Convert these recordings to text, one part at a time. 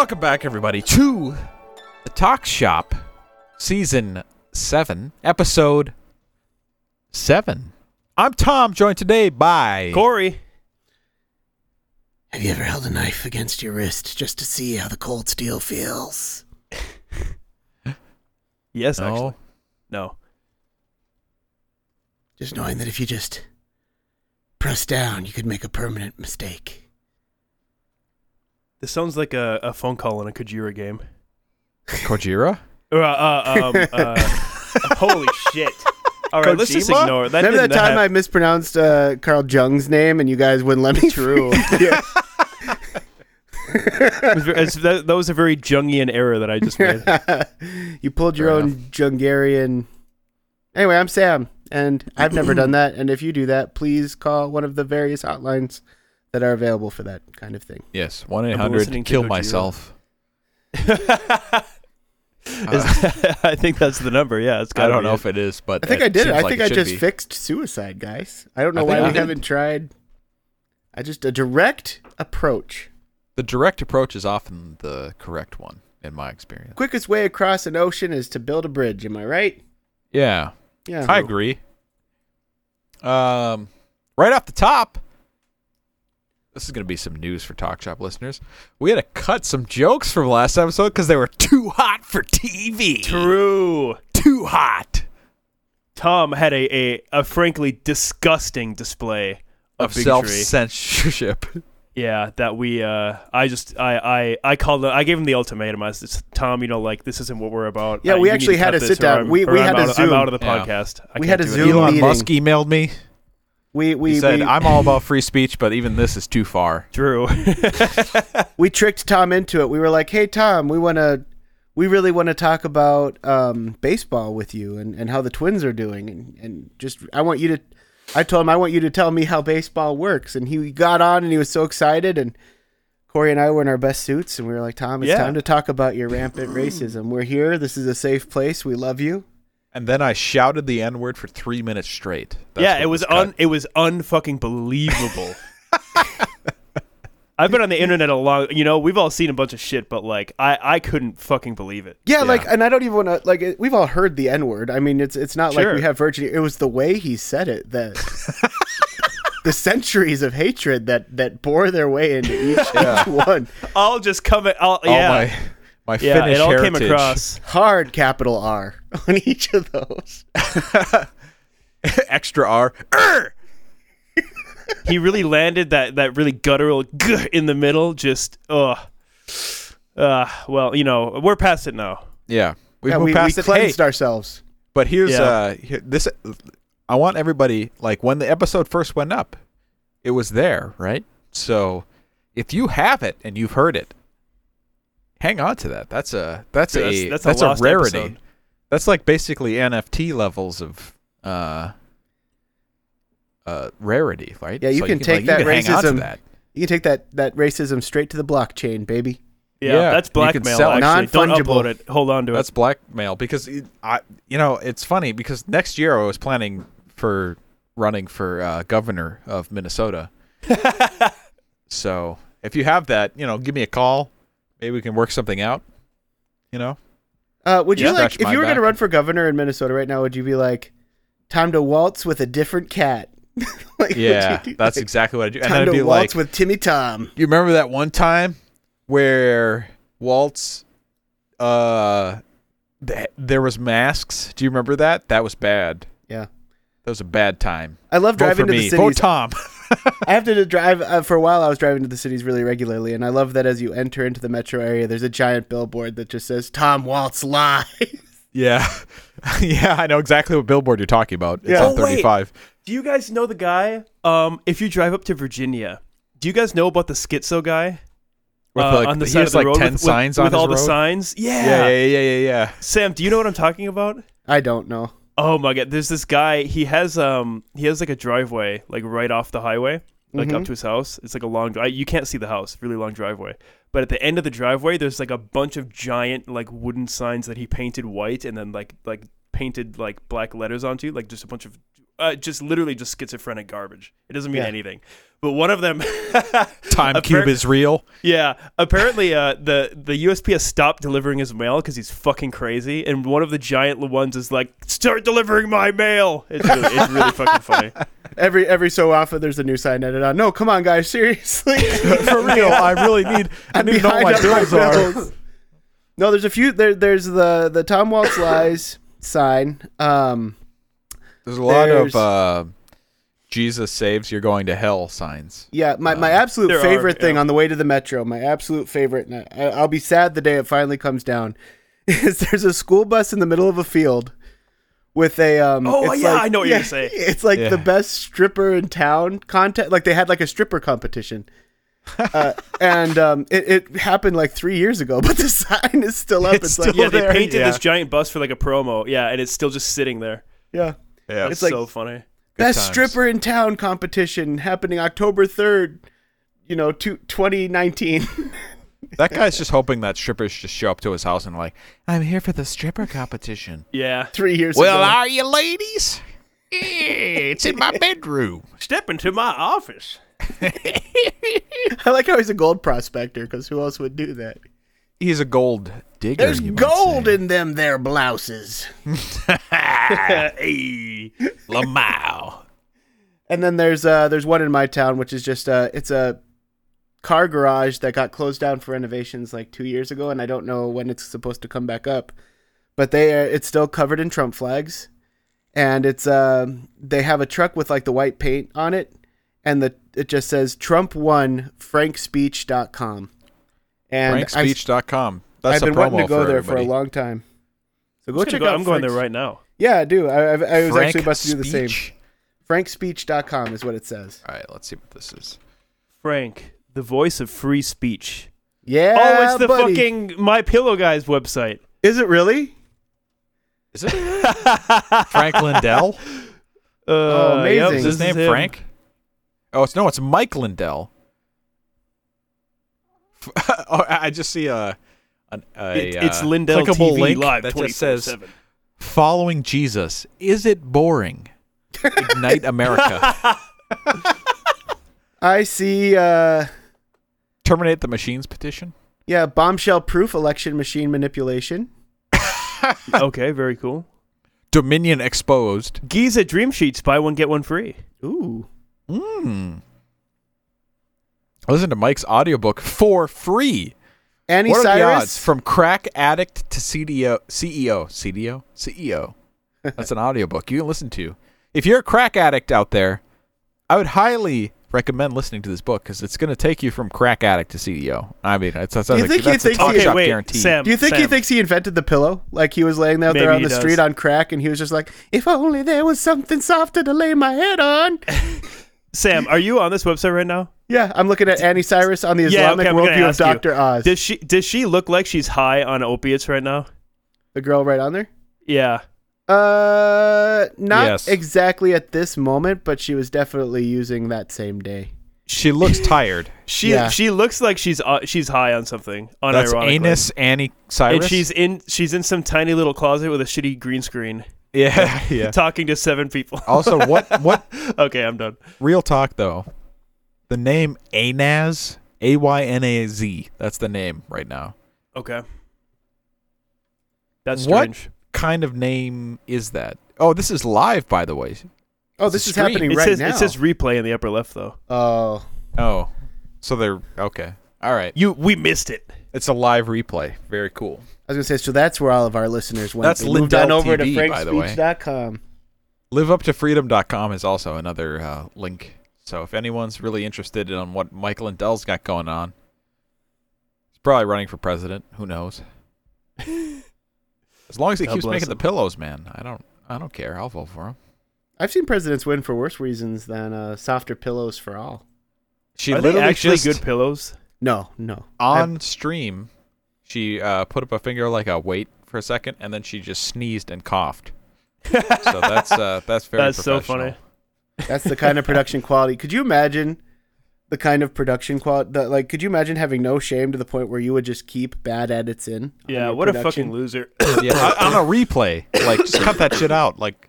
Welcome back, everybody, to the Talk Shop, Season 7, Episode 7. I'm Tom, joined today by. Corey. Have you ever held a knife against your wrist just to see how the cold steel feels? Yes, No. actually. No. Just knowing that if you just press down, you could make a permanent mistake. This sounds like a, a phone call in a Kojira game. Kojira? Uh, uh, um, uh, holy shit. All right, let's just Kojima? ignore it. That Remember that didn't time I have- mispronounced uh, Carl Jung's name and you guys wouldn't let me? True. yeah. it was very- it's- that, that was a very Jungian error that I just made. you pulled your Fair own Jungarian. Anyway, I'm Sam, and I've never done that. And if you do that, please call one of the various hotlines that are available for that kind of thing. Yes, 1 800 Kill Myself. Is- I think that's the number. Yeah, it's I don't know if it is, but I think I did it. I think it I just be. fixed suicide, guys. I don't know I why we I haven't tried. I just a direct approach. The direct approach is often the correct one, in my experience. Quickest way across an ocean is to build a bridge. Am I right? Yeah, Yeah. I agree. Um, right off the top, this is going to be some news for Talk Shop listeners. We had to cut some jokes from last episode because they were too hot for TV. True. Too hot Tom had a, a, a frankly disgusting display of, of self censorship. Yeah, that we. Uh, I just. I. I. I called. I gave him the ultimatum. I said, Tom, you know, like this isn't what we're about. Yeah, Uh, we actually had cut to sit down. I'm- We- or we I'm had to out of- Zoom. I'm out of the Yeah. podcast. I We had a do it. Zoom Elon meeting. Musk emailed me. We we He said, we, "I'm all about free speech, but even this is too far." True. we tricked Tom into it. We were like, "Hey Tom, we want to we really want to talk about um, baseball with you and, and how the Twins are doing and, and just I want you to I told him I want you to tell me how baseball works and he got on and he was so excited and Corey and I were in our best suits and we were like, "Tom, it's Yeah. time to talk about your rampant racism. We're here. This is a safe place. We love you." And then I shouted the N word for three minutes straight. That's yeah, it was cut. un. It was unfucking believable. I've been on the internet a long. You know, we've all seen a bunch of shit, but like, I I couldn't fucking believe it. Yeah, Yeah. like, and I don't even want to like. it- We've all heard the N word. I mean, it's it's not Sure. like we have virgin. It was the way he said it that the centuries of hatred that that bore their way into each, each one. I'll just come. At, I'll, All yeah, my my yeah. Finnish It all heritage. came across. Hard capital R on each of those. extra R. Err! he really landed that that really guttural "Gah" in the middle. Just ugh. Uh, well, you know, we're past it now. Yeah, we've yeah, moved we, we past it. Hey, cleansed ourselves. but here's Yeah. uh here, this. I want everybody like when the episode first went up, it was there, right? So if you have it and you've heard it, hang on to that. That's a that's Dude, a that's- that's, that's a a, rarity. episode. That's like basically NFT levels of uh uh rarity, right? Yeah, you So can take like, that you can hang on to racism- that. You can take that that racism straight to the blockchain, baby. Yeah, Yeah, that's blackmail. sell. Actually, don't upload it. Hold on to it. That's blackmail because it, I, you know, it's funny because next year I was planning for running for uh, governor of Minnesota. so if you have that, you know, give me a call. Maybe we can work something out. You know, Uh, would you Yeah. like Scratch if you were going to run for governor in Minnesota right now? Would you be like, time to waltz with a different cat? like, yeah, do, that's like, exactly what I do. And time then to waltz like, with Timmy Tom. you remember that one time where Waltz, uh, th- there was masks. Do you remember that? That was bad. Yeah. That was a bad time. I love Vote driving for to me. the Vote. Tom. I have to drive uh, for a while. I was driving to the cities really regularly, and I love that as you enter into the metro area, there's a giant billboard that just says "Tom Walz Live." Yeah. yeah, I know exactly what billboard you're talking about. It's Yeah. on Oh, wait. 35. Do you guys know the guy? Um, if you drive up to Virginia, do you guys know about the schizo guy? With Uh, like, on the he side has of the like road 10 with, signs with, on with his all road. the signs. Yeah. Yeah, yeah, yeah, yeah, yeah. Sam, do you know what I'm talking about? I don't know. Oh my god, there's this guy. He has um he has like a driveway like right off the highway, like Mhm. up to his house. It's like a long drive. You can't see the house, really long driveway. But at the end of the driveway, there's like a bunch of giant like wooden signs that he painted white and then like like painted like black letters onto, like just a bunch of uh, just literally just schizophrenic garbage. It doesn't mean Yeah. anything. But one of them, Time Appar- cube is real. yeah, apparently uh, the the USPS stopped delivering his mail because he's fucking crazy, and one of the giant ones is like, "Start delivering my mail." It's really, it's really fucking funny. Every every so often, there's a new sign added on. No, come on, guys, seriously. For real, I really need. I need to know what my bills are. bills. No, there's a few. There, there's the the Tom Walz lies sign. Um, There's a lot There's- of uh, Jesus saves, you're going to hell signs. yeah, my, my Uh, absolute there are, favorite thing yeah. on the way to the metro. My absolute favorite. And I, I'll be sad the day it finally comes down. Is there's a school bus in the middle of a field with a um. Oh, it's yeah, like- I know what you're gonna say. It's like Yeah. the best stripper in town contest. Like they had like a stripper competition. uh, and um, it, it happened like three years ago, but the sign is still up. It's It's, like still Yeah, they painted yeah. this giant bus for like a promo. Yeah, and it's still just sitting there. yeah, Yeah, It's, like- so funny. best times. stripper in town competition happening October third. You know, two, 2019. that guy's just hoping that strippers just show up to his house and like, I'm here for the stripper competition. Yeah, three years Well, ago. are you ladies? It's in my bedroom. step into my office. I like how he's a gold prospector because who else would do that? He's a gold digger. There's gold in them there blouses. hey. Lamau. And then there's uh there's one in my town which is just uh it's a car garage that got closed down for renovations like 2 years ago and I don't know when it's supposed to come back up. But they are, it's still covered in Trump flags and it's um they have a truck with like the white paint on it and the it just says Trump won frankspeech.com. And I've- FrankSpeech.com. That's I've a been promo wanting to go for there for a long time. So go check go- out I'm going there right now. Yeah, I do. I, I, I was actually about to do the same. Frank Frankspeech.com is what it says. All right, let's see what this is. Frank, the voice of free speech. Yeah. oh, it's the buddy. fucking My Pillow Guys website. Is it really? Is it Frank Lindell? Uh, Oh, amazing. yep, Is his name him. Frank? Oh, it's no, it's Mike Lindell. oh, I I just see a, an, a It- it's uh, Lindell clickable TV link live that twenty just says "Following Jesus is it boring? Ignite America, I see. Uh, terminate the machines petition." yeah, bombshell proof election machine manipulation. okay, very cool. Dominion exposed. Giza Dream Sheets, buy one get one free. Ooh. Mm. Listen to Mike's audiobook for free. Annie what are the Cyrus. odds from crack addict to CDO, CEO, CDO, CEO? That's an audiobook you can listen to. If you're a crack addict out there, I would highly recommend listening to this book because it's going to take you from crack addict to CEO. I mean, it's, that's, Do you a, think he that's a talk he- shop wait, guarantee. Sam. do you think he thinks he invented the pillow? Like he was laying out there on the does. street on crack, and he was just like, "If only there was something softer to lay my head on." Sam, are you on this website right now? yeah, I'm looking at Annie Cyrus on the Yeah, Islamic okay, I'm worldview of. Doctor Oz. Does she does she look like she's high on opiates right now? the girl right on there. Yeah. Uh, not Yes. exactly at this moment, but she was definitely using that same day. She looks tired. She Yeah. she looks like she's uh, she's high on something. That's. Anus Annie Cyrus. And she's in she's in some tiny little closet with a shitty green screen, yeah, yeah. talking to seven people. Also, what what okay, I'm done. real talk though? The name Anaz, A Y N A Z. That's the name right now. Okay. That's strange. What? strange. kind of name is that? Oh, this is live, by the way. Oh, this is stream. happening It right says now. it says replay in the upper left though. oh, Oh, so they're okay. All right, You we missed it. it's a live replay. Very cool. I was gonna say. So that's where all of our listeners went. That's They moved on over TV, to by the way. frankspeech.com. LiveUpToFreedom.com is also another uh, link. So if anyone's really interested in what Michael Lindell's got going on, he's probably running for president. Who knows? As long as he God keeps bless making the pillows, man. I don't. I don't care. I'll vote for him. I've seen presidents win for worse reasons than uh, softer pillows for all. She Are they literally actually just good pillows? No, no. on stream. She uh, put up a finger like a wait for a second, and then she just sneezed and coughed. so that's uh, that's very That's so funny. That's the kind of production quality. Could you imagine the kind of production quality? Like, could you imagine having no shame to the point where you would just keep bad edits in? Yeah, your what a fucking loser. yeah, on on a replay, like just cut that shit out. Like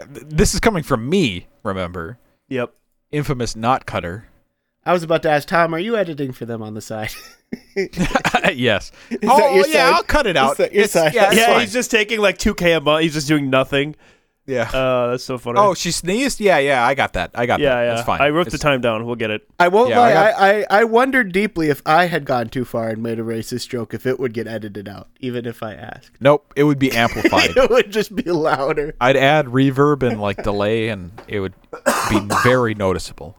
th- this is coming from me. Remember, Yep. infamous knot cutter. I was about to ask Tom, are you editing for them on the side? yes. that oh yeah, side? I'll cut it out. Is that your It's- side? Yeah, yeah, he's just taking like 2K a month. He's just doing nothing. yeah. Uh, that's so funny. oh, she sneezed. Yeah, yeah. I got that. I got yeah, that. yeah. That's fine. I wrote the time down. We'll get it. I won't Yeah, I got- I, I, I wondered deeply if I had gone too far and made a racist joke, if it would get edited out, even if I asked. Nope. It would be amplified. it would just be louder. I'd add reverb and like delay, and it would be very noticeable.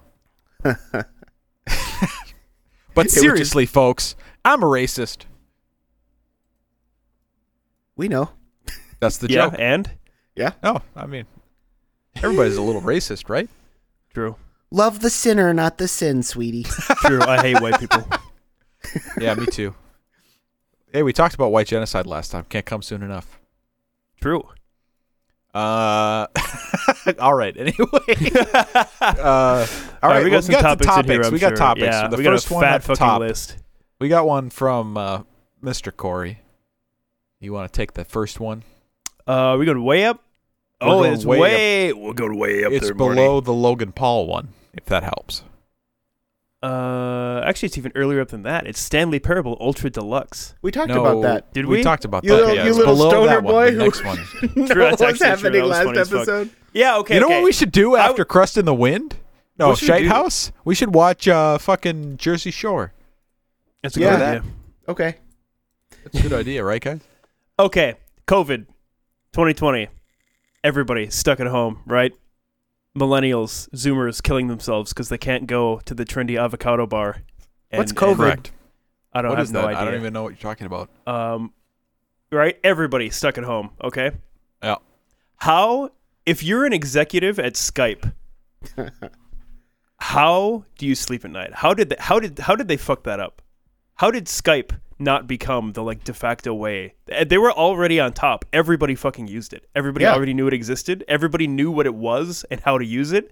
But just- seriously, folks, I'm a racist. We know. That's the yeah, joke. and yeah. No, I mean, everybody's a little racist, right? true, Love the sinner, not the sin, sweetie. true. I hate white people. Yeah, me too. Hey, we talked about white genocide last time. Can't come soon enough. True. Uh, all right. Anyway, uh, all right. we got well, some to topics, in here. We got sure. topics. Yeah, the we got a fat at fucking top. list. We got one from uh, Mr. Corey. You want to take the first one? Uh, we going way up. We're oh, it's way way. We're going way up it's there, below Marty. the Logan Paul one, if that helps. Uh, actually, it's even earlier up than that. It's Stanley Parable Ultra Deluxe. We talked no, about that. Did we? we? talked about You that. little- yeah, you it's little below stoner that one, boy the who- next one. no, True, that's what's actually true. happening That was last funny as fuck. episode? Yeah. Okay. you know okay. what we should do I after Crust in the Wind? No, What should we Shite do? House. We should watch uh, fucking Jersey Shore. That's a Yeah. good idea. Okay. That's a good idea, right, guys? Okay, COVID, 2020. Everybody stuck at home, right? Millennials, Zoomers killing themselves because they can't go to the trendy avocado bar. And, What's COVID? Correct. I don't What have no that? idea. I don't even know what you're talking about. Um, right? Everybody stuck at home. Okay. Yeah. How, if you're an executive at Skype, how do you sleep at night? How did they, how did how did they fuck that up? How did Skype not become the like de facto way? Eh, They were already on top. Everybody fucking used it. Everybody Yeah. already knew it existed. Everybody knew what it was and how to use it.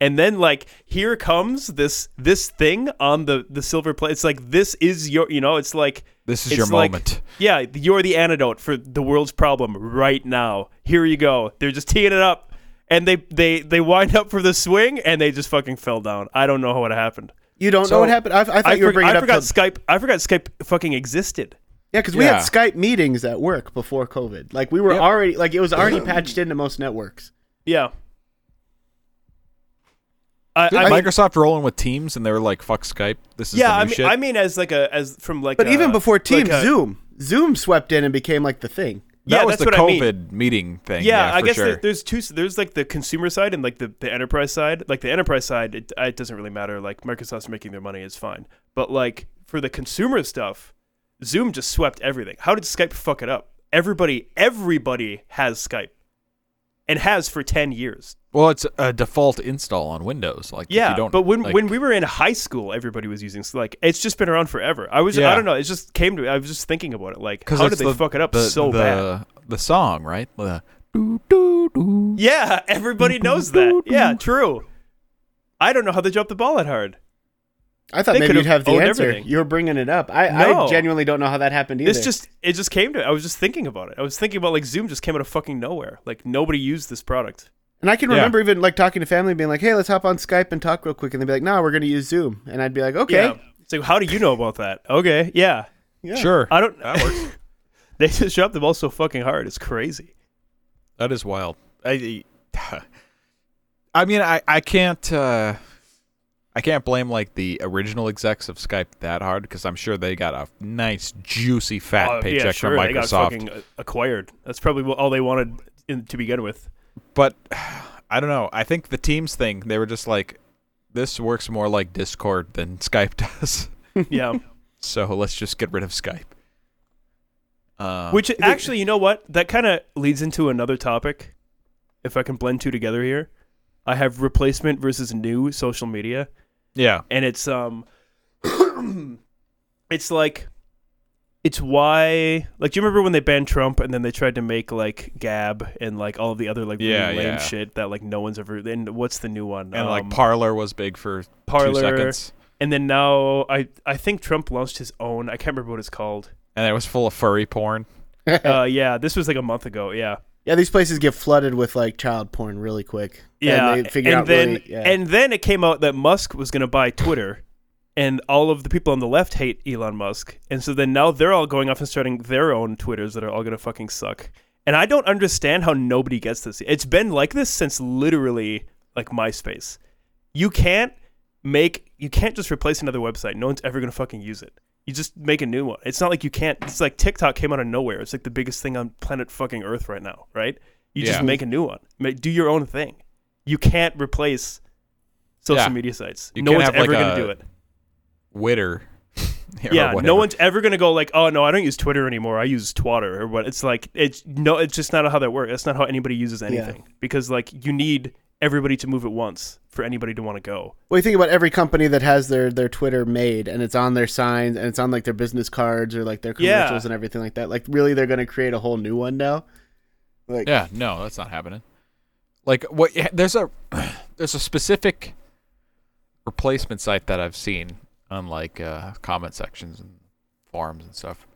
And then like here comes this this thing on the the silver plate. It's like this is your you know, it's like This is your like- moment. yeah, you're the antidote for the world's problem right now. Here you go. They're just teeing it up, and they they they wind up for the swing, and they just fucking fell down. I don't know what happened. You don't So- know what happened? I, I thought I, you were for- bringing I up forgot Skype. I forgot Skype fucking existed. Yeah, because we had Skype meetings at work before COVID. Like we were Yep. already like it was already patched into most networks. Yeah. I, Did I mean, Microsoft rolling with Teams and they were like, "Fuck Skype. This is yeah, the new I mean, shit." I mean, as like a as from like, But a- even before Teams, like a- Zoom, Zoom swept in and became like the thing. That yeah, was that's the what I mean. COVID meeting thing. Yeah, Yeah, I guess sure. there, there's two. There's like the consumer side and like the, the enterprise side. Like the enterprise side, it, it doesn't really matter. Like Microsoft's making their money is fine. But like for the consumer stuff, Zoom just swept everything. How did Skype fuck it up? Everybody, everybody has Skype, and has for ten years. well, it's a default install on Windows. Like, if Yeah, you don't, but when like- when we were in high school, everybody was using like it's just been around forever. I was I don't know. It just came to me. I was just thinking about it. like how did they the- fuck it up the, so the, bad? The song, right? The doo, doo, doo. Yeah, everybody knows that. Yeah, true. I don't know how they dropped the ball that hard. I thought They maybe you'd have the answer. everything. You were bringing it up. I, No. I genuinely don't know how that happened either. This just it just came to I was just thinking about it. I was thinking about like Zoom just came out of fucking nowhere. Like nobody used this product. and I can Yeah. remember even like talking to family, and being like, "Hey, let's hop on Skype and talk real quick," and they'd be like, "No, we're going to use Zoom," and I'd be like, "Okay, Yeah. So how do you know about that? Okay, yeah. yeah. Sure, I don't that works. they just dropped the ball so fucking hard. It's crazy. that is wild. I, I mean, I I can't. Uh, I can't blame like the original execs of Skype that hard because I'm sure they got a nice juicy fat Uh, paycheck yeah, sure. from They got Microsoft. fucking uh, acquired. That's probably all they wanted in, to begin with. but I don't know. I think the Teams thing, they were just like, this works more like Discord than Skype does. Yeah. so let's just get rid of Skype. Uh, Which actually, you know what? That kind of leads into another topic. If I can blend two together here, I have replacement versus new social media. Yeah, and it's um it's like it's why like do you remember when they banned Trump and then they tried to make like Gab and like all of the other like really Yeah, lame yeah. shit that like no one's ever and what's the new one? And like Um, Parler was big for two Parler. seconds, and then now I I think Trump launched his own I can't remember what it's called. And it was full of furry porn. uh yeah this was like a month ago yeah Yeah, these places get flooded with like child porn really quick. Yeah, and, they figure and out then really, yeah. and then it came out that Musk was going to buy Twitter, and all of the people on the left hate Elon Musk, and so then now they're all going off and starting their own Twitters that are all going to fucking suck. And I don't understand how nobody gets this. It's been like this since literally like MySpace. You can't make you can't just replace another website. No one's ever going to fucking use it. You just make a new one. It's not like you can't. It's like TikTok came out of nowhere. It's like the biggest thing on planet fucking Earth right now, right? You just Yeah. make a new one. Make, do your own thing. You can't replace social Yeah. media sites. You no one's ever like, going to do it. Witter. or Yeah, whatever. no one's ever going to go like, "Oh no, I don't use Twitter anymore. I use Twatter or what." It's like it's no, it's just not how that works. That's not how anybody uses anything because like you need everybody to move at once for anybody to want to go. well, you think about every company that has their their Twitter made and it's on their signs and it's on like their business cards or like their Yeah. commercials and everything like that. Like really, they're going to create a whole new one now. Like Yeah, no, that's not happening. Like what? There's a there's a specific replacement site that I've seen on like uh, comment sections and forums and stuff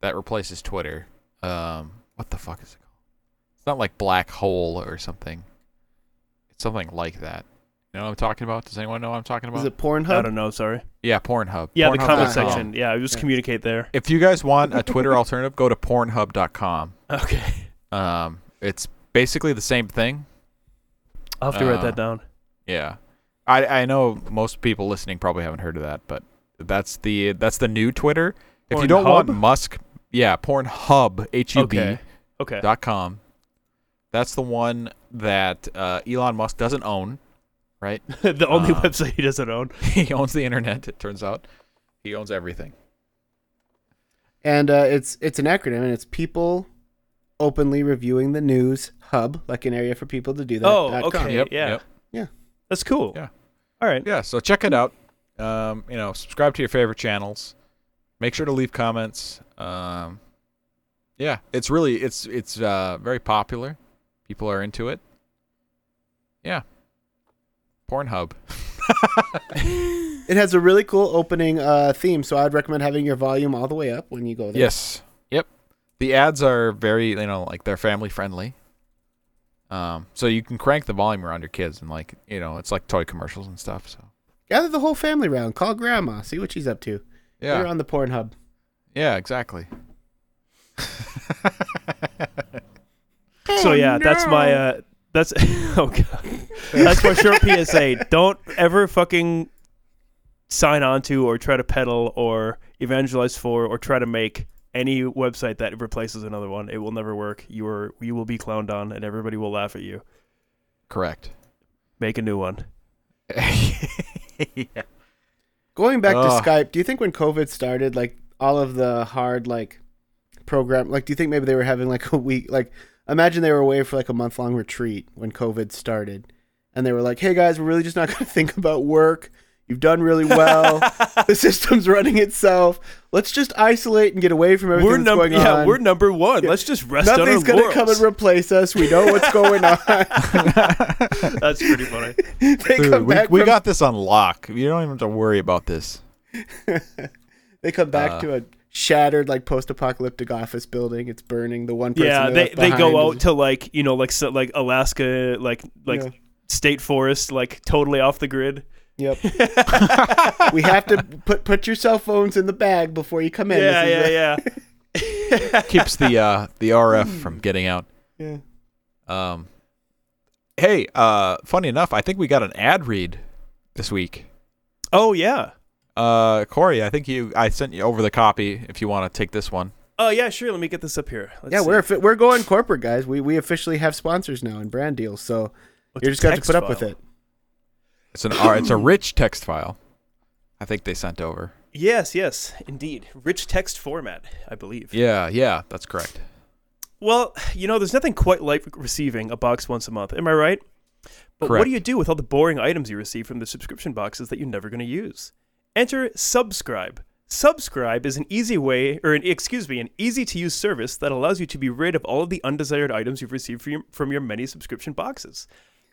that replaces Twitter. Um, what the fuck is it called? It's not like Black Hole or something. It's something like that. You know what I'm talking about? Does anyone know what I'm talking about? is it Pornhub? I don't know. Sorry. yeah, Pornhub. Yeah, the comment Pornhub.com. section. Yeah, just Yeah. communicate there. If you guys want a Twitter alternative, go to Pornhub.com. Okay, Um, it's basically the same thing. I'll have to write Uh, that down. Yeah, I I know most people listening probably haven't heard of that, but that's the that's the new Twitter. If you don't want Musk, yeah, Pornhub H U B Okay. Okay. dot com. That's the one that uh, Elon Musk doesn't own, right? the only Uh, website he doesn't own. he owns the internet. It turns out, he owns everything. and uh, it's it's an acronym and it's people openly reviewing the news hub, like an area for people to do that. Oh, dot com. okay. Yep, yeah. yep. Yeah. That's cool. Yeah. All right. Yeah, so check it out. Um, you know, subscribe to your favorite channels. Make sure to leave comments. Um, yeah, it's really it's it's uh, very popular. People are into it. Yeah. Pornhub. It has a really cool opening uh, theme, so I'd recommend having your volume all the way up when you go there. Yes. Yep. The ads are very, you know, like they're family friendly. Um, so you can crank the volume around your kids and like, you know, it's like toy commercials and stuff. So Gather the whole family round. Call grandma. See what she's up to. Yeah. yeah, on the Pornhub. yeah, exactly. So yeah, that's my uh that's oh god. That's my short PSA. Don't ever fucking sign on to or try to peddle or evangelize for or try to make any website that replaces another one. It will never work. You are you will be clowned on and everybody will laugh at you. Correct. Make a new one. yeah. Going back Ugh. to Skype, do you think when COVID started, like all of the hard like program, like do you think maybe they were having like a week, like imagine they were away for like a month long retreat when COVID started, and they were like, "Hey guys, we're really just not going to think about work. You've done really well. the system's running itself. Let's just isolate and get away from everything We're that's number going yeah, on. we're number one. Let's just rest Nothing's gonna come and replace us. We know what's going on. That's pretty funny. they Dude, come we, back. we from- got this on lock. You don't even have to worry about this. They come back Uh, to a shattered, like post-apocalyptic office building. It's burning. The one person. Yeah, they, they, go out is- to like you know like so, like Alaska like like Yeah. state forest like totally off the grid. Yep. we have to put put your cell phones in the bag before you come in. Yeah, This yeah, a- yeah. Keeps the uh, the RF from getting out. yeah. Um, hey, uh, funny enough, I think we got an ad read this week. Oh yeah. Uh, Corey, I think you I sent you over the copy if you want to take this one. Oh yeah, sure. Let me get this up here. Let's Yeah, see. we're we're going corporate, guys. We we officially have sponsors now and brand deals, so What's you're just got to text put up with it. It's an it's a rich text file. I think they sent over. Yes, yes, indeed. Rich text format, I believe. Yeah, yeah, that's correct. Well, you know, there's nothing quite like receiving a box once a month. Am I right? But what do you do with all the boring items you receive from the subscription boxes that you're never going to use? Enter Subscribe. Subscribe is an easy way, or an, excuse me, an easy to use service that allows you to be rid of all of the undesired items you've received from your, from your many subscription boxes.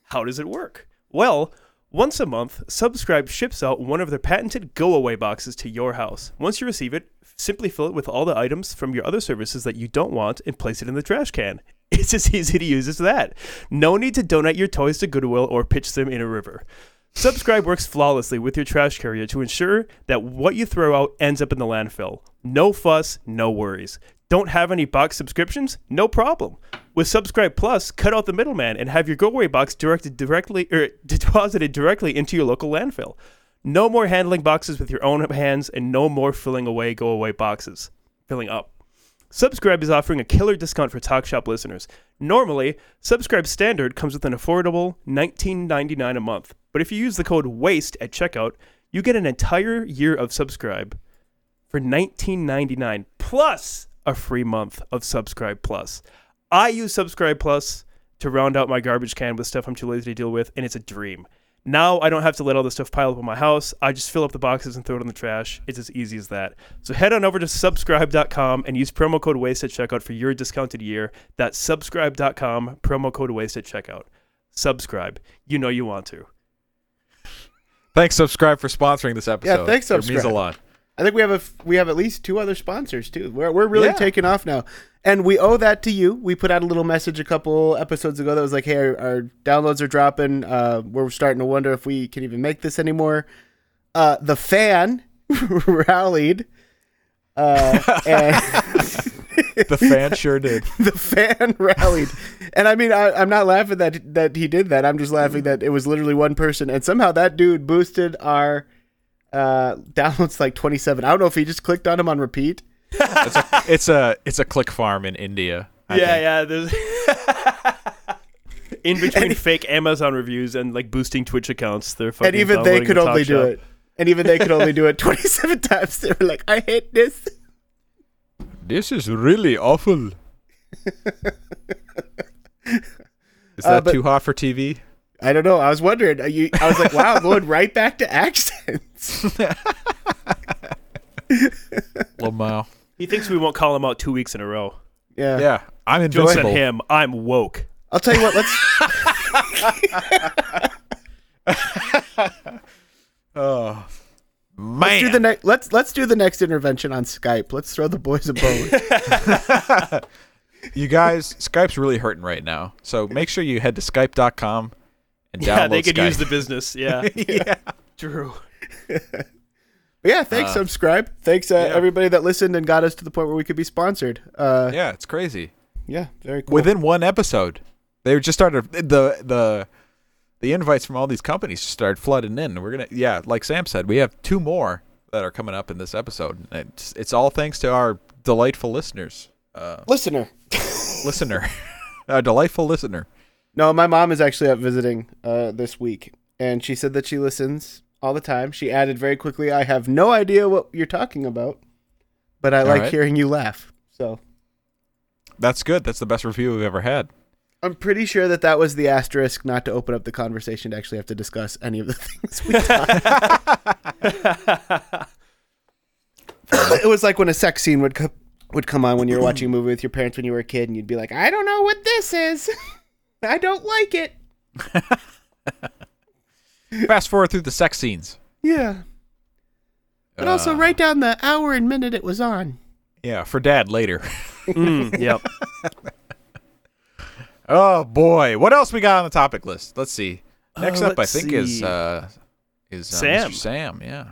How does it work? Well, once a month, Subscribe ships out one of their patented go away boxes to your house. Once you receive it, simply fill it with all the items from your other services that you don't want and place it in the trash can. It's as easy to use as that. No need to donate your toys to Goodwill or pitch them in a river. Subscribe works flawlessly with your trash carrier to ensure that what you throw out ends up in the landfill. No fuss, no worries. Don't have any box subscriptions? No problem. With Subscribe Plus, cut out the middleman and have your go away box directed directly or er, deposited directly into your local landfill. No more handling boxes with your own hands and no more filling away go away boxes. Filling up. Subscribe is offering a killer discount for Talk Shop listeners. Normally, Subscribe Standard comes with an affordable $19.99 a month, but if you use the code WASTE at checkout, you get an entire year of Subscribe for $19.99 plus a free month of Subscribe Plus. I use Subscribe Plus to round out my garbage can with stuff I'm too lazy to deal with, and it's a dream. Now I don't have to let all this stuff pile up in my house. I just fill up the boxes and throw it in the trash. It's as easy as that. So head on over to subscribe.com and use promo code WASTE at checkout for your discounted year. That's subscribe.com, promo code WASTE at checkout. Subscribe. You know you want to. Thanks, subscribe for sponsoring this episode. Yeah, thanks, subscribe. It means a lot. I think we have a f- we have at least two other sponsors too. We're we're really Yeah. taking off now, and we owe that to you. We put out a little message a couple episodes ago that was like, "Hey, our, our downloads are dropping. Uh, we're starting to wonder if we can even make this anymore." Uh, the fan rallied, uh, and The fan sure did. the fan rallied, and I mean, I, I'm not laughing that that he did that. I'm just laughing that it was literally one person, and somehow that dude boosted our uh, downloads like 27. I don't know if he just clicked on him on repeat. It's a it's a it's a click farm in India. I yeah, think. yeah. There's in between fake Amazon reviews and like boosting Twitch accounts, they're fucking and even they could the only Talk do it. And even they could only do it 27 times. They were like, I hate this. This is really awful. Is Uh, that but- too hot for TV? I don't know. I was wondering. uh, You, I was like, wow, going right back to accents. Lamau. He thinks we won't call him out two weeks in a row. Yeah. Yeah, I'm Jokes on invincible. him. I'm woke. I'll tell you what. Let's. Oh man, Let's do the next. Let's let's do the next intervention on Skype. Let's throw the boys a bone. you guys, Skype's really hurting right now. So make sure you head to skype.com and download Yeah, they could Skype. use the business. Yeah, yeah. true. Yeah. Thanks. Uh, subscribe. Thanks uh, yeah. everybody that listened and got us to the point where we could be sponsored. Uh, yeah. yeah, it's crazy. Yeah, very cool. Within one episode, they just started the the the invites from all these companies just started flooding in. We're gonna yeah, like Sam said, we have two more that are coming up in this episode. It's it's all thanks to our delightful listeners, uh, listener. listener, a delightful listener. No, my mom is actually up visiting uh, this week, and she said that she listens all the time. She added very quickly, "I have no idea what you're talking about, but I All like right. hearing you laugh." So That's good. That's the best review we've ever had. I'm pretty sure that that was the asterisk not to open up the conversation to actually have to discuss any of the things we talked. it was like when a sex scene would co- would come on when you were watching a movie with your parents when you were a kid, and you'd be like, "I don't know what this is. I don't like it." Fast forward through the sex scenes. Yeah, but also Uh, write down the hour and minute it was on. Yeah, for dad later. Mm, yep. Oh boy, what else we got on the topic list? Let's see. Next Uh, up, I let's think is uh, is uh, Sam. Mr. Sam. Yeah.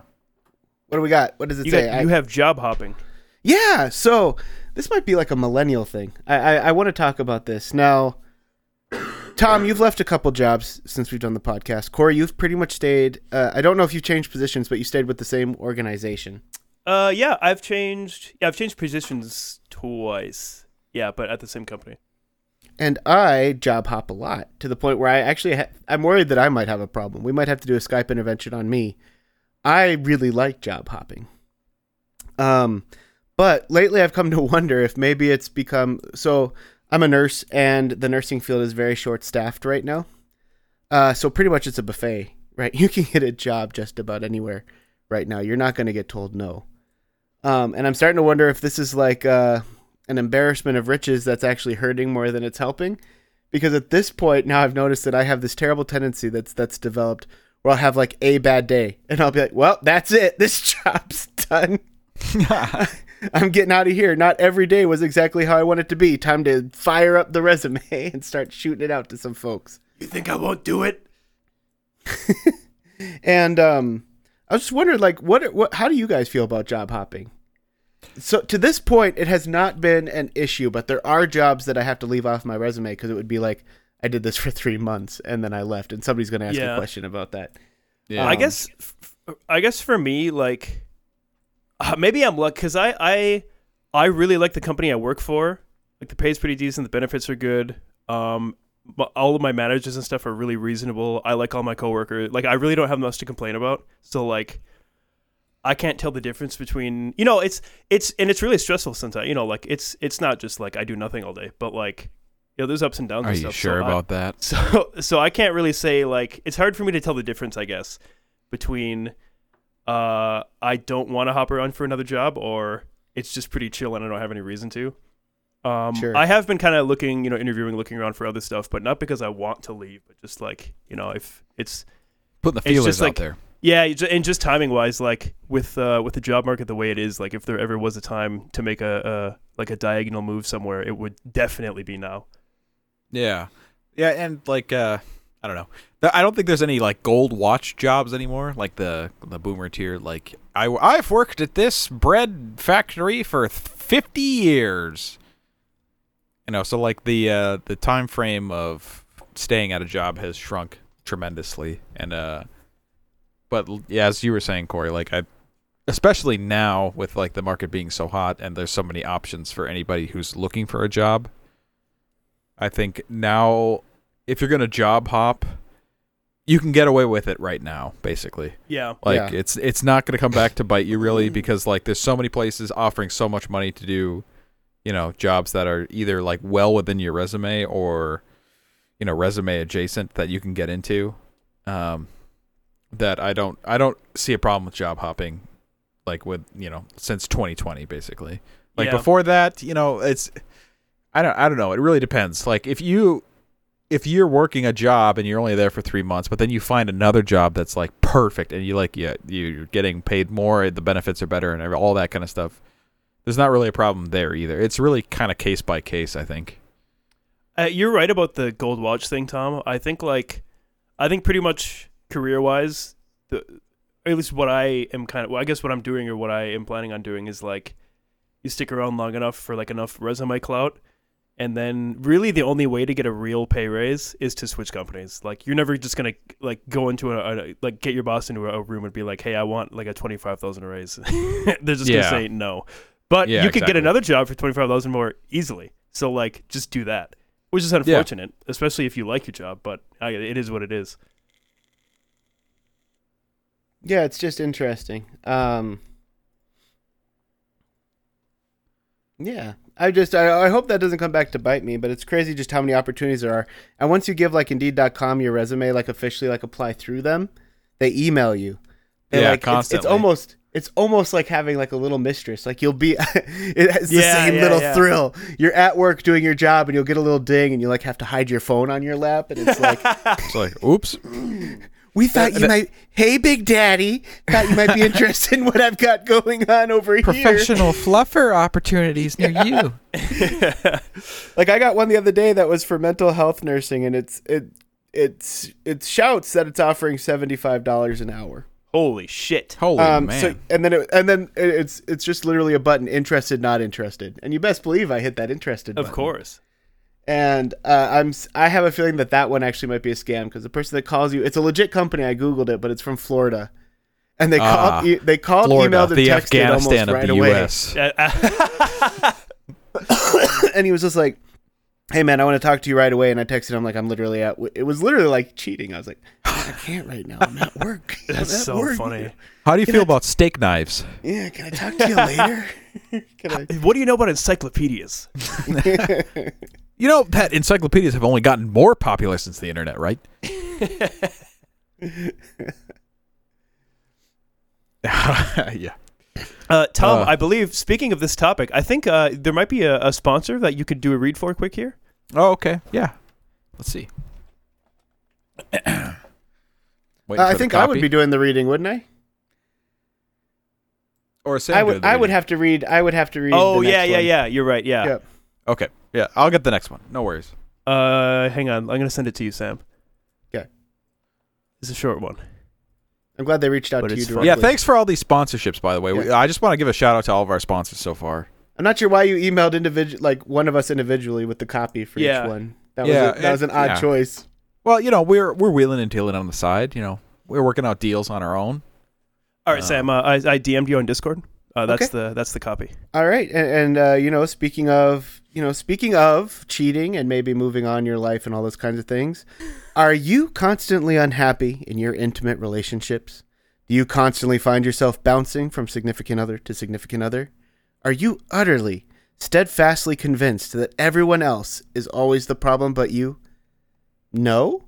What do we got? What does it You, say? got, I- you have job hopping. Yeah, so this might be like a millennial thing. I I, I want to talk about this now. Tom, you've left a couple jobs since we've done the podcast. Corey, you've pretty much stayed. Uh, I don't know if you've changed positions, but you stayed with the same organization. Uh, yeah, I've changed. Yeah, I've changed positions twice. Yeah, but at the same company. And I job hop a lot to the point where I actually ha- I'm worried that I might have a problem. We might have to do a Skype intervention on me. I really like job hopping. Um, but lately I've come to wonder if maybe it's become so. I'm a nurse, and the nursing field is very short staffed right now. Uh, so pretty much it's a buffet, right? You can get a job just about anywhere right now. You're not going to get told no. Um, and I'm starting to wonder if this is like uh, an embarrassment of riches that's actually hurting more than it's helping. Because at this point now I've noticed that I have this terrible tendency that's that's developed where I'll have like a bad day and I'll be like, well, that's it. This job's done. I'm getting out of here. Not every day was exactly how I want it to be. Time to fire up the resume and start shooting it out to some folks. You think I won't do it? And um, I was just wondering, like, what, what, how do you guys feel about job hopping? So to this point, it has not been an issue, but there are jobs that I have to leave off my resume because it would be like I did this for three months and then I left, and somebody's going to ask Yeah. a question about that. Yeah. I Um, guess, I guess for me, like, uh, maybe I'm lucky because I, I, I really like the company I work for. Like the pay's pretty decent, the benefits are good. Um, but all of my managers and stuff are really reasonable. I like all my coworkers. Like, I really don't have much to complain about. So, like, I can't tell the difference between you know it's it's and it's really stressful sometimes. You know, like it's it's not just like I do nothing all day, but like you know, there's ups and downs. Are and you stuff. sure so I- about that? so so I can't really say like it's hard for me to tell the difference, I guess, between uh I don't want to hop around for another job or it's just pretty chill and I don't have any reason to. Um Sure. I have been kind of looking, you know, interviewing, looking around for other stuff, but not because I want to leave, but just like, you know, if it's Putting the It's feelers just out like- there. Yeah, and just timing wise, like with uh, with the job market the way it is, like if there ever was a time to make a, a like a diagonal move somewhere, it would definitely be now. Yeah, yeah, and like uh, I don't know. I don't think there's any like gold watch jobs anymore. Like the the boomer tier. Like I I've worked at this bread factory for fifty years. You know, so like the uh, the time frame of staying at a job has shrunk tremendously, and uh, but yeah, as you were saying, Corey, like I. Especially now with like the market being so hot and there's so many options for anybody who's looking for a job. I think now, if you're gonna job hop, you can get away with it right now. Basically, Yeah. like Yeah. it's it's not gonna come back to bite you really because like there's so many places offering so much money to do, you know, jobs that are either like well within your resume or, you know, resume adjacent that you can get into. Um, that I don't I don't see a problem with job hopping, like with you know since 2020 basically. Like Yeah. before that, you know, it's I don't I don't know. It really depends. Like if you if you're working a job and you're only there for three months, but then you find another job that's like perfect and you like yeah you're getting paid more, the benefits are better, and all that kind of stuff. There's not really a problem there either. It's really kind of case by case, I think. Uh, you're right about the gold watch thing, Tom. I think like, I think pretty much career wise, the at least what I am kind of, well, I guess what I'm doing or what I am planning on doing is like, you stick around long enough for like enough resume clout, and then really the only way to get a real pay raise is to switch companies. Like you're never just gonna like go into a, a like get your boss into a room and be like, hey, I want like a twenty five thousand raise. They're just Yeah. gonna say no. But Yeah, you could get another job for twenty five thousand more easily. So like, just do that which is unfortunate, especially if you like your job. But uh, it is what it is. Yeah, it's just interesting. Um, yeah, I just I, I hope that doesn't come back to bite me. But it's crazy just how many opportunities there are. And once you give like Indeed.com your resume, like officially like apply through them, they email you. They're Yeah, like, it's- It's, almost it's almost like having like a little mistress. Like you'll be, it's the Yeah, same yeah, little yeah. thrill. You're at work doing your job, and you'll get a little ding, and you like have to hide your phone on your lap, and it's like. It's like, oops. We thought you that- might. Hey, Big Daddy. Thought you might be interested in what I've got going on over here. Professional fluffer opportunities near you. Like I got one the other day that was for mental health nursing, and it's it it's it shouts that it's offering seventy five dollars an hour. Holy shit! Holy Um, man. so and then it, and then it's it's just literally a button interested, not interested, and you best believe I hit that interested. Of button. course. And uh, I'm s- I have a feeling that that one actually might be a scam because the person that calls you, it's a legit company. I googled it, but it's from Florida, and they Ah, called e- they called, Florida, emailed, and the texted Afghanistan almost right of the away. U.S. Uh, and he was just like, "Hey man, I want to talk to you right away." And I texted him like, "I'm literally at." w- It was literally like cheating. I was like, "I can't right now. I'm at work." That's at so work. funny. How do you Can feel I- about steak knives? Yeah, can I talk to you later? can I? What do you know about encyclopedias? You know that encyclopedias have only gotten more popular since the internet, right? yeah. Uh, Tom, Uh. I believe. Speaking of this topic, I think uh, there might be a, a sponsor that you could do a read for quick here. Oh, okay. Yeah. Let's see. Uh, I think I would be doing the reading, wouldn't I? Or Sam I would at the I would have to read. I would have to read. Oh the yeah, next yeah, one. yeah. You're right. Yeah. Yeah. Okay. Yeah, I'll get the next one. No worries. Uh, hang on. I'm gonna send it to you, Sam. Okay. It's a short one. I'm glad they reached out But to you directly. Yeah, thanks for all these sponsorships, by the way. We- I just want to give a shout out to all of our sponsors so far. I'm not sure why you emailed individual like one of us individually with the copy for Yeah. each one. That Yeah, was a, that was an odd yeah. choice. Well, you know, we're we're wheeling and dealing on the side. You know, we're working out deals on our own. All right, Uh, Sam. Uh, I, I DM'd you on Discord. Uh, that's Okay. the that's the copy. All right, and, and uh, you know, speaking of, you know, speaking of cheating and maybe moving on your life and all those kinds of things, are you constantly unhappy in your intimate relationships? Do you constantly find yourself bouncing from significant other to significant other? Are you utterly, steadfastly convinced that everyone else is always the problem but you? No?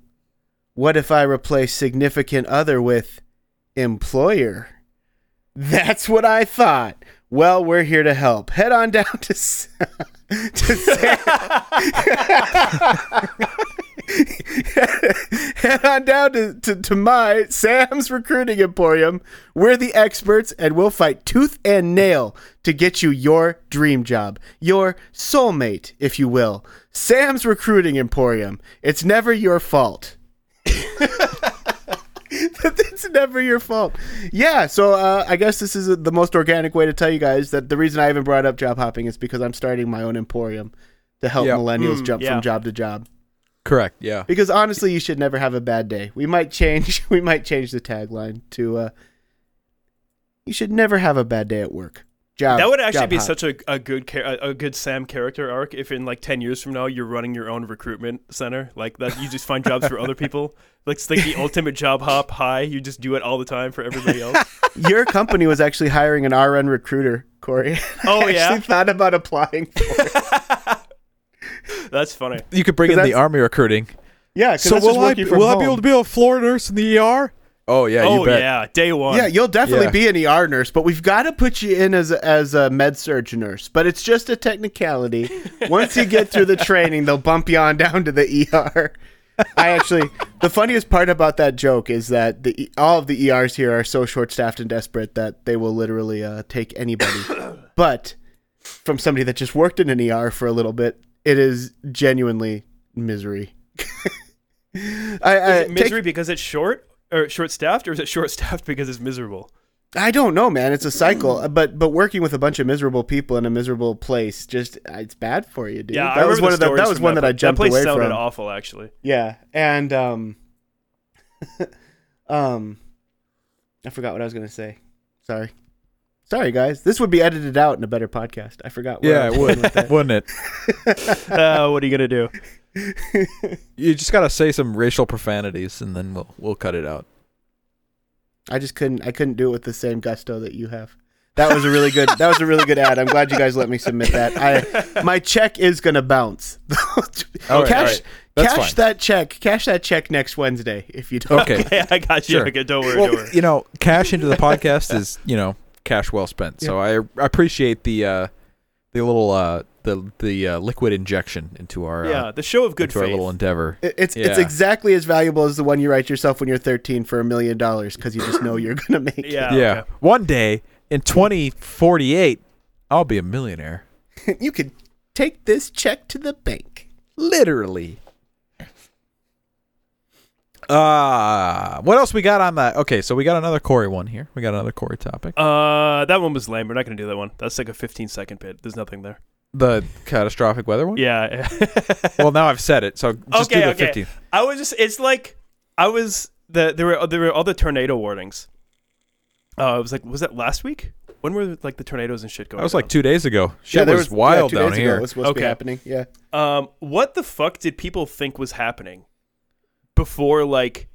What if I replace significant other with employer? That's what I thought. Well, we're here to help. Head on down to to Sam. Head on down to, to, to my Sam's Recruiting Emporium. We're the experts and we'll fight tooth and nail to get you your dream job, your soulmate, if you will. Sam's Recruiting Emporium. It's never your fault. it's never your fault. Yeah, so uh, I guess this is the most organic way to tell you guys that the reason I even brought up job hopping is because I'm starting my own emporium to help Yeah. millennials Mm, jump yeah. from job to job. Correct. Yeah. Because honestly, you should never have a bad day. We might change. We might change the tagline to uh, "You should never have a bad day at work." Job. that would actually be hop. such a, a good char- a, a good Sam character arc if in like ten years from now you're running your own recruitment center like that you just find jobs for other people like it's like the ultimate job hop high you just do it all the time for everybody else. Your company was actually hiring an RN recruiter, Corey. Oh I yeah, actually thought about applying. That's funny. You could bring in the army recruiting. Yeah, so that's just working from will I be able to be a floor nurse in the ER? Oh yeah, oh bet. yeah, day one. Yeah, you'll definitely Yeah. be an ER nurse, but we've got to put you in as a, as a med surg nurse. But it's just a technicality. Once you get through the training, they'll bump you on down to the ER. I actually, the funniest part about that joke is that the E- all of the ERs here are so short staffed and desperate that they will literally uh, take anybody. but from somebody that just worked in an ER for a little bit, it is genuinely misery. I, I Is it take- misery because it's short or short staffed, or is it short staffed because it's miserable? I don't know, man. It's a cycle, but but working with a bunch of miserable people in a miserable place just it's bad for you, dude. Yeah, I that was one of the that was one that, I pla- jumped That place away sounded from. awful, actually. Yeah, and um, um, I forgot what I was gonna say. Sorry, sorry, guys. This would be edited out in a better podcast. I forgot. where I Yeah, was it going with would, that. wouldn't it? uh, what are you gonna do? You just gotta say some racial profanities, and then we'll we'll cut it out. I just couldn't. I couldn't do it with the same gusto that you have. That was a really good. That was a really good ad. I'm glad you guys let me submit that. I my check is gonna bounce. All right, cash all right. That's cash fine. that check. Cash that check next Wednesday if you don't. Okay. Yeah, I got you. Sure. Okay, don't worry, Well, don't worry. you know, cash into the podcast is you know cash well spent. So I I appreciate the uh, the little uh, the the uh, liquid injection into our yeah, uh, the show of good into our little endeavor. It- It's it's exactly as valuable as the one you write yourself when you're 13 for a million dollars because you just know you're gonna make yeah, yeah. okay. One day in 2048, I'll be a millionaire. you could take this check to the bank. Literally. Uh what else we got on that? Okay, so we got another Corey one here. We got another Corey topic. Uh, that one was lame. We're not gonna do that one. That's like a 15 second bit. There's nothing there. The catastrophic weather one? Yeah. Well, now I've said it, so just Okay, do the okay. 15. I was just. It's like I was the there were there were other tornado warnings. Uh, it was like was that last week? When were like the tornadoes and shit going? That was like 2 days ago. Shit there was, yeah, wild two down days ago. It was supposed to be happening. Yeah. Um, what the fuck did people think was happening before like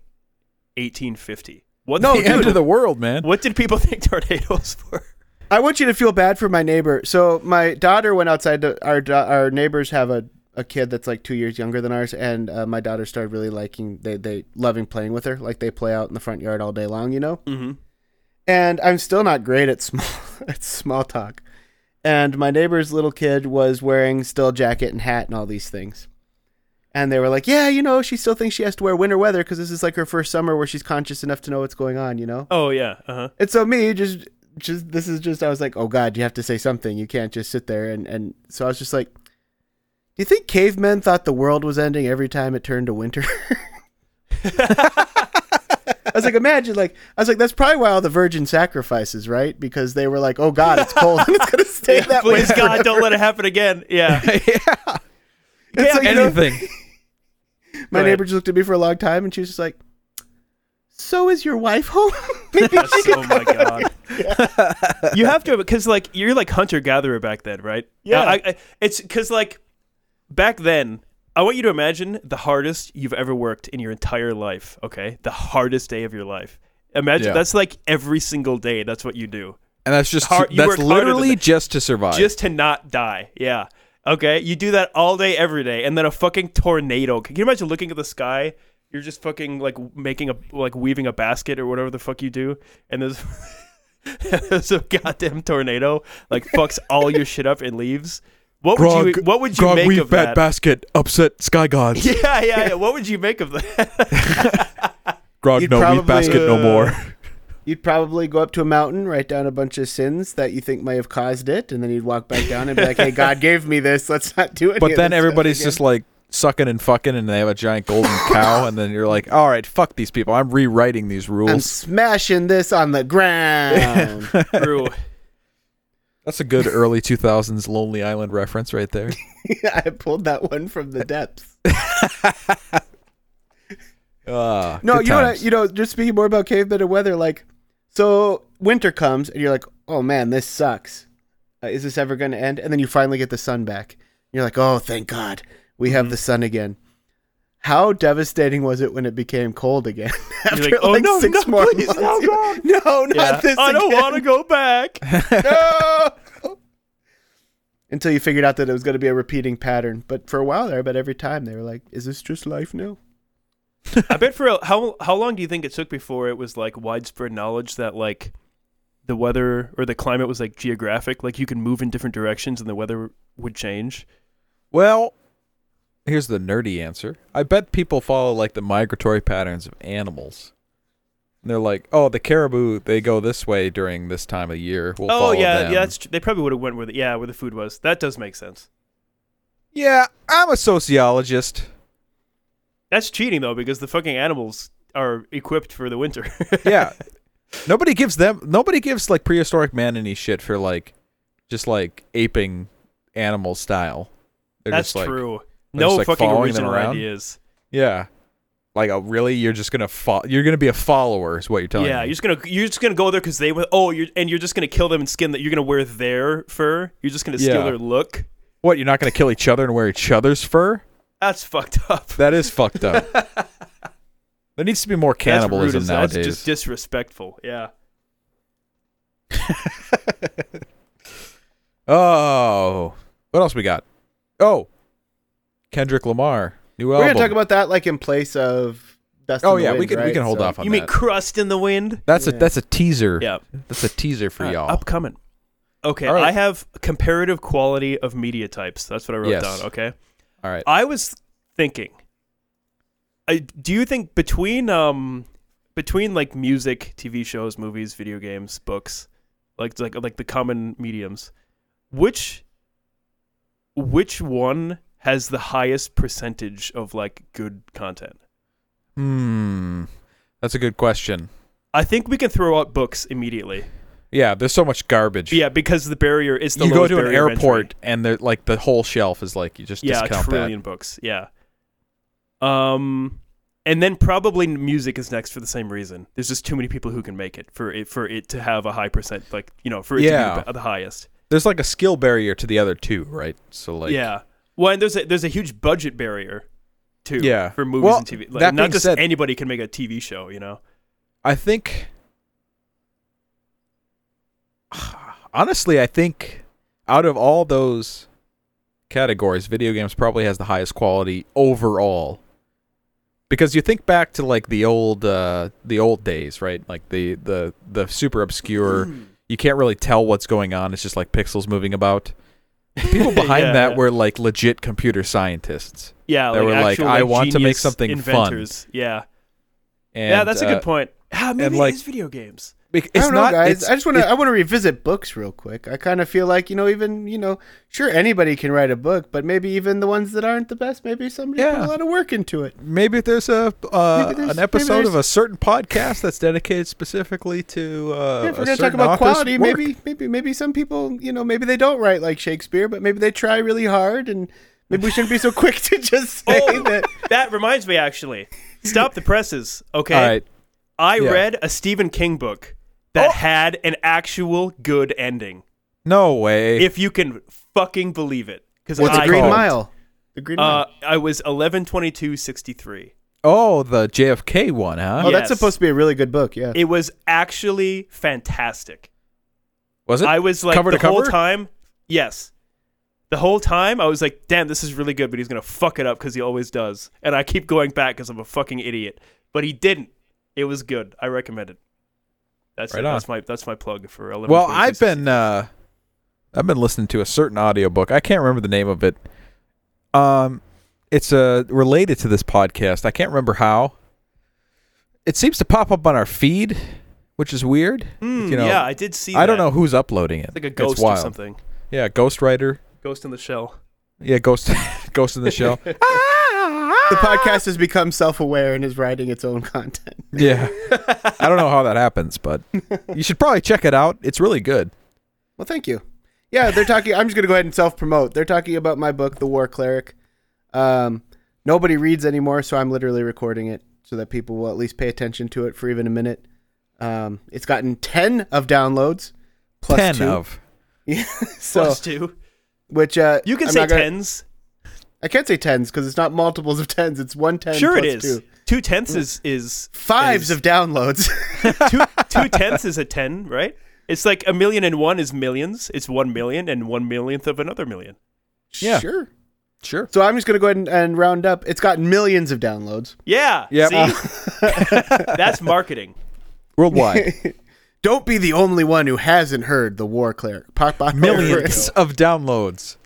1850? What No, the end dude, of the world, man. What did people think tornadoes were? I want you to feel bad for my neighbor. So my daughter went outside. To, our our neighbors have a, a kid that's like two years younger than ours, and uh, my daughter started really liking they they loving playing with her. Like they play out in the front yard all day long, you know. Mm-hmm. And I'm still not great at small at small talk. And my neighbor's little kid was wearing still jacket and hat and all these things. And they were like, "Yeah, you know, she still thinks she has to wear winter weather because this is like her first summer where she's conscious enough to know what's going on, you know." Oh yeah. Uh huh. And so me, just just this is just I was like, oh god, you have to say something. You can't just sit there and and so I was just like, do you think cavemen thought the world was ending every time it turned to winter? I was like, imagine, like, I was like, that's probably why all the virgin sacrifices, right? Because they were like, oh God, it's cold and it's gonna stay that way. Please God, forever. don't let it happen again. Yeah. yeah. It's like, you know, Anything. my Go neighbor just looked at me for a long time, and she was just like, "So is your wife home?" Oh my god. You have to because like you're like hunter gatherer back then, right? Yeah. I, I, it's because like back then. I want you to imagine the hardest you've ever worked in your entire life. Okay, the hardest day of your life. Imagine Yeah. that's like every single day. That's what you do. And that's just Hard- that's work harder than literally that. just to survive. just to not die. Yeah. Okay. You do that all day, every day, and then a fucking tornado. Can you imagine looking at the sky? You're just fucking like making a like weaving a basket or whatever the fuck you do, and there's there's a goddamn tornado like fucks all your shit up and leaves. What would you What would you make of that? basket upset sky gods. yeah, yeah, yeah. What would you make of that? Grog You'd no probably, meat basket no uh, more. You'd probably go up to a mountain, write down a bunch of sins that you think may have caused it, and then you'd walk back down and be like, "Hey, God gave me this. Let's not do it." But then everybody's just like sucking and fucking, and they have a giant golden cow, and then you're like, all right, fuck these people. I'm rewriting these rules. I'm smashing this on the ground. True. That's a good early 2000s Lonely Island reference right there. I pulled that one from the depths. Ah, No, good you know what? I, you know, just speaking more about cavemen and weather, like, so winter comes and you're like, oh man, this sucks. Uh, is this ever going to end? And then you finally get the sun back. You're like, oh, thank God, we Mm-hmm. have the sun again. How devastating was it when it became cold again? After like, "Oh, no, six no, more please, months. no, God." no, not Yeah. this I don't want to go back. No! Until you figured out that it was going to be a repeating pattern. But for a while there, I bet every time they were like, is this just life now? I bet for a, how how long do you think it took before it was like widespread knowledge that like the weather or the climate was like geographic, like you can move in different directions and the weather would change? Well, here's the nerdy answer. I bet people follow like the migratory patterns of animals. And they're like, oh, the caribou, they go this way during this time of year. We'll oh yeah, them. yeah. That's tr- they probably would have went where the, yeah where the food was. That does make sense. yeah, I'm a sociologist. That's cheating though because the fucking animals are equipped for the winter. yeah. Nobody gives them nobody gives like prehistoric man any shit for like just like aping animal style. They're That's just like true. No just, like, fucking original ideas. Yeah. Like oh, really you're just going to fo- you're to be a follower is what you're telling Yeah, me. you're just gonna you're just gonna go there because they were oh you're and you're just gonna kill them and skin that you're gonna wear their fur. You're just gonna steal Yeah. their look. What, you're not going to kill each other and wear each other's fur? That's fucked up. That is fucked up. there needs to be more That's rude cannibalism nowadays. That's just disrespectful. Yeah. oh. What else we got? Oh. Kendrick Lamar. New We're album. gonna talk about that like in place of Dust Oh in the yeah, we Wind, can we can hold So- off on that. You that. mean crust in the wind? that's a that's a teaser. Yeah. That's a teaser for Uh, y'all. Upcoming. Okay, All right. I have comparative quality of media types. That's what I wrote Yes. down. Okay. All right. I was thinking. I, do you think between um between like music, TV shows, movies, video games, books, like like like the common mediums, which which one has the highest percentage of like good content? Hmm. That's a good question. I think we can throw out books immediately. Yeah, there's so much garbage. Yeah, because the barrier is the you go to an barrier of entry. airport and they're like the whole shelf is like you just yeah, a trillion books. Yeah. Um, and then probably music is next for the same reason. There's just too many people who can make it for it for it to have a high percent, like you know, for it Yeah. to be the, highest. There's like a skill barrier to the other two, right? So like yeah. Well, and there's a there's a huge budget barrier too. Yeah. For movies Well, and TV. Like, that not being just said- anybody can make a TV show. You know. I think honestly, I think out of all those categories, video games probably has the highest quality overall. Because you think back to like the old uh the old days, right? Like the the the super obscure you can't really tell what's going on. It's just like pixels moving about. The people behind Yeah, that yeah. were like legit computer scientists. Yeah. They like were like, actual, "I want to make something fun." Yeah. And yeah, that's a uh, good point. Ah, maybe like- it is video games. Bec- I don't know, not. guys. it's- I just want to. I want to revisit books real quick. I kind of feel like you know, even you know, sure anybody can write a book, but maybe even the ones that aren't the best, maybe somebody put a lot of work into it. maybe there's a uh, Maybe there's- an episode of a certain podcast that's dedicated specifically to uh, if we're a gonna talk certain about quality, work. maybe, maybe, maybe some people, you know, maybe they don't write like Shakespeare, but maybe they try really hard, and maybe we shouldn't be so quick to just say Oh. that. That reminds me, actually. Stop the presses, okay? All right. I Yeah. read a Stephen King book that Oh. had an actual good ending. No way. If you can fucking believe it. Because What's the it I Green called? Mile. The Green Uh, Mile. I was eleven twenty two sixty three. oh, the JFK one, huh? Oh, that's supposed to be a really good book. Yeah. It was actually fantastic. Was it? I was like cover the to whole cover? time. Yes, the whole time I was like, "Damn, this is really good," but he's gonna fuck it up because he always does. And I keep going back because I'm a fucking idiot. But he didn't. It was good. I recommend it. That's Right it. on. That's my that's my plug for eleven. Well, I've been uh, I've been listening to a certain audiobook. I can't remember the name of it. Um, it's uh related to this podcast. I can't remember how. It seems to pop up on our feed, which is weird. Mm, you know, yeah, I did see. I don't know who's uploading it. It's like a ghost or something. Yeah, Ghostwriter. Ghost in the shell. Yeah, Ghost Ghost in the Shell. the podcast has become self-aware and is writing its own content. Yeah. I don't know how that happens, but you should probably check it out. It's really good. Well, thank you. Yeah, they're talking. I'm just gonna go ahead and self-promote. They're talking about my book, The War Cleric. Um, nobody reads anymore, so I'm literally recording it so that people will at least pay attention to it for even a minute. Um, it's gotten ten of downloads, plus 10 two. of. so Plus two. which uh, You can I'm say not gonna- tens. I can't say tens because it's not multiples of tens. It's one ten. Sure, it plus is. Two. Two tenths is is Fives is- of downloads. two two tenths is a ten, right? It's like a million and one is millions. It's one million and one millionth of another million. Yeah. Sure. Sure. So I'm just gonna go ahead and, and round up. It's gotten millions of downloads. Yeah. Yep. See, uh, that's marketing. Worldwide. Don't be the only one who hasn't heard the War Cleric. Pop on Millions of downloads.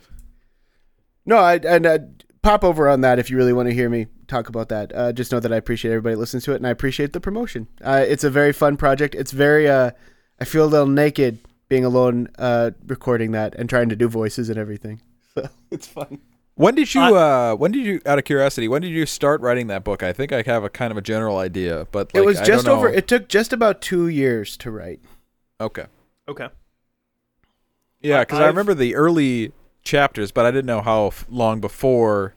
No, I, and uh, pop over on that if you really want to hear me talk about that. Uh, just know that I appreciate everybody that listens to it, and I appreciate the promotion. Uh, it's a very fun project. It's very. Uh, I feel a little naked being alone uh, recording that and trying to do voices and everything. So it's fun. When did you uh when did you out of curiosity, when did you start writing that book? I think I have a kind of a general idea, but like, it was I just don't over. know. It took just about two years to write. Okay. Okay. Yeah, cuz I remember the early chapters, but I didn't know how f- long before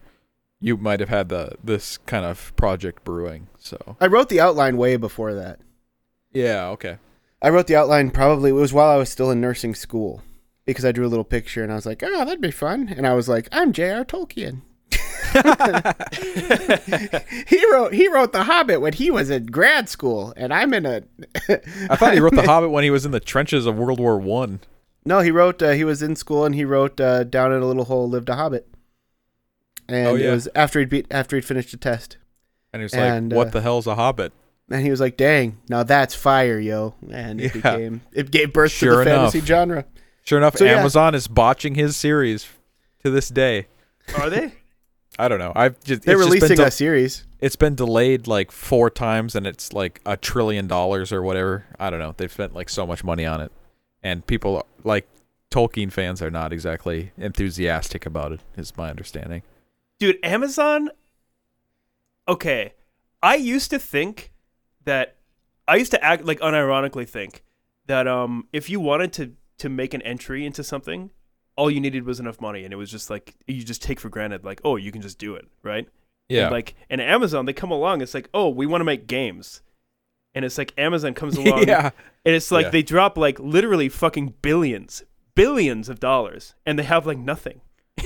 you might have had the this kind of project brewing. So, I wrote the outline way before that. yeah, okay. I wrote the outline probably it was while I was still in nursing school because I drew a little picture and I was like, "Oh, that'd be fun." And I was like, "I'm J.R. Tolkien." he wrote he wrote The Hobbit when he was in grad school, and I'm in a. I thought he wrote The Hobbit when he was in the trenches of World War 1. No, he wrote. Uh, he was in school and he wrote uh, "Down in a Little Hole Lived a Hobbit," and Oh, yeah. it was after he'd beat after he'd finished a test, And he was And, like, "What uh, the hell's a Hobbit?" and he was like, "Dang, now that's fire, yo!" And it Yeah. became it gave birth Sure to the enough. fantasy genre. Sure enough, So, yeah. Amazon is botching his series to this day. Are they? I don't know. I've just They're it's just been releasing a series. it's been delayed like four times and it's like a trillion dollars or whatever. I don't know. They've spent like so much money on it. And people like Tolkien fans are not exactly enthusiastic about it, is my understanding. Dude, Amazon. Okay, I used to think that I used to act like unironically think that um if you wanted to to make an entry into something, all you needed was enough money, and it was just like you just take for granted like oh you can just do it right. Yeah. And like and Amazon, they come along. It's like oh we want to make games, and it's like Amazon comes along. yeah. And it's like Yeah. they drop like literally fucking billions, billions of dollars, and they have like nothing.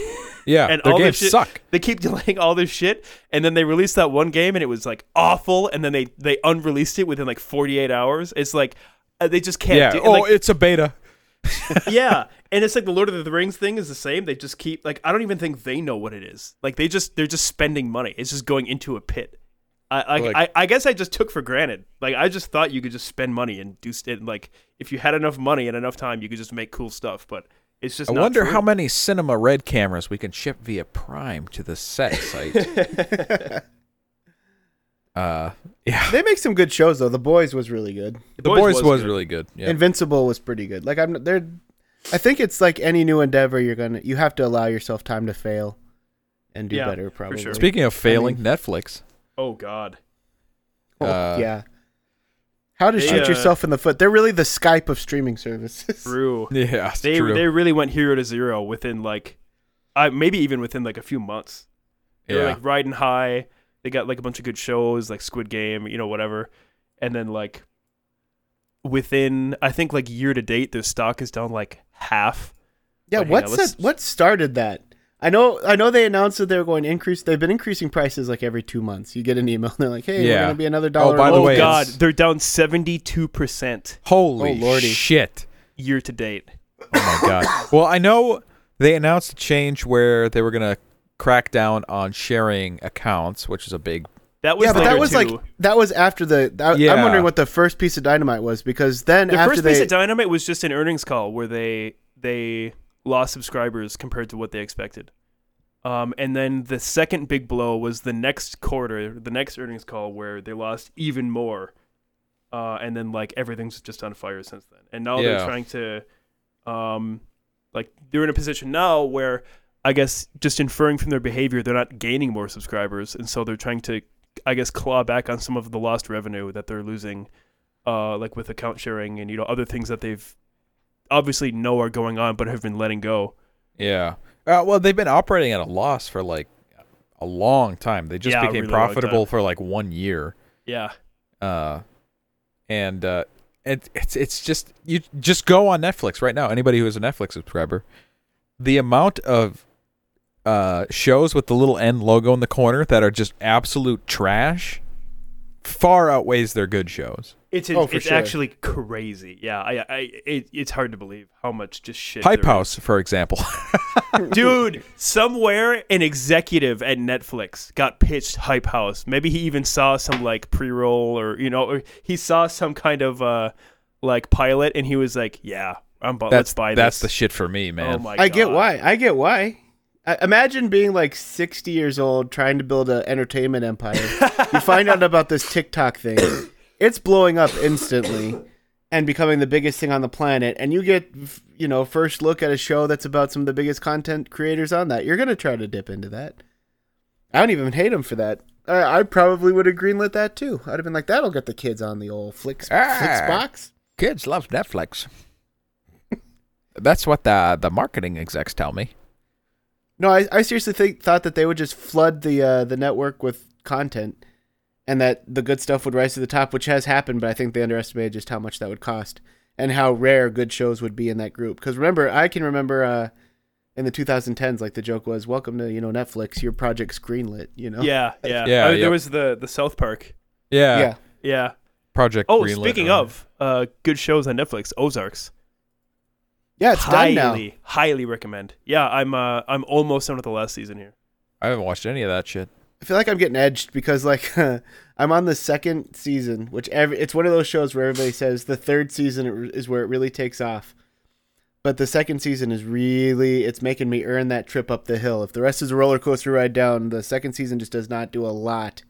Yeah. and Their all games this shit, suck. They keep delaying all this shit, and then they released that one game, and it was like awful, and then they they unreleased it within like 48 hours. It's like uh, they just can't. Yeah. do, oh, like, it's a beta. yeah, and it's like the Lord of the Rings thing is the same. They just keep like I don't even think they know what it is. Like they just they're just spending money. It's just going into a pit. I I, Like- I, I guess I just took for granted. Like I just thought you could just spend money and do st- like if you had enough money and enough time, you could just make cool stuff. But it's just. I not wonder true. how many cinema red cameras we can ship via Prime to the set site. Uh, yeah. They make some good shows though. The Boys was really good. The boys, was, good. really good. Yeah. Invincible was pretty good. Like I'm they're I think it's like any new endeavor you're gonna you have to allow yourself time to fail and do Yeah, better probably. sure. Speaking of failing, mean- Netflix. Oh God. Oh, uh, yeah. How to they, shoot uh, yourself in the foot. They're really the Skype of streaming services. True. Yeah, it's They true. they really went hero to zero within like, I maybe even within like a few months. They were like riding high. They got like a bunch of good shows like Squid Game, you know, whatever. And then like within I think like year to date, their stock is down like half. Yeah, But what's let's- that? What started that? I know, I know. They announced that they were going to increase. They've been increasing prices like every two months. You get an email, and they're like, "Hey, we're going to be another oh, dollar." by the oh month." way, oh, God, it's- they're down seventy two percent Holy Oh, lordy. shit. year to date. Oh my god. well, I know they announced a change where they were gonna crack down on sharing accounts, which is a big. That was yeah, but that was too. like that was after the. I, Yeah. I'm wondering what the first piece of dynamite was because then the after first they piece of dynamite was just an earnings call where they they lost subscribers compared to what they expected. Um, and then the second big blow was the next quarter, the next earnings call where they lost even more. Uh, and then like everything's just on fire since then. And now Yeah. they're trying to, um, like they're in a position now where I guess just inferring from their behavior, they're not gaining more subscribers, and so they're trying to, I guess, claw back on some of the lost revenue that they're losing uh, like with account sharing and you know other things that they've obviously know are going on but have been letting go. Yeah. Uh, well, they've been operating at a loss for like a long time. They just Yeah, became really profitable for like one year. Yeah, Uh, and uh, it, it's it's just you just go on Netflix right now. Anybody who is a Netflix subscriber, the amount of uh, shows with the little N logo in the corner that are just absolute trash far outweighs their good shows. it's Oh, it's sure. actually crazy. Yeah, I, I it, it's hard to believe how much just shit. Hype there House, for example. dude. Somewhere an executive at Netflix got pitched Hype House. Maybe he even saw some like pre-roll or you know, or he saw some kind of uh like pilot and he was like, yeah, I'm bu- that's let's buy that's this. the shit for me, man. Oh my I get why. I get why. Imagine being like 60 years old trying to build an entertainment empire. you find out about this TikTok thing. It's blowing up instantly and becoming the biggest thing on the planet. And you get, you know, first look at a show that's about some of the biggest content creators on that. You're going to try to dip into that. I don't even hate him for that. I, I probably would have greenlit that too. I'd have been like, that'll get the kids on the old Flix, Ah. Flixbox. Kids love Netflix. That's what the the marketing execs tell me. No, I, I seriously think thought that they would just flood the uh, the network with content, and that the good stuff would rise to the top, which has happened. But I think they underestimated just how much that would cost and how rare good shows would be in that group. Because remember, I can remember uh, in the 2010s, like the joke was, "Welcome to you know Netflix, your project's greenlit." You know, Yeah, yeah, Yeah, Uh, yep. There was the the South Park. Yeah. yeah. Yeah. Project. Oh, Greenlit speaking or- of uh, good shows on Netflix, Ozarks. Yeah, it's highly, done now. highly recommend. Yeah, I'm uh, I'm almost done with the last season here. I haven't watched any of that shit. I feel like I'm getting edged because like I'm on the second season, which every it's one of those shows where everybody says the third season is where it really takes off. But the second season is really it's making me earn that trip up the hill. If the rest is a roller coaster ride down, the second season just does not do a lot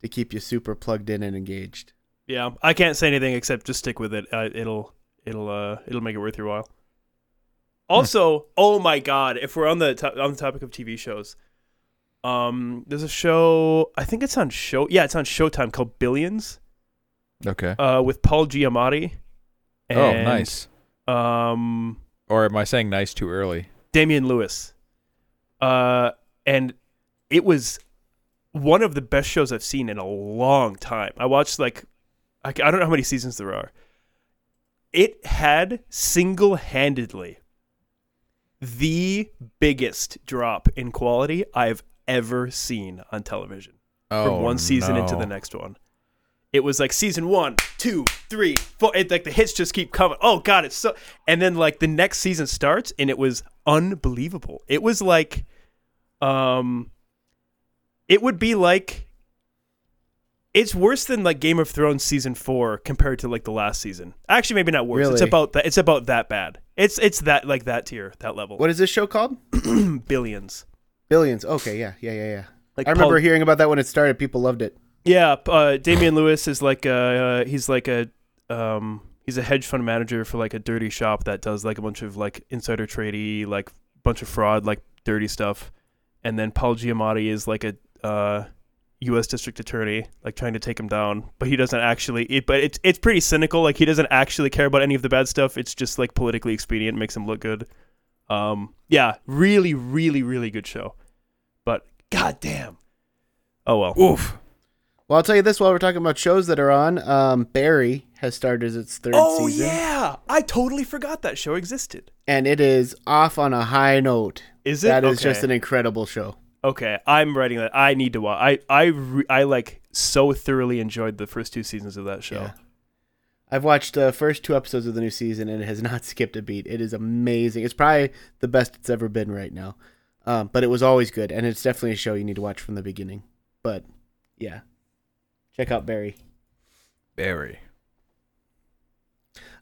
to keep you super plugged in and engaged. Yeah, I can't say anything except just stick with it. Uh, it'll it'll uh, it'll make it worth your while. Also, oh my god, if we're on the to- on the topic of TV shows, um, there's a show I think it's on show yeah it's on Showtime called Billions, Okay. uh, with Paul Giamatti. oh, nice. Um, Or am I saying nice too early? Damian Lewis. Uh, and it was one of the best shows I've seen in a long time. I watched like I, I don't know how many seasons there are. It had single-handedly the biggest drop in quality I've ever seen on television Oh, from one season into the next one. It was like season one, two, three, four. It, like the hits just keep coming. Oh god, it's so. And then like the next season starts, and it was unbelievable. It was like, um, it would be like. It's worse than like Game of Thrones season four compared to like the last season. Actually, maybe not worse. It's about that. It's about that bad. It's it's that like that tier, that level. What is this show called? billions? Billions. Okay, yeah, yeah, yeah, yeah. Like I remember Paul- hearing about that when it started. People loved it. Yeah, uh, Damian Lewis is like a uh, he's like a um he's a hedge fund manager for like a dirty shop that does like a bunch of like insider tradey like bunch of fraud like dirty stuff, and then Paul Giamatti is like a uh, U.S. district attorney like trying to take him down, but he doesn't actually. It, but it's it's pretty cynical. Like he doesn't actually care about any of the bad stuff. It's just like politically expedient, makes him look good. Um, yeah, really, really, really good show. But goddamn. Oh well. Oof. Well, I'll tell you this while we're talking about shows that are on. Um, Barry has started its third Oh season, Oh yeah, I totally forgot that show existed. and it is off on a high note. Is it? That is Okay. just an incredible show. Okay, I'm writing that. I need to watch. I I re- I like so thoroughly enjoyed the first two seasons of that show. Yeah. I've watched the first two episodes of the new season, and it has not skipped a beat. It is amazing. It's probably the best it's ever been right now. Um, but it was always good, and it's definitely a show you need to watch from the beginning. But yeah, check out Barry. Barry.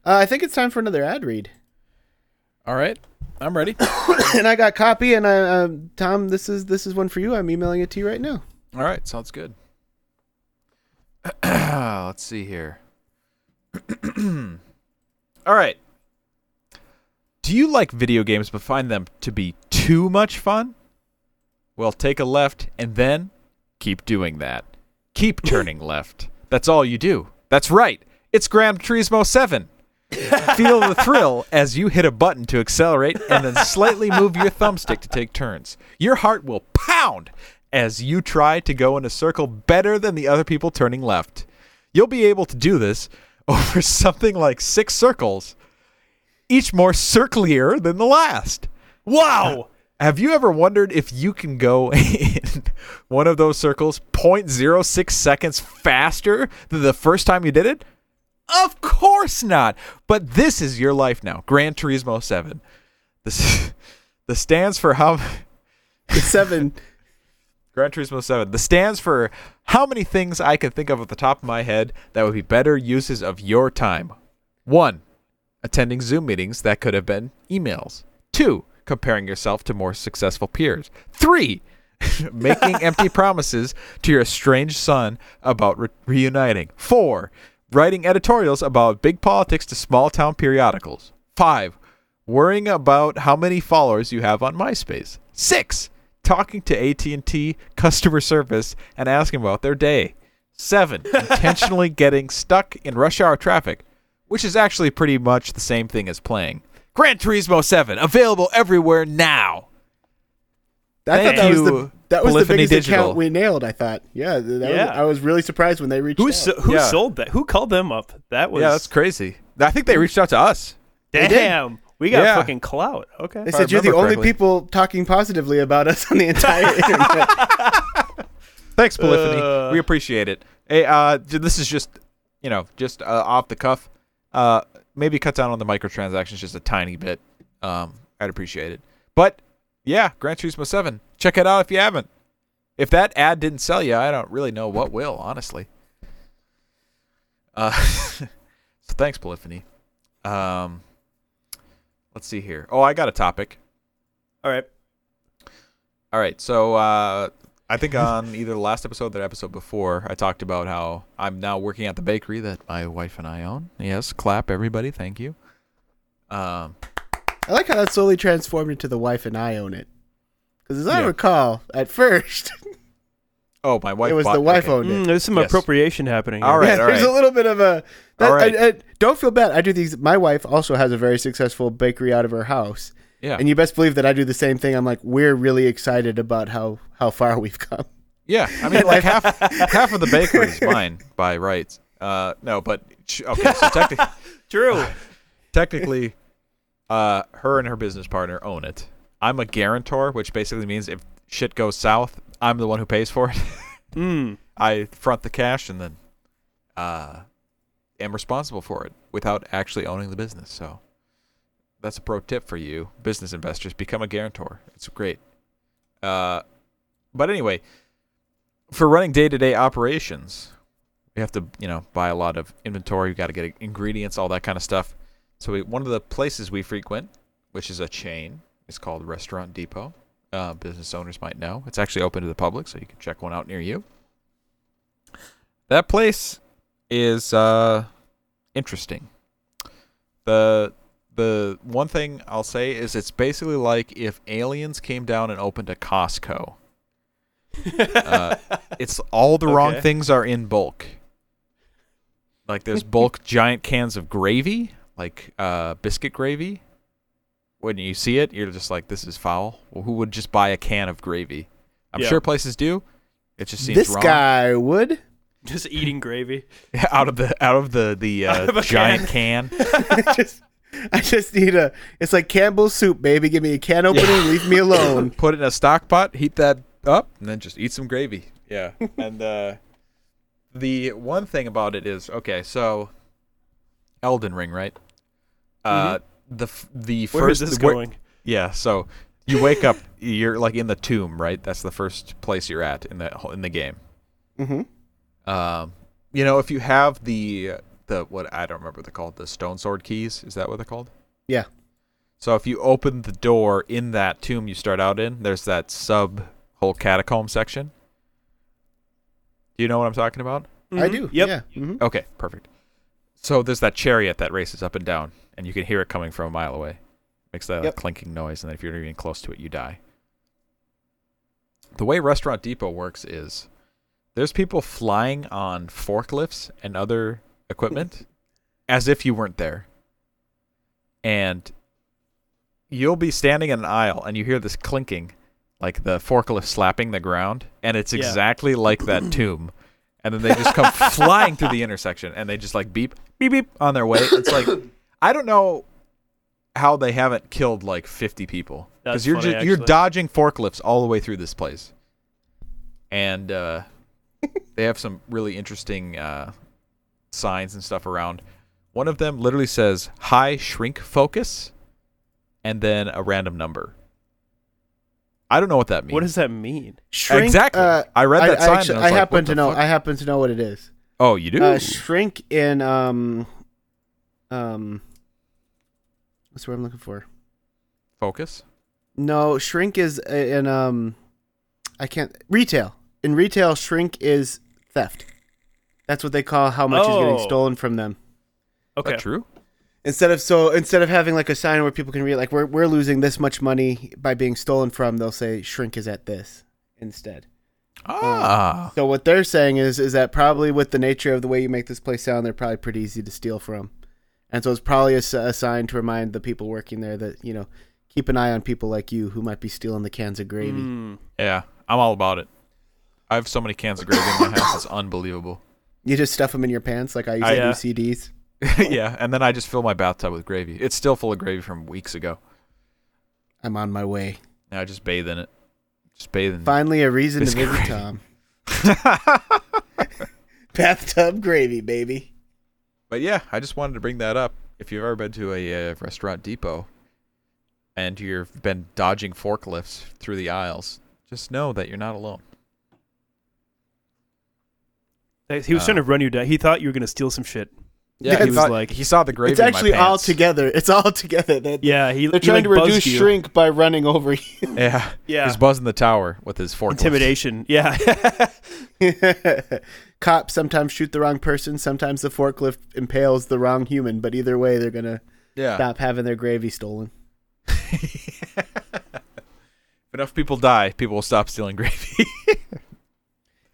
Uh, I think it's time for another ad read. All right. I'm ready. and I got copy, and I, um, Tom, this is this is one for you. I'm emailing it to you right now. All right, sounds good. Let's see here. All right. Do you like video games but find them to be too much fun? Well, take a left and then keep doing that. Keep turning left. That's all you do. That's right. It's Gran Turismo 7. Feel the thrill as you hit a button to accelerate and then slightly move your thumbstick to take turns. Your heart will pound as you try to go in a circle better than the other people turning left. You'll be able to do this over something like six circles, each more circlier than the last. Wow. Have you ever wondered if you can go in one of those circles 0.06 seconds faster than the first time you did it? Of course not. But this is your life now. Gran Turismo 7. This the stands for how The seven. Gran Turismo 7. The stands for how many things I can think of at the top of my head that would be better uses of your time. 1. Attending Zoom meetings that could have been emails. 2. Comparing yourself to more successful peers. 3. Making empty promises to your estranged son about re- reuniting. 4. Writing editorials about big politics to small town periodicals. 5. Worrying about how many followers you have on MySpace. 6 talking to AT&T customer service and asking about their day. 7. Intentionally getting stuck in rush hour traffic, which is actually pretty much the same thing as playing. Gran Turismo 7 available everywhere now. I Thank thought that was you, the that was the biggest Digital. account we nailed. I thought. Yeah, that Yeah. Was, I was really surprised when they reached Who out. so, who Yeah. sold that? Who called them up? That was yeah, that's crazy. I think they reached out to us. damn. We got Yeah. fucking clout. Okay. They If said you're the remember only people talking positively about us on the entire internet. Thanks, Polyphony. Uh. we appreciate it. Hey, uh, this is just, you know, just uh, off the cuff. Uh, maybe cut down on the microtransactions just a tiny bit. Um, I'd appreciate it. But yeah, Gran Turismo 7. Check it out if you haven't. If that ad didn't sell you, I don't really know what will, honestly. Uh, so thanks, Polyphony. Um, let's see here. Oh, I got a topic. All right. All right, so uh, I think on either the last episode or the episode before, I talked about how I'm now working at the bakery that my wife and I own. Yes, clap, everybody. Thank you. Um, I like how that slowly transformed into the wife and I own it. Because as I Yeah. recall, at first oh, my wife. it was bought- the wife okay. owned it. Mm, there's some Yes. appropriation happening. All here. right, yeah, all there's right. a little bit of a. That, All right. I, I- don't feel bad. I do these. My wife also has a very successful bakery out of her house, Yeah, and you best believe that I do the same thing. I'm like, we're really excited about how how far we've come. yeah. I mean, like half half of the bakery is mine by rights. Uh, no, but okay. So technically, True. technically, uh, her and her business partner own it. I'm a guarantor, which basically means if shit goes south, I'm the one who pays for it. Mm. I front the cash and then uh, am responsible for it without actually owning the business. So that's a pro tip for you, business investors: become a guarantor. It's great. Uh, but anyway, for running day-to-day operations, we have to, you know, buy a lot of inventory. We got to get ingredients, all that kind of stuff. So we, one of the places we frequent, which is a chain, is called Restaurant Depot. Uh, business owners might know. It's actually open to the public, so you can check one out near you. that place is uh interesting. The the one thing I'll say is it's basically like if aliens came down and opened a Costco. Uh, it's all the wrong things are in bulk. Like there's bulk giant cans of gravy, like uh, biscuit gravy. When you see it, you're just like, "This is foul." Well, who would just buy a can of gravy? I'm Yeah. sure places do. It just seems This wrong. guy would. Just eating gravy. out of the out of the the Out of uh, giant can. I just, I just need a. It's like Campbell's soup, baby. Give me a can opening. Leave me alone. Put it in a stock pot, heat that up, and then just eat some gravy. Yeah, and uh, the one thing about it is okay. So, Elden Ring, right? Uh, the f- the Where is first this where- going? Yeah, so you wake up, you're like in the tomb, right? That's the first place you're at in the in the game. Mm-hmm. Um, you know, if you have the the what I don't remember what they're called, the stone sword keys, is that what they're called? Yeah. So if you open the door in that tomb you start out in, there's that sub whole catacomb section. Do you know what I'm talking about? I Mhm. do. Yep. Yeah. hmm Okay, perfect. So there's that chariot that races up and down, and you can hear it coming from a mile away. Makes that Yep. clinking noise, and then if you're even close to it, you die. The way Restaurant Depot works is there's people flying on forklifts and other equipment as if you weren't there. And you'll be standing in an aisle and you hear this clinking, like the forklift slapping the ground, and it's Yeah. exactly like that tomb. And then they just come flying through the intersection and they just like beep, beep, beep on their way. It's like, I don't know how they haven't killed like 50 people. Because you're funny, just, you're dodging forklifts all the way through this place. And uh, they have some really interesting uh, signs and stuff around. One of them literally says high shrink focus and then a random number. I don't know what that means. What does that mean? Shrink. exactly? Uh, I read that I, sign. actu- and I, I like, happen what to the know. fuck? I happen to know what it is. oh, you do? Uh, shrink in um, um, what's what I'm looking for? focus. No, shrink is uh, in um, I can't retail. In retail, shrink is theft. That's what they call how much is getting Oh. stolen from them. Is Okay. that true? Instead of so instead of having like a sign where people can read like we're we're losing this much money by being stolen from, they'll say shrink is at this instead. Ah. So what they're saying is is that probably with the nature of the way you make this place sound, they're probably pretty easy to steal from, and so it's probably a sign to remind the people working there that you know keep an eye on people like you who might be stealing the cans of gravy. Mm. yeah, I'm all about it. I have so many cans of gravy in my house. It's unbelievable. You just stuff them in your pants like I used I- to do CDs. yeah, and then I just fill my bathtub with gravy. It's still full of gravy from weeks ago. I'm on my way. Now I just bathe in it. Just bathe in it. Finally, a reason to Biscuit visit gravy. Tom. Bathtub gravy, baby. But yeah, I just wanted to bring that up. If you've ever been to a uh, restaurant depot and you've been dodging forklifts through the aisles, just know that you're not alone. He was Uh, trying to run you down. He thought you were gonna steal some shit. Yeah, he he, was thought, like- he saw the gravy. It's in my actually all together. It's all together. They're, Yeah, he. they're he, trying like, to reduce you. shrink by running over you. Yeah, Yeah. he's buzzing the tower with his forklift. Intimidation. Yeah. Cops sometimes shoot the wrong person. Sometimes the forklift impales the wrong human. But either way, they're gonna Yeah. stop having their gravy stolen. if enough people die, people will stop stealing gravy.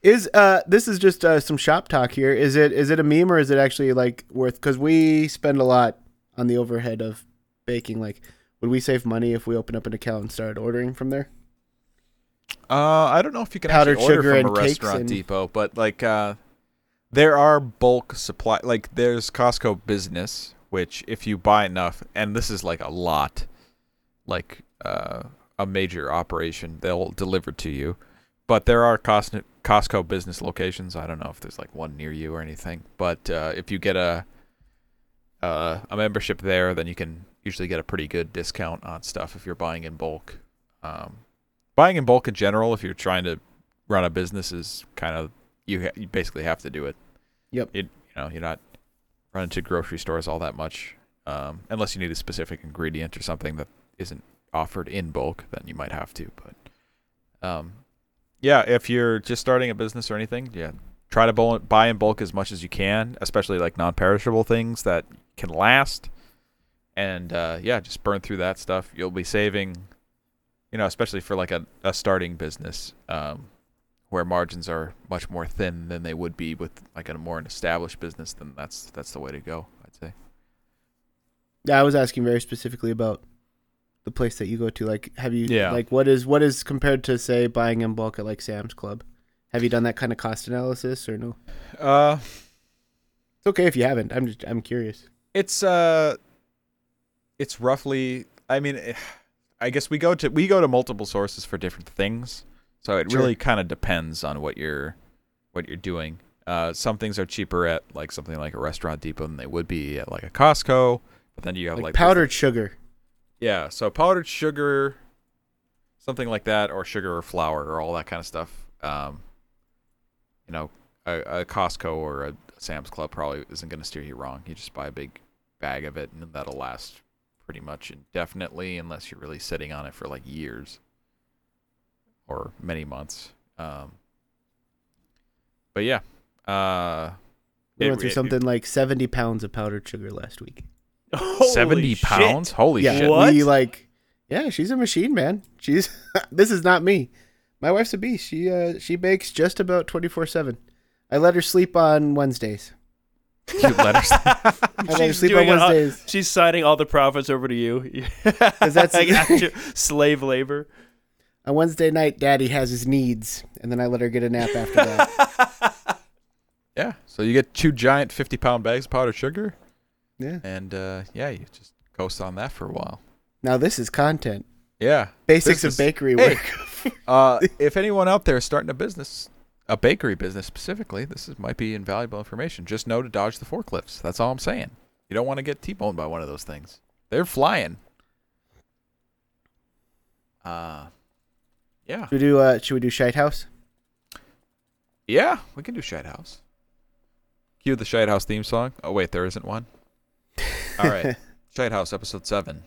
Is uh this is just uh, some shop talk here. Is it is it a meme or is it actually like worth? Because we spend a lot on the overhead of baking. Like, would we save money if we open up an account and started ordering from there? Uh, I don't know if you can Powdered actually order sugar from a restaurant and- depot, but like uh, there are bulk supply. Like there's Costco Business, which if you buy enough, and this is like a lot, like uh, a major operation, they'll deliver to you. But there are Cos- Costco Business locations. I don't know if there's like one near you or anything. But uh, if you get a uh, a membership there, then you can usually get a pretty good discount on stuff if you're buying in bulk. Um, buying in bulk in general, if you're trying to run a business, is kind of you. Ha- you basically have to do it. Yep. It, you know, you're not running to grocery stores all that much, um, unless you need a specific ingredient or something that isn't offered in bulk. Then you might have to. But, um, yeah, if you're just starting a business or anything, yeah, try to buy in bulk as much as you can, especially like non-perishable things that can last. And uh, yeah, just burn through that stuff. You'll be saving, you know, especially for like a, a starting business um, where margins are much more thin than they would be with like a more established business. Then that's that's the way to go. I'd say. Yeah, I was asking very specifically about the place that you go to. Like, have you? Yeah. Like, what is what is compared to say buying in bulk at like Sam's Club? Have you done that kind of cost analysis or no? Uh, It's okay if you haven't. I'm just I'm curious. It's uh it's roughly I mean eh, I guess we go to we go to multiple sources for different things. So it Sure. really kind of depends on what you're what you're doing. Uh some things are cheaper at like something like a restaurant depot than they would be at like a Costco. But then you have Like, like, powdered sugar. Yeah, so powdered sugar something like that or sugar or flour or all that kind of stuff. Um you know, a, a Costco or a Sam's Club probably isn't going to steer you wrong. You just buy a big bag of it, and that'll last pretty much indefinitely, unless you're really sitting on it for like years or many months. Um, but yeah, uh, We went through it- something like 70 pounds of powdered sugar last week. Holy seventy shit. pounds. Holy yeah, shit! What? we like. Yeah, she's a machine, man. She's. this is not me. My wife's a beast. She uh she bakes just about 24 seven. I let her sleep on Wednesdays. You let her- I let her She's sleep on doing all- Wednesdays. She's signing all the profits over to you. that's- like actual slave labor. On Wednesday night, Daddy has his needs, and then I let her get a nap after that. yeah, so you get two giant fifty-pound bags of powdered sugar, yeah. and uh, yeah, you just coast on that for a while. Now this is content. Yeah, Basics of bakery Hey. work. Uh, if anyone out there is starting a business, a bakery business specifically, this is, might be invaluable information. Just know to dodge the forklifts. That's all I'm saying. You don't want to get T-boned by one of those things. They're flying. Uh, yeah, Should we do uh should we do Shite House? yeah, we can do Shite House. Cue the Shite House theme song. Oh wait, there isn't one. All right, Shite House episode seven.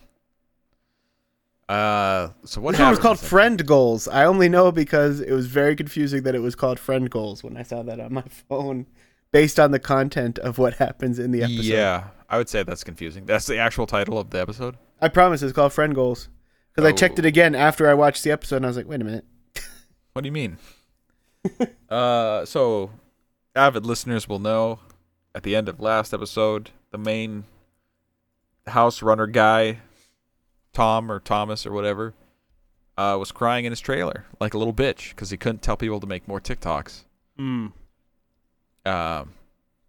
Uh, so what This one was called Friend Goals. I only know because it was very confusing that it was called Friend Goals when I saw that on my phone, based on the content of what happens in the episode. Yeah, I would say that's confusing. That's the actual title of the episode. I promise it's called Friend Goals because I checked Oh. it again after I watched the episode and I was like, wait a minute. What do you mean? uh, so avid listeners will know at the end of last episode, the main house runner guy, Tom or Thomas or whatever, uh, was crying in his trailer like a little bitch because he couldn't tell people to make more TikToks. Mm. Um,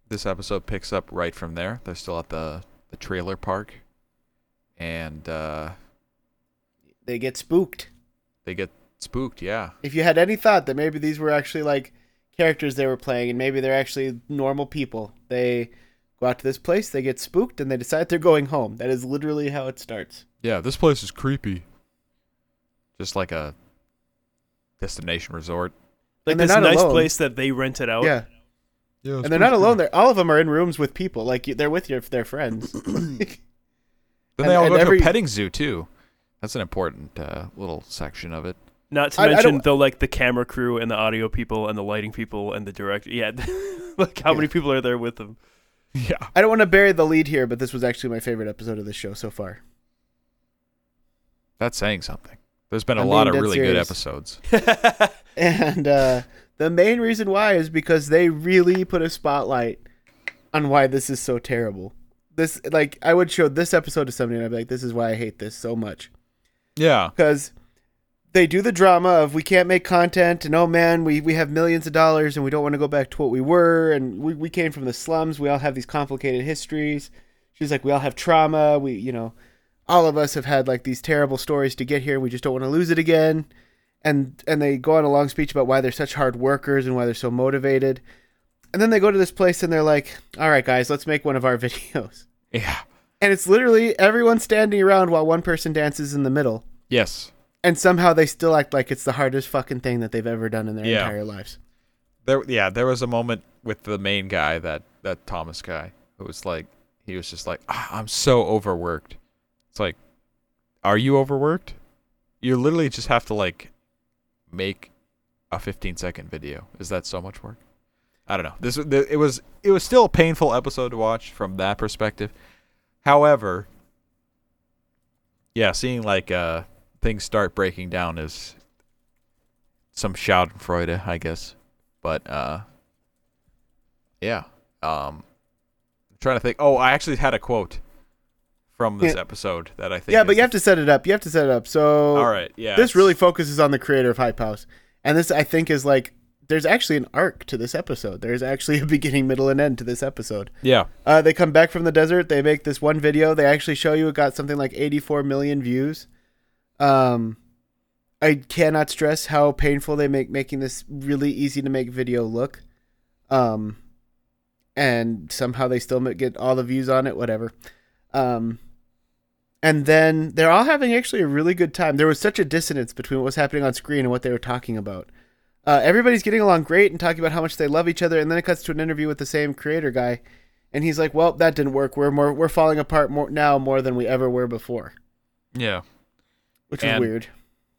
this episode picks up right from there. They're still at the the trailer park, and uh, They get spooked. they get spooked. Yeah, If you had any thought that maybe these were actually like characters they were playing and maybe they're actually normal people, they go out to this place, they get spooked, and they decide they're going home. That is literally how it starts. Yeah, this place is creepy. Just like a destination resort. Like And they're this not nice alone. place that they rented out. Yeah. Yeah, And they're not alone. They're all of them are in rooms with people. Like you- they're with your their friends. Then and- they all and go every- to a petting zoo too. That's an important uh, little section of it. Not to I- I mention don't- the like the camera crew and the audio people and the lighting people and the director. Yeah, like how Yeah. many people are there with them? Yeah. I don't want to bury the lead here, but this was actually my favorite episode of the show so far. That's saying something. There's been a I'm lot of dead really good episodes. And uh, the main reason why is because they really put a spotlight on why this is so terrible. This like I would show this episode to somebody and I'd be like, "This is why I hate this so much." Yeah. because they do the drama of we can't make content and oh man we, we have millions of dollars and we don't want to go back to what we were and we, we came from the slums we all have these complicated histories. She's like we all have trauma we you know all of us have had like these terrible stories to get here and we just don't want to lose it again. And and they go on a long speech about why they're such hard workers and why they're so motivated. And then they go to this place and they're like all right guys let's make one of our videos. Yeah. and it's literally everyone standing around while one person dances in the middle. Yes. And somehow they still act like it's the hardest fucking thing that they've ever done in their Yeah. entire lives. There yeah, there was a moment with the main guy, that that Thomas guy, who was like he was just like, ah, I'm so overworked. It's like, are you overworked? You literally just have to like make a 15 second video. Is that so much work? I don't know. This it was it was still a painful episode to watch from that perspective. However, yeah, seeing like uh things start breaking down is some Schadenfreude, I guess. But uh yeah. Um I'm trying to think. Oh, I actually had a quote from this Yeah. episode that I think Yeah, but you have to set it up. You have to set it up. So All right, yeah. this really focuses on the creator of Hype House, and this I think is like there's actually an arc to this episode. There's actually a beginning, middle, and end to this episode. Yeah. Uh, they come back from the desert. They make this one video. They actually show you it got something like 84 million views. Um, I cannot stress how painful they make making this really easy to make video look. Um, and somehow they still get all the views on it. Whatever. Um, and then they're all having actually a really good time. There was such a dissonance between what was happening on screen and what they were talking about. Uh, everybody's getting along great and talking about how much they love each other, and then it cuts to an interview with the same creator guy, and he's like, "Well, that didn't work. We're more we're falling apart more now more than we ever were before," Yeah. Which is weird.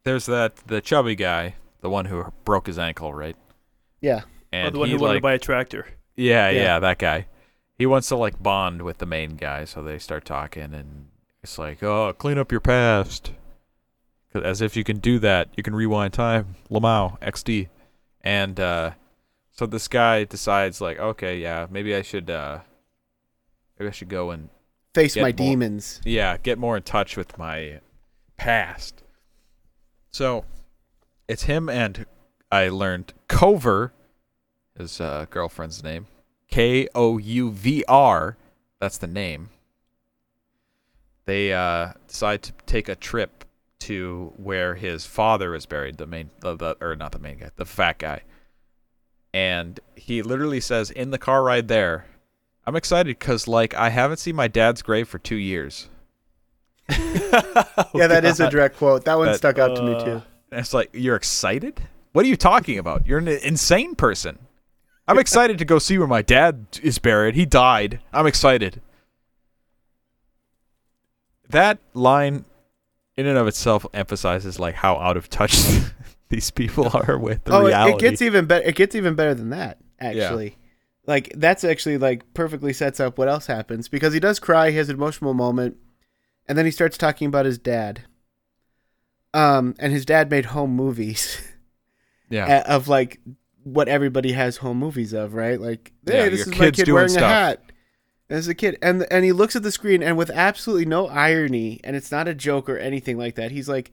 There's that the chubby guy, the one who broke his ankle, right? Yeah, And oh, the one he who wanted like to buy a tractor. Yeah, Yeah. yeah, that guy. He wants to like bond with the main guy, so they start talking, and it's like, "Oh, clean up your past," 'Cause as if you can do that, you can rewind time. Lamau XD, and uh, so this guy decides like, okay, yeah, maybe I should, uh, maybe I should go and face my more. demons. yeah, get more in touch with my past. So it's him and I learned Kouvr, his uh, girlfriend's name. K O U V R. That's the name. They uh, decide to take a trip to where his father is buried. The main, the, the or not the main guy, the fat guy. And he literally says in the car ride there, "I'm excited because like I haven't seen my dad's grave for two years." yeah, that is a direct quote. That one That- stuck out to me uh, too. It's like, you're excited? What are you talking about? You're an insane person. I'm excited to go see where my dad is buried. He died. I'm excited. That line, in and of itself, emphasizes like how out of touch these people are with the oh, it- reality. it gets even better. It gets even better than that. Actually, like that's actually like perfectly sets up what else happens because he does cry. He has an emotional moment, and then he starts talking about his dad. Um, and his dad made home movies. yeah, of like what everybody has home movies of, right? Like, hey, Yeah, this your is my kid wearing stuff. a hat. As a kid, and and he looks at the screen, and with absolutely no irony, and it's not a joke or anything like that. He's like,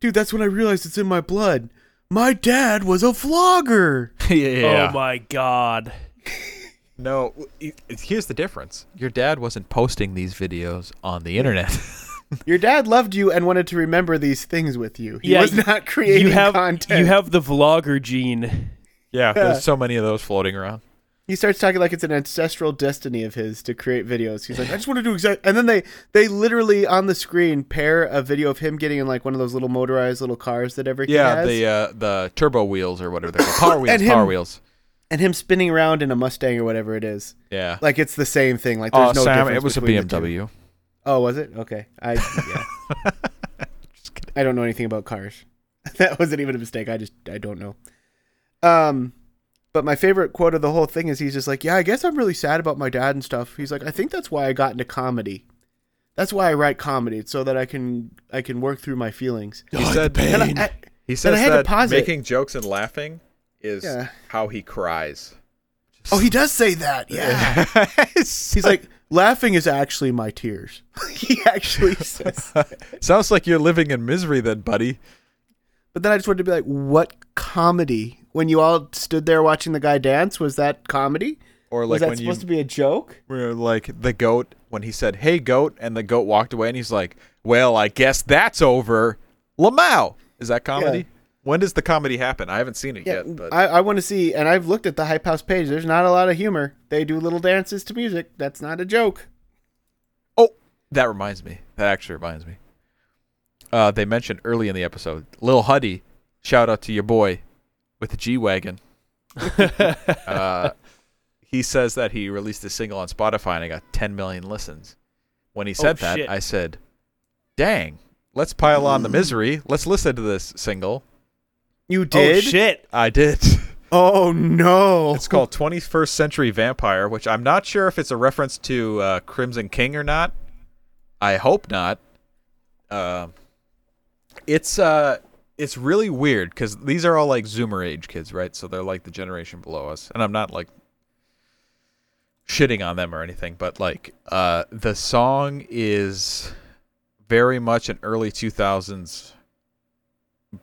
"Dude, that's when I realized it's in my blood. My dad was a vlogger." yeah. Oh my god. No, i- here's the difference. Your dad wasn't posting these videos on the internet. Your dad loved you and wanted to remember these things with you. He Yeah, was not creating You have content. you have the vlogger gene. yeah, Yeah. there's so many of those floating around. he starts talking like it's an ancestral destiny of his to create videos. He's like, I just want to do exact. And then they they literally on the screen pair a video of him getting in like one of those little motorized little cars that every kid Yeah, the uh, the turbo wheels or whatever they're called. Power wheels. And him- Power wheels. And him spinning around in a Mustang or whatever it is. Yeah. Like it's the same thing. Like there's Oh, no Sam, difference it was a between the. BMW. Oh, was it? Okay. I yeah. I don't know anything about cars. that wasn't even a mistake. I just I don't know. Um but my favorite quote of the whole thing is he's just like, "Yeah, I guess I'm really sad about my dad and stuff." He's like, "I think that's why I got into comedy. That's why I write comedy so that I can I can work through my feelings." He said And I, I, he says I had to that pause it. making jokes and laughing is Yeah. how he cries. oh, he does say that. Yeah. He's like, "Laughing is actually my tears." he actually says sounds like you're living in misery, then, buddy. But then I just wanted to be like, what comedy? When you all stood there watching the guy dance, was that comedy? Or like Was that when you supposed to be a joke? were like the goat when he said, "Hey, goat," and the goat walked away, and he's like, "Well, I guess that's over." Lamau is that comedy? Yeah. When does the comedy happen? I haven't seen it Yeah, yet, but I, I want to see, and I've looked at the Hype House page. There's not a lot of humor. They do little dances to music. That's not a joke. Oh, that reminds me. That actually reminds me. Uh, they mentioned early in the episode, Lil Huddy. Shout out to your boy with the G wagon. uh, he says that he released a single on Spotify and it got 10 million listens. When he said that, shit. I said, "Dang, let's pile on the misery. Let's listen to this single." You did? Oh did? shit. I did. Oh no! It's called 21st Century Vampire, which I'm not sure if it's a reference to uh, Crimson King or not. I hope not. Uh, it's uh, it's really weird because these are all like Zoomer age kids, right? So they're like the generation below us, and I'm not like shitting on them or anything, but like uh, the song is very much an early 2000s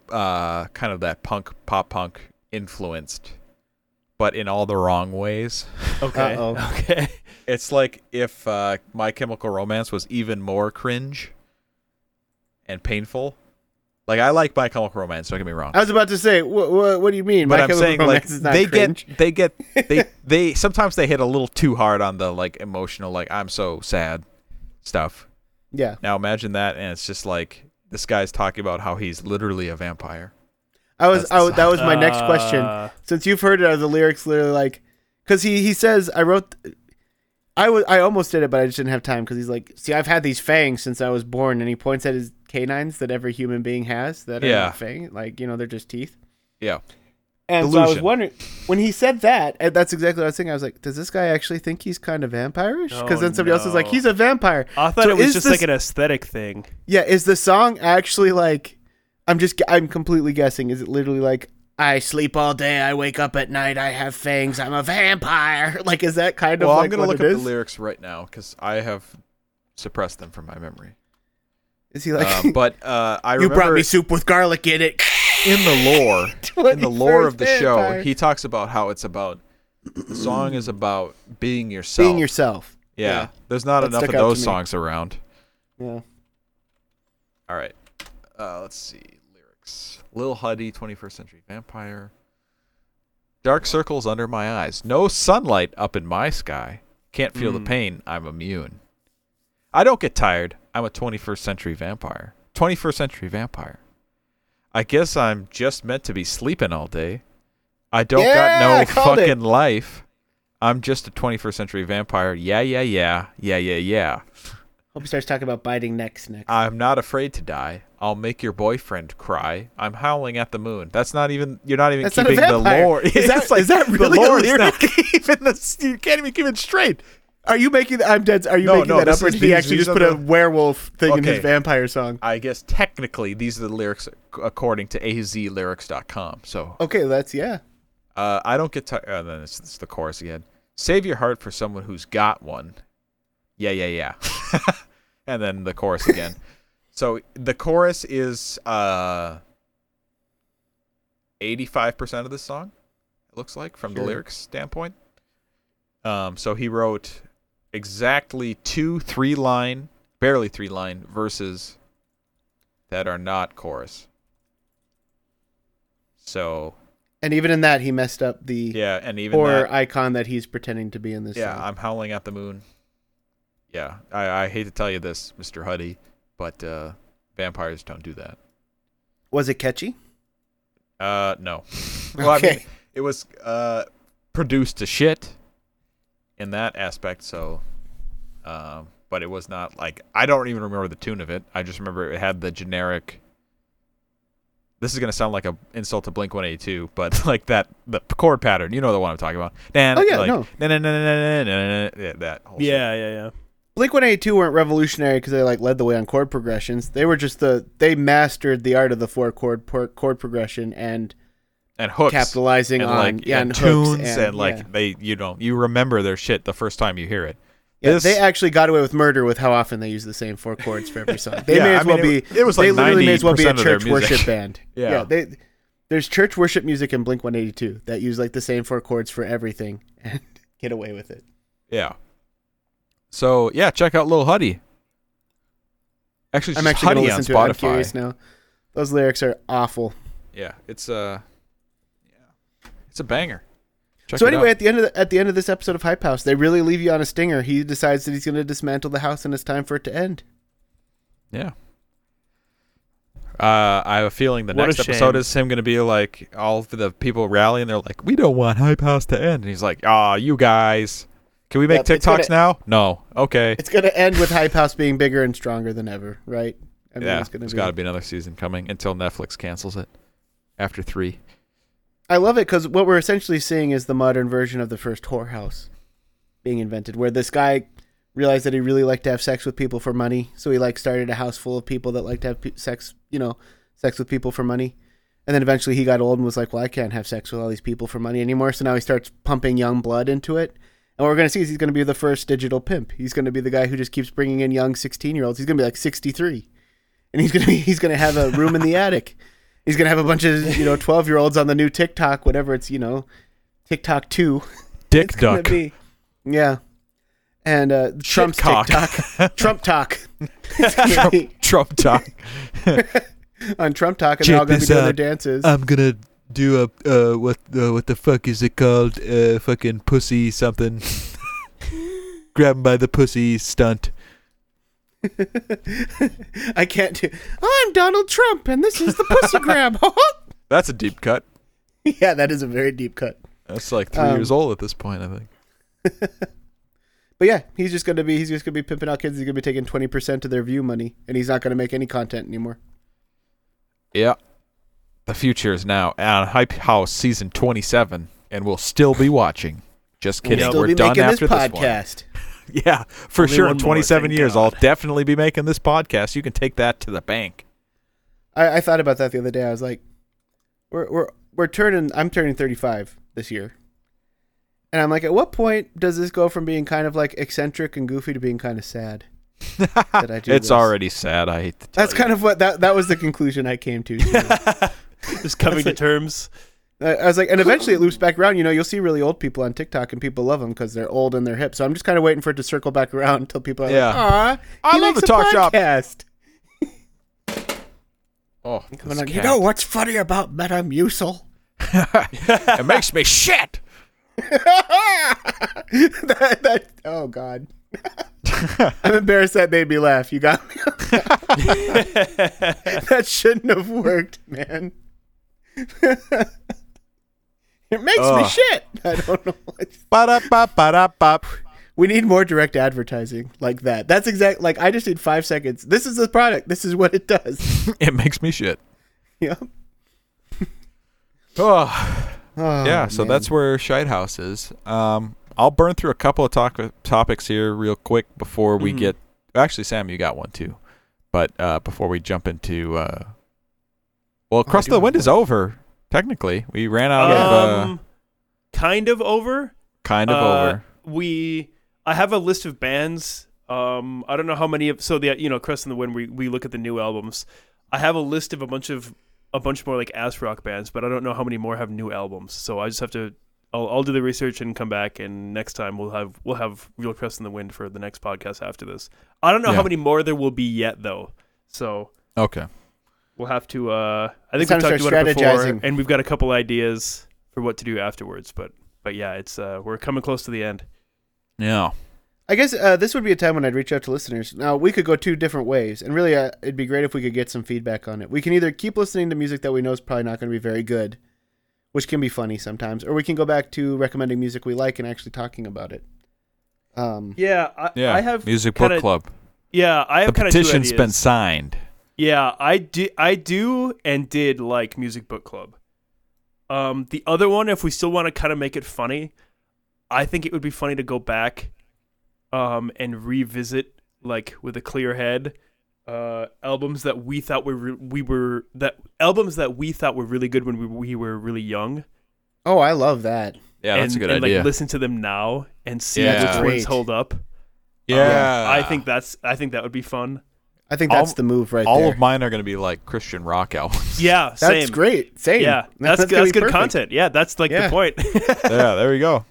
uh, kind of that punk pop punk influenced, but in all the wrong ways. Okay. Uh-oh. Okay. It's like if uh, My Chemical Romance was even more cringe and painful. Like I like My Chemical Romance. Don't get me wrong. I was about to say, what, what, what do you mean? but My I'm Chemical saying like Romance is not they cringe. get they get they they sometimes they hit a little too hard on the like emotional like I'm so sad stuff. Yeah, Now imagine that and it's just like this guy's talking about how he's literally a vampire. I was. I, that was my next question. Uh, Since you've heard it, are the lyrics literally like? Because he he says I wrote. I was I almost did it, but I just didn't have time because he's like, see, I've had these fangs since I was born, and he points at his canines that every human being has that are Yeah. not fang, like you know, they're just teeth. Yeah. And so I was wondering when he said that, and that's exactly what I was thinking. I was like, does this guy actually think he's kind of vampirish? Because Oh, then somebody else was like, he's a vampire. I thought So it was just this- like an aesthetic thing. Yeah, is the song actually like? I'm just I'm completely guessing. Is it literally like I sleep all day, I wake up at night, I have fangs, I'm a vampire? Like, is that kind of Well, like I'm gonna what look it up is? the lyrics right now because I have suppressed them from my memory. Is he like, Uh, but uh, I you remember brought me soup with garlic in it? in the lore, in the lore of the show, Vampire. he talks about how it's about the song is about being yourself. being yourself. yeah. yeah. There's not That enough of stuck out to those songs around. Yeah. All right. Uh, let's see lyrics. Lil Huddy, 21st Century Vampire. Dark circles under my eyes. No sunlight up in my sky. Can't feel the Mm. pain. I'm immune. I don't get tired. I'm a 21st century vampire. 21st century vampire. I guess I'm just meant to be sleeping all day. I don't Yeah, got no called it. fucking life. I'm just a 21st century vampire. Yeah, yeah, yeah. Yeah, yeah, yeah. Hope he starts talking about biting necks next. I'm not afraid to die. I'll make your boyfriend cry. I'm howling at the moon. That's not even. You're not even That's not keeping the vampire. lore. Is that- like is that the really a lore is not even the. You can't even keep it straight. Are you making? I'm dead. Are you No, making no, that up, or did he actually just put a werewolf thing in his vampire song? I guess technically these are the lyrics according to azlyrics.com. So Okay, that's yeah. uh, I don't get tired. Uh, then it's, it's the chorus again. Save your heart for someone who's got one. Yeah, yeah, yeah. and then the chorus again. so the chorus is uh, 85% of the song, it looks like, from the lyrics standpoint. Um, so he wrote exactly two three line, barely three line verses that are not chorus. So And even in that, he messed up the yeah, and even or that, icon that he's pretending to be in this. yeah, song. I'm howling at the moon. Yeah, I, I hate to tell you this, Mister Huddy, but uh, vampires don't do that. Was it catchy? Uh, no. Well, I okay. mean, it was uh produced to shit in that aspect. So, uh, but it was not like I don't even remember the tune of it. I just remember it had the generic. This is gonna sound like an insult to Blink One Eighty Two, but like that the chord pattern. You know the one I'm talking about. Oh yeah, like, no. Yeah, that. Whole yeah, yeah, yeah. Blink One Eighty Two weren't revolutionary because they like led the way on chord progressions. They were just the they mastered the art of the four chord chord progression and and hooks. capitalizing and on like yeah, and and tunes and, like yeah. they you know you remember their shit the first time you hear it. Yeah, This- they actually got away with murder with how often they use the same four chords for every song. They Yeah, may I as well mean, be. it- was they like literally may as well be a 90% of their church worship band. Yeah. they there's church worship music in Blink 182 that use like the same four chords for everything and get away with it. Yeah. So yeah, check out Lil Huddy. Actually, I'm actually going Huddy to on listen to it. I'm curious now. Those lyrics are awful. Yeah, it's uh, yeah, it's a banger. Check so anyway, out. at the end of the, at the end of this episode of Hype House, they really leave you on a stinger. He decides that he's going to dismantle the house, and it's time for it to end. yeah. Uh, I have a feeling the What next episode is him going to be like all the people rallying. They're like, "We don't want Hype House to end," and he's like, "Ah, you guys, can we make Yep, TikToks gonna- now? No, okay, It's going to end with Hype House being bigger and stronger than ever, right? I mean, yeah, it's gonna there's be- got to be another season coming until Netflix cancels it after three. I love it because what we're essentially seeing is the modern version of the first whorehouse being invented, where this guy realized that he really liked to have sex with people for money, so he like started a house full of people that liked to have pe- sex, you know, sex with people for money. And then eventually he got old and was like, "Well, I can't have sex with all these people for money anymore." So now he starts pumping young blood into it. And what we're going to see is he's going to be the first digital pimp. He's going to be the guy who just keeps bringing in young 16-year-olds. He's going to be like 63. And he's going to be he's going to have a room in the attic. He's going to have a bunch of, you know, 12-year-olds on the new TikTok, whatever it's, you know, TikTok 2. Dick It's gonna duck. be. Yeah. And uh, Trump's cock. TikTok. Trump talk. It's Trump talk. on Trump talk, and Check they're all going to be doing their dances. I'm gonna do a uh, what uh, what the fuck is it called? Uh, fucking pussy something. Grab him by the pussy stunt. I can't do. I'm Donald Trump, and this is the pussy grab. That's a deep cut. yeah, that is a very deep cut. That's like three Um, years old at this point, I think. But yeah, he's just going to be. He's just to be pimping out kids. He's going to be taking twenty percent of their view money, and he's not going to make any content anymore. Yeah. The future is now on Hype House season 27, and we'll still be watching. Just kidding. we'll We're done after this podcast. Yeah, for Only sure. In 27 thank years, God. I'll definitely be making this podcast. You can take that to the bank. I, I thought about that the other day. I was like, we're we're we're turning. I'm turning 35 this year, and I'm like, at what point does this go from being kind of like eccentric and goofy to being kind of sad? That I do it's this? already sad. I hate to tell That's kind of what that that was the conclusion I came to. Just coming to terms. I was like, and eventually it loops back around. You know, you'll see really old people on TikTok, and people love them because they're old and they're hip. So I'm just kind of waiting for it to circle back around until people are Yeah. like, "Aw, I love the talk shop." Oh, I'm, you know what's funny about Metamucil? it makes me shit. that, that, oh God. I'm embarrassed that made me laugh. You got me. that shouldn't have worked, man. It makes me shit. I don't know what. Ba-da-ba-ba-da-bop. We need more direct advertising like that. That's exact. Like I just need five seconds. This is the product. This is what it does. It makes me shit. yeah. Oh, Oh, yeah, so man. that's where Shite House is. Um, I'll burn through a couple of talk- topics here real quick before we Mhm. get. Actually, Sam, you got one too, but uh, before we jump into, uh, well, across do the wind is over. Technically, we ran out of uh, Um, kind of over. kind of uh, over. We, I have a list of bands. Um, I don't know how many of so the you know Crest in the Wind. We we look at the new albums. I have a list of a bunch of a bunch more like ass rock bands, but I don't know how many more have new albums. So I just have to. I'll, I'll do the research and come back, and next time we'll have we'll have real Crest in the Wind for the next podcast after this. I don't know Yeah. how many more there will be yet though. So Okay. We'll have to. Uh, I think we to talked about it before, and we've got a couple ideas for what to do afterwards. But but yeah, it's uh, we're coming close to the end. Yeah. I guess uh, this would be a time when I'd reach out to listeners. Now we could go two different ways, and really, uh, it'd be great if we could get some feedback on it. We can either keep listening to music that we know is probably not going to be very good, which can be funny sometimes, or we can go back to recommending music we like and actually talking about it. Um, Yeah, I, Yeah. I have Music kinda- Book Club. Yeah, I have kind of two petition's ideas. been signed. Yeah, I do. I do and did like Music Book Club. Um, the other one, if we still want to kind of make it funny, I think it would be funny to go back, um, and revisit like with a clear head, uh, albums that we thought were re- we were that albums that we thought were really good when we we were really young. oh, I love that. Yeah, that's and, a good and, idea. Like listen to them now and see Yeah. which ones hold up. yeah. I think that's I think that would be fun. I think that's All- the move right all there. of mine are going to be like Christian rock albums. Yeah, that's same. great. Same. Yeah, that's that's, gonna good perfect. content. Yeah, that's like Yeah. the point. yeah, there we go.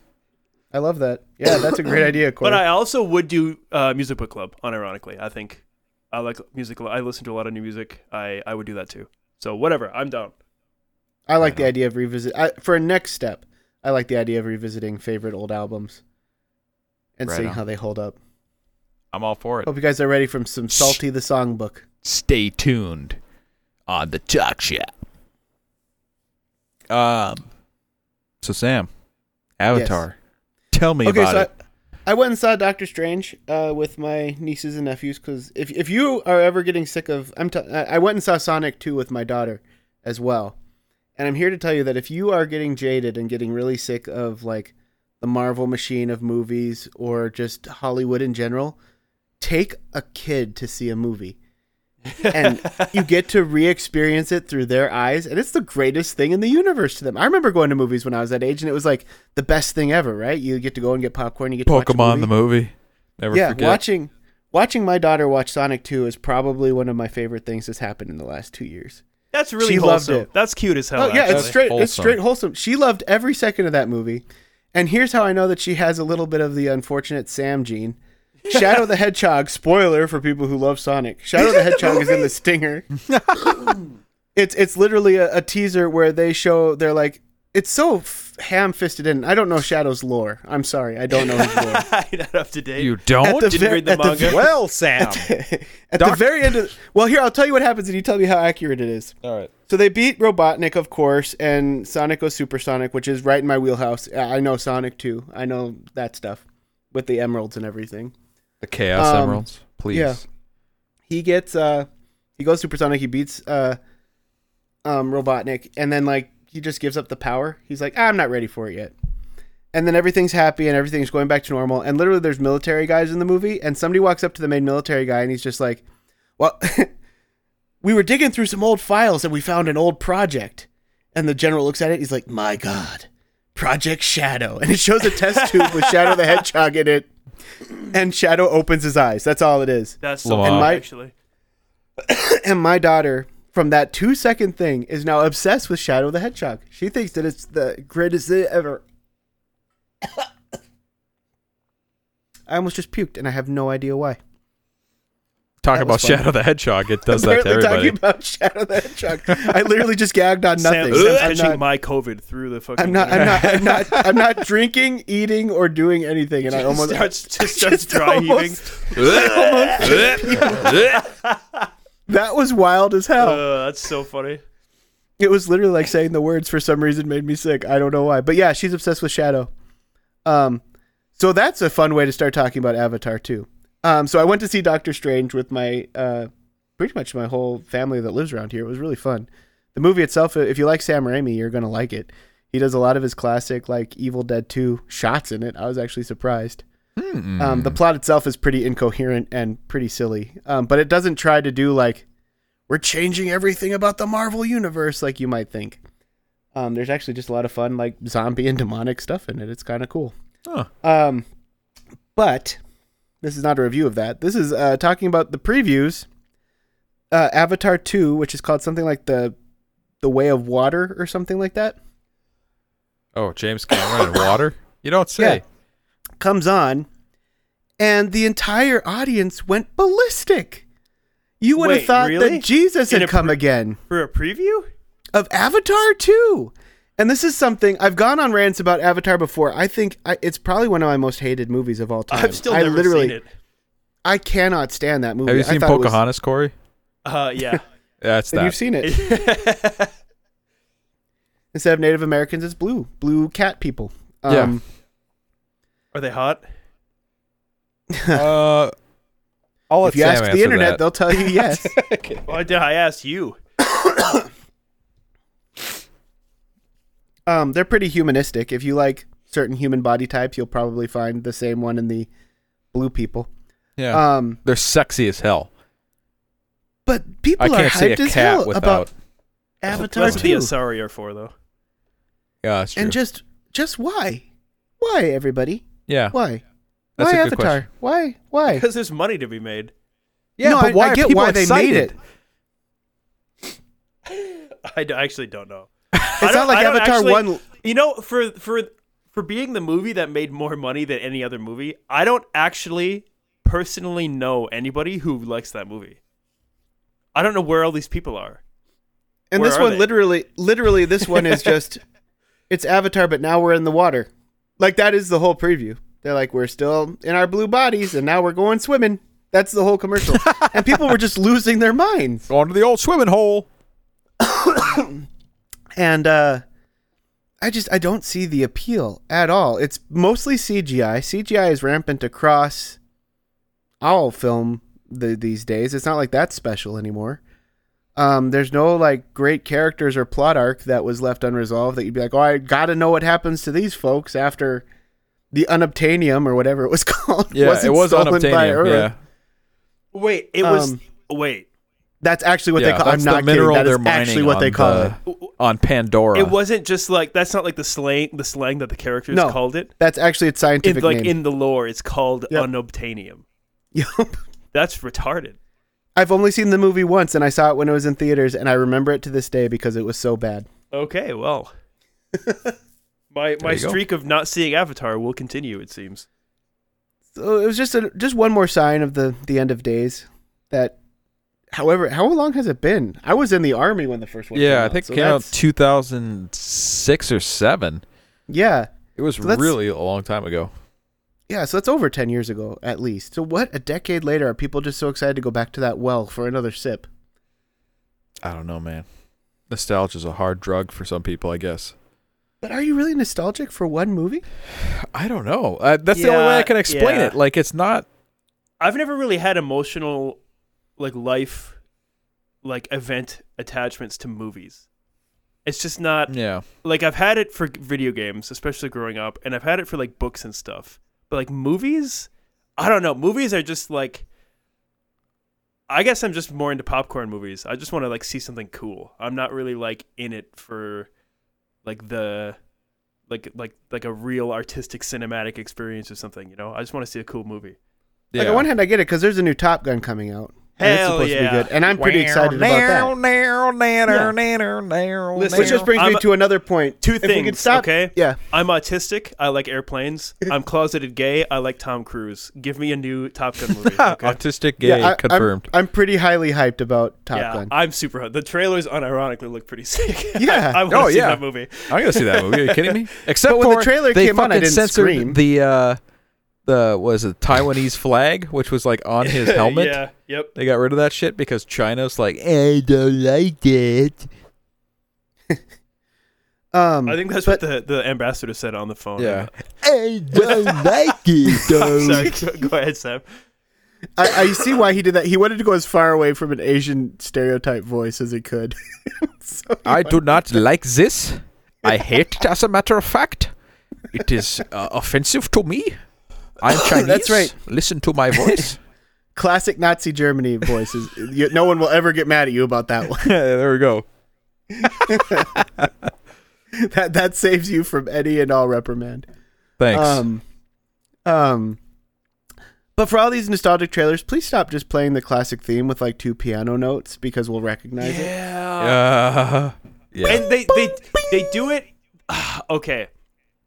I love that. Yeah, that's a great idea, Corey. but I also would do uh, music book club. Unironically, I think I like music. I listen to a lot of new music. I I would do that too. So whatever, I'm down. I like I the idea of revisit I, for a next step. I like the idea of revisiting favorite old albums and Right seeing on. how they hold up. I'm all for it. Hope you guys are ready for some salty the songbook. Stay tuned on the Talk Shop. Um. So Sam, Avatar. Tell me okay, about so it. I, I went and saw Doctor Strange uh, with my nieces and nephews because if if you are ever getting sick of, I'm t- I I went and saw Sonic two with my daughter as well, And I'm here to tell you that if you are getting jaded and getting really sick of like the Marvel machine of movies or just Hollywood in general, take a kid to see a movie. and you get to re-experience it through their eyes and it's the greatest thing in the universe to them i remember going to movies when i was that age and it was like the best thing ever right you get to go and get popcorn you get to Pokemon movie. the movie. Never yeah forget. watching watching my daughter watch sonic 2 is probably one of my favorite things that's happened in the last two years That's really She loved wholesome. it. That's cute as hell. oh yeah actually. it's straight it's straight wholesome she loved every second of that movie and here's how i know that she has a little bit of the unfortunate sam gene shadow the hedgehog spoiler for people who love sonic shadow the hedgehog is in the stinger it's it's literally a, a teaser where they show they're like it's so f- ham-fisted in i don't know shadow's lore i'm sorry i don't know his lore Not up to date. You don't? At the Didn't ver- read the at the manga. well, Sam. at the Doc- very end of well here i'll tell you what happens and you tell me how accurate it is All right. so they beat Robotnik, of course, and Sonic goes Supersonic, which is right in my wheelhouse. I know Sonic too. I know that stuff with the emeralds and everything. The Chaos Um, Emeralds, please. yeah. He gets uh he goes Supersonic, he beats uh um Robotnik, and then like he just gives up the power. He's like, I'm not ready for it yet. And then everything's happy and everything's going back to normal. And literally there's military guys in the movie, and somebody walks up to the main military guy and he's just like, Well we were digging through some old files and we found an old project. And the general looks at it, he's like, My God, Project Shadow. And it shows a test tube with Shadow the Hedgehog in it. And Shadow opens his eyes. That's all it is. That's so Lamar. And my- actually. And my daughter, from that two second thing, is now obsessed with Shadow the Hedgehog. She thinks that it's the greatest thing ever. I almost just puked, and I have no idea why. Talk That about was. Shadow the Hedgehog. It does that to everybody. talking about Shadow the Hedgehog. I literally just gagged on Sam, nothing. Sam's I'm pitching not, my COVID through the fucking. I'm not. I'm not. I'm not. I'm not drinking, eating, or doing anything, and I almost starts just starts just dry heaving. almost- that was wild as hell. Uh, that's so funny. It was literally like saying the words for some reason made me sick. I don't know why. But yeah, she's obsessed with Shadow. Um so that's a fun way to start talking about Avatar too. Um so I went to see Doctor Strange with my uh pretty much my whole family that lives around here. It was really fun. The movie itself, if you like Sam Raimi, you're going to like it. He does a lot of his classic like Evil Dead 2 shots in it. I was actually surprised. Hmm. Um, the plot itself is pretty incoherent and pretty silly, um, but it doesn't try to do like we're changing everything about the Marvel universe like you might think. Um, there's actually just a lot of fun like zombie and demonic stuff in it. It's kind of cool. Huh. Um, but this is not a review of that. This is uh, talking about the previews. Uh, Avatar 2, which is called something like the the Way of Water or something like that. Oh, James Cameron and water? You don't say. Yeah. comes on, and the entire audience went ballistic. You would have thought really? that Jesus In had come pre- again For a preview? of Avatar 2. And this is something I've gone on rants about Avatar before. I think I, it's probably one of my most hated movies of all time. I've still I never literally, seen it. I cannot stand that movie. Have you seen thought it was- Pocahontas, Corey? Uh, yeah. That's and that. you've seen it. Instead of Native Americans, it's blue, blue cat people. Um, Are they hot? uh, I'll let if you ask the internet, that. they'll tell you yes. Why did I ask you? Um, they're pretty humanistic. If you like certain human body types, you'll probably find the same one in the blue people. yeah, Um, they're sexy as hell. but people I are can't see a hyped as cat hell without. about Avatar That's what the 2. Asari are for, though. yeah, that's true. And just just why? Why everybody? yeah, Why? That's why a good Avatar? question. Why? Why? Because there's money to be made. yeah, no, but I- why I are get people why they made excited? it. I d- actually don't know. It's not like Avatar one. You know, for for for being the movie that made more money than any other movie, I don't actually personally know anybody who likes that movie. I don't know where all these people are. And where this are one, they? literally, literally, this one is just it's Avatar, but now we're in the water. Like that is the whole preview. They're like, we're still in our blue bodies, and now we're going swimming. That's the whole commercial, and people were just losing their minds. Going to the old swimming hole. and uh I just I don't see the appeal at all. It's mostly CGI. CGI is rampant across all film the, these days. It's not like that's special anymore. Um, there's no like great characters or plot arc that was left unresolved that you'd be like, oh, I gotta know what happens to these folks after the unobtainium or whatever it was called. Yeah, wasn't it was stolen by unobtainium. Earth. Yeah. Wait, it was Um, wait. That's actually what yeah, they call. that's I'm not the mineral kidding. That they're is mining actually what on they call the- it. on Pandora. It wasn't just like that's not like the slang the slang that the characters No. called it. That's actually its In, scientific like name. in the lore, it's called Yep. unobtainium. Yup. That's retarded. I've only seen the movie once, and I saw it when it was in theaters, and I remember it to this day because it was so bad. Okay, well. my my you go. streak of not seeing Avatar will continue, it seems. So it was just a, just one more sign of the the end of days. That, however, how long has it been? I was in the army when the first one. came yeah, I out, think so it came out 2006 or seven. Yeah, It was So really a long time ago. yeah. So that's over ten years ago at least. So what? A decade later, are people just so excited to go back to that well for another sip? I don't know, man. Nostalgia is a hard drug for some people, I guess. But are you really nostalgic for one movie? I don't know. Uh, that's the only way I can explain yeah. it. Like it's not. I've never really had emotional like life like event attachments to movies. It's just not Yeah. like I've had it for video games, especially growing up, and I've had it for like books and stuff. But like movies, I don't know. Movies are just like I guess I'm just more into popcorn movies. I just want to like see something cool. I'm not really like in it for like the like like like a real artistic cinematic experience or something, you know? I just want to see a cool movie. Yeah. Like on one hand, I get it because there's a new Top Gun coming out. And it's Hell supposed to yeah. be good, and I'm pretty excited about that. Listen, Which just brings I'm me to another point. Two If things, could stop, okay? Yeah, I'm autistic. I like airplanes. I'm closeted gay. I like Tom Cruise. Give me a new Top Gun movie. Okay? Autistic gay yeah, I, confirmed. I'm, I'm pretty highly hyped about Top yeah, Gun. I'm super. hyped. The trailers unironically look pretty sick. Yeah. I, I want to Oh, see yeah. that movie. I'm gonna see that movie. Are you kidding me? Except But when the trailer they came on, I fucking didn't censored scream. the uh, the was it Taiwanese flag, which was like on his helmet. yeah. Yep. They got rid of that shit because China's like, I don't like it. Um, I think that's but- what the, the ambassador said on the phone. Yeah, I don't like it. Sorry. Go, go ahead, Sam. I, I see why he did that. He wanted to go as far away from an Asian stereotype voice as he could. So he I do not like this. I hate it. As a matter of fact, it is uh, offensive to me. I'm Chinese. That's right. Listen to my voice. classic Nazi Germany voices. You- no one will ever get mad at you about that one. there we go. that that saves you from any and all reprimand. Thanks. Um, um, but for all these nostalgic trailers, please stop just playing the classic theme with like two piano notes because we'll recognize it. Uh, yeah. And they they they do it. okay.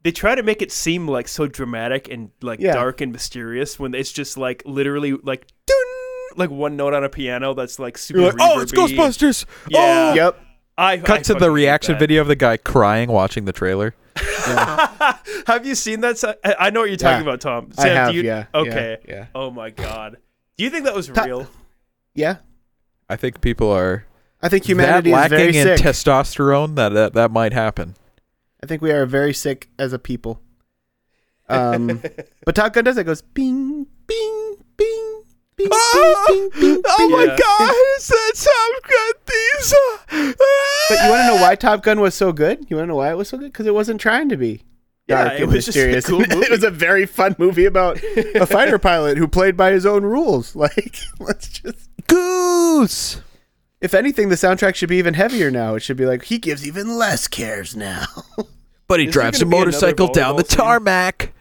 They try to make it seem like so dramatic and like Yeah. dark and mysterious when it's just like literally like dun, like one note on a piano that's like super. You're like, oh, it's. Ghostbusters. Yeah. Oh. Yep. I Cut I to the reaction video of the guy crying watching the trailer. have you seen that? I I know what you're talking Yeah. about, Tom. I have. do you- yeah. Okay. Yeah. Yeah. Oh my god. Do you think that was Ta- real? yeah. I think people are I think humanity that is very lacking in sick. testosterone that, that that might happen. I think we are very sick as a people. Um, but Top Gun does it. Goes bing, bing, bing, bing, Ah! bing, bing, bing, Oh my Yeah. God! Is that some good these? But you want to know why Top Gun was so good? You want to know why it was so good? Because it wasn't trying to be. Yeah, dark it and was just a mysterious. cool movie. it was a very fun movie about a fighter pilot who played by his own rules. Like, let's just. Goose. If anything, the soundtrack should be even heavier now. It should be like he gives even less cares now. But he Is drives a gonna be another motorcycle down the volleyball scene? tarmac.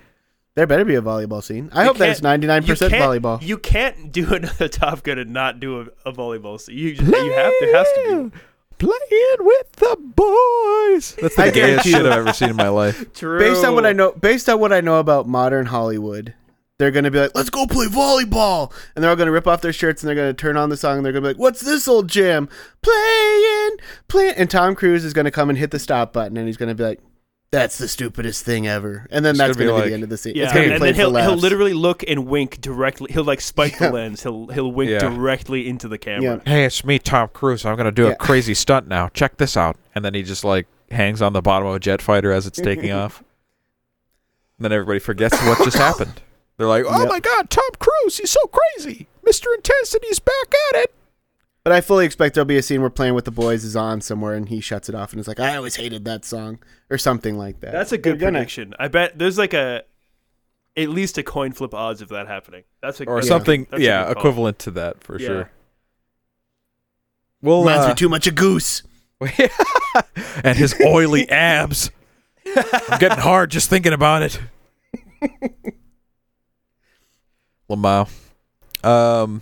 there better be a volleyball scene. I You hope that it's can't- ninety nine You percent volleyball. You can't do another Top Gun and not do a, a volleyball scene. You, just, you have there has to be. Playing with the boys. That's the I gayest guarantee shit. I've ever seen in my life. True. based on what I know, based on what I know about modern Hollywood, they're gonna be like, "Let's go play volleyball," and they're all gonna rip off their shirts and they're gonna turn on the song and they're gonna be like, "What's this old jam? Playing, playing," and Tom Cruise is gonna come and hit the stop button and he's gonna be like, "That's the stupidest thing ever," and then It's that's gonna be gonna be, the end of the scene. Yeah, it's gonna be and then he'll, he'll literally look and wink directly. He'll like spike Yeah. the lens. He'll he'll wink Yeah. directly into the camera. Hey, it's me, Tom Cruise. I'm gonna do Yeah. a crazy stunt now. Check this out. And then he just like hangs on the bottom of a jet fighter as it's taking off. And then everybody forgets what just happened. They're like, "Oh Yep. my God, Tom Cruise! He's so crazy. Mr. Intensity's back at it." But I fully expect there'll be a scene where playing with the boys is on somewhere and he shuts it off and is like, I always hated that song or something like that. That's a good They're gonna- prediction. I bet there's like a at least a coin flip odds of that happening. That's a or that's something, that's a yeah, good equivalent to that for Yeah. sure. Well, Reminds uh, me too much of Goose. and his oily abs. I'm getting hard just thinking about it. Lamau. Um,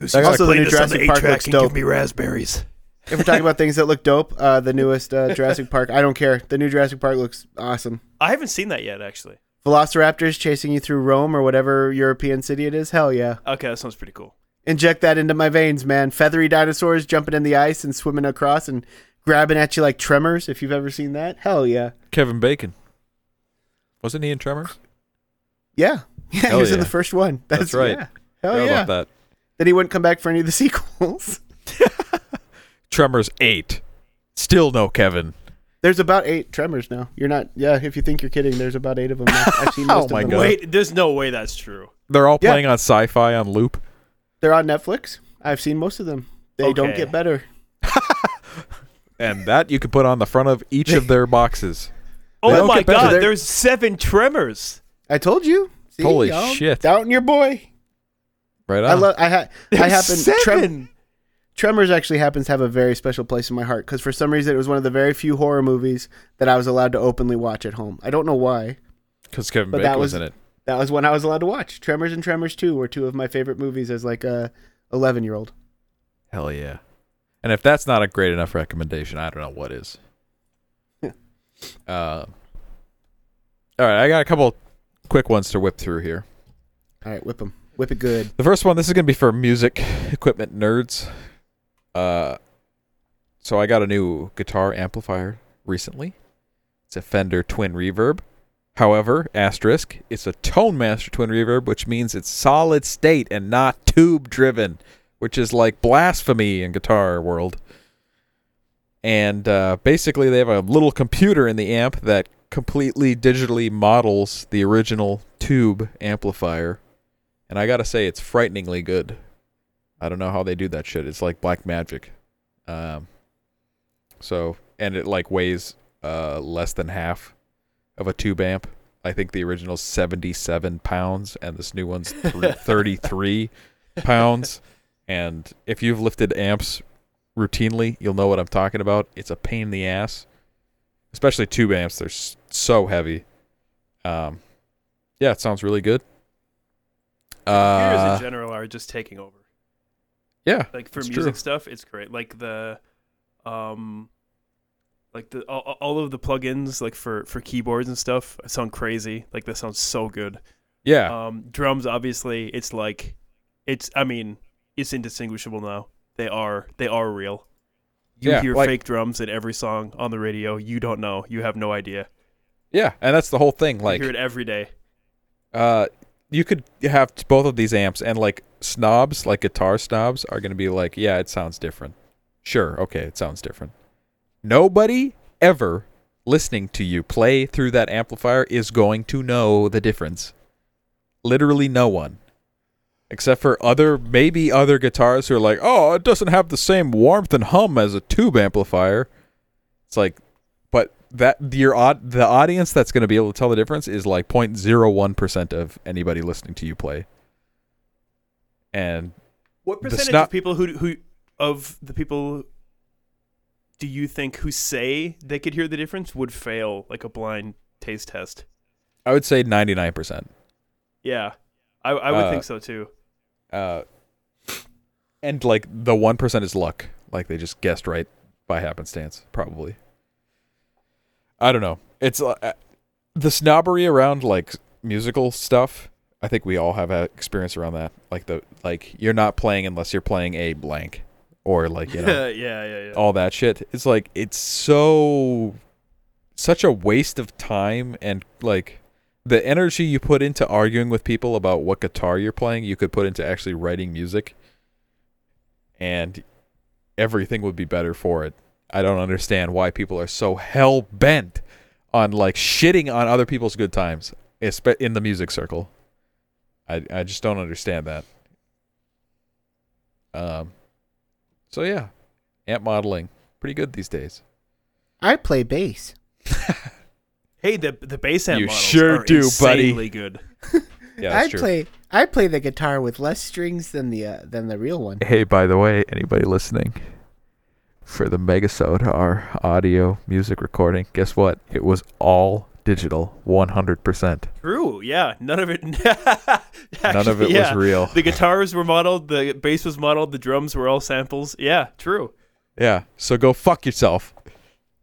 I got Also, the a- new Jurassic Park looks dope. me raspberries. If we're talking about things that look dope, uh, the newest uh, Jurassic Park, I don't care. The new Jurassic Park looks awesome. I haven't seen that yet, actually. Velociraptors chasing you through Rome or whatever European city it is. Hell yeah. Okay, that sounds pretty cool. Inject that into my veins, man. Feathery dinosaurs jumping in the ice and swimming across and grabbing at you like tremors, if you've ever seen that. Hell yeah. Kevin Bacon. Wasn't he in Tremors? Yeah. Yeah, Hell he was in the first one. That's, That's right. Yeah. Hell Forgot yeah. about that. Then he wouldn't come back for any of the sequels. Tremors 8. Still no Kevin. There's about eight Tremors now. You're not, yeah, if you think you're kidding, there's about eight of them now. I've seen Oh most my of them. God. Wait, there's no way that's true. They're all Yeah. playing on sci fi on loop. They're on Netflix. I've seen most of them. They don't get better. And that you can put on the front of each of their boxes. Oh my god, there's seven tremors. I told you. See, Holy y'all? shit. Doubting your boy. Right on. I love. I ha- I happen. Seven. Tremors actually happens to have a very special place in my heart because for some reason it was one of the very few horror movies that I was allowed to openly watch at home. I don't know why. Because Kevin Bacon that was was- in it. That was when I was allowed to watch. Tremors and Tremors Two were two of my favorite movies as like a eleven year old. Hell yeah. And if that's not a great enough recommendation, I don't know what is. uh, all right, I got a couple quick ones to whip through here. All right, whip them, whip it good. The first one, this is going to be for music equipment nerds. Uh, so I got a new guitar amplifier recently. It's a Fender Twin Reverb. However, asterisk, it's a Tone Master Twin Reverb, which means it's solid state and not tube driven, which is like blasphemy in guitar world. And uh, basically, they have a little computer in the amp that completely digitally models the original tube amplifier. And I gotta say, it's frighteningly good. I don't know how they do that shit. It's like black magic. Um, so and it like weighs uh less than half of a tube amp. I think the original's seventy-seven pounds, and this new one's 33 pounds. And if you've lifted amps routinely, you'll know what I'm talking about. It's a pain in the ass, especially tube amps. They're so heavy. Um, yeah, it sounds really good. Computers Uh, in general are just taking over. yeah, Like for music true. stuff, it's great. Like the, um, like the all, all of the plugins like for for keyboards and stuff sound crazy. Like that sounds so good. yeah. Um, drums, obviously, it's like, it's. I mean, it's indistinguishable now. They are they are real. You Yeah, hear like- fake drums in every song on the radio. You don't know. You have no idea. Yeah, and that's the whole thing. You Like, hear it every day. uh, you could have both of these amps, and like snobs, like guitar snobs, are gonna be like, yeah, it sounds different. Sure, okay, it sounds different. Nobody ever listening to you play through that amplifier is going to know the difference. Literally, no one. Except for other, maybe other guitars who are like, oh, it doesn't have the same warmth and hum as a tube amplifier. It's like, but that your odd the audience that's going to be able to tell the difference is like 0.01 percent of anybody listening to you play. And What percentage of people who who of the people do you think who say they could hear the difference would fail like a blind taste test? I would say 99 percent. Yeah, I I would Uh, think so too. Uh, and like the one percent is luck. Like they just guessed right by happenstance, probably. I don't know. It's uh, the snobbery around like musical stuff. I think we all have experience around that. Like the like you're not playing unless you're playing a blank, or like you know yeah, yeah, yeah. all that shit. It's like it's so such a waste of time and like the energy you put into arguing with people about what guitar you're playing, you could put into actually writing music and everything would be better for it. I don't understand why people are so hell bent on like shitting on other people's good times in the music circle. I I just don't understand that. Um So yeah, amp modeling pretty good these days. I play bass. Hey, the the bass amp You models sure are do, buddy. insanely good. Yeah, that's I true. play I play the guitar with less strings than the uh, than the real one. Hey, by the way, anybody listening, for the Megasode, our audio music recording, guess what? It was all digital, 100%. True. Yeah. None of it. None of it yeah. was real. The guitars were modeled. The bass was modeled. The drums were all samples. Yeah. True. Yeah, so go fuck yourself.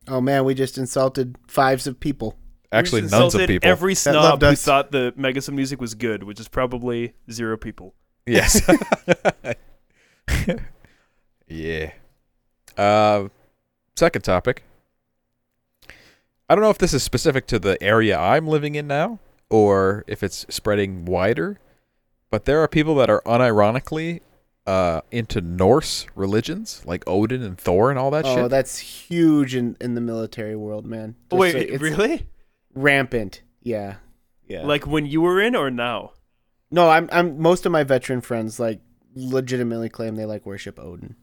Oh man, we just insulted fives of people. Actually, We just nuns of insulted people. Every snob loved who us. thought the Megasode music was good, which is probably zero people. Yes. yeah. Uh, second topic. I don't know if this is specific to the area I'm living in now or if it's spreading wider, but there are people that are unironically uh, into Norse religions like Odin and Thor and all that shit. oh, shit. that's huge in, in the military world, man. Just wait, so- it's really? Rampant. Yeah. Yeah. Like when you were in or now? no, I'm I'm most of my veteran friends like legitimately claim they like worship Odin.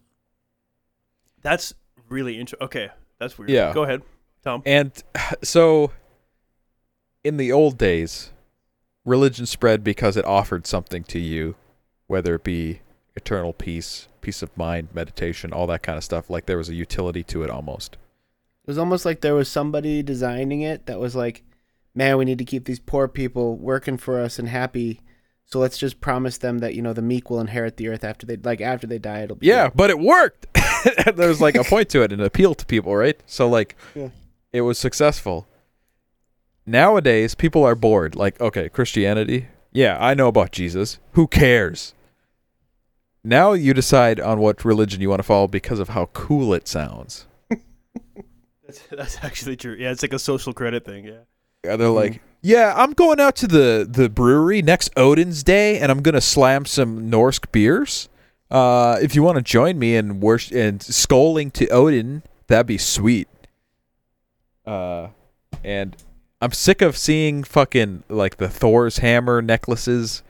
That's really interesting. Okay, that's weird. Yeah. Go ahead, Tom. And so, in the old days, religion spread because it offered something to you, whether it be eternal peace, peace of mind, meditation, all that kind of stuff. Like there was a utility to it almost. It was almost like there was somebody designing it that was like, "Man, we need to keep these poor people working for us and happy. So let's just promise them that you know the meek will inherit the earth after they like after they die. It'll be Yeah, good." but it worked. there was like a point to it and appeal to people, right? So like, Yeah. it was successful. Nowadays, people are bored. Like, okay, Christianity. Yeah, I know about Jesus. Who cares? Now you decide on what religion you want to follow because of how cool it sounds. That's, that's actually true. Yeah, it's like a social credit thing. Yeah. Yeah, they're like, yeah, I'm going out to the the brewery next Odin's Day, and I'm gonna slam some Norse beers. Uh, if you want to join me in worship and scolding to Odin, that'd be sweet. Uh, and I'm sick of seeing fucking like the Thor's hammer necklaces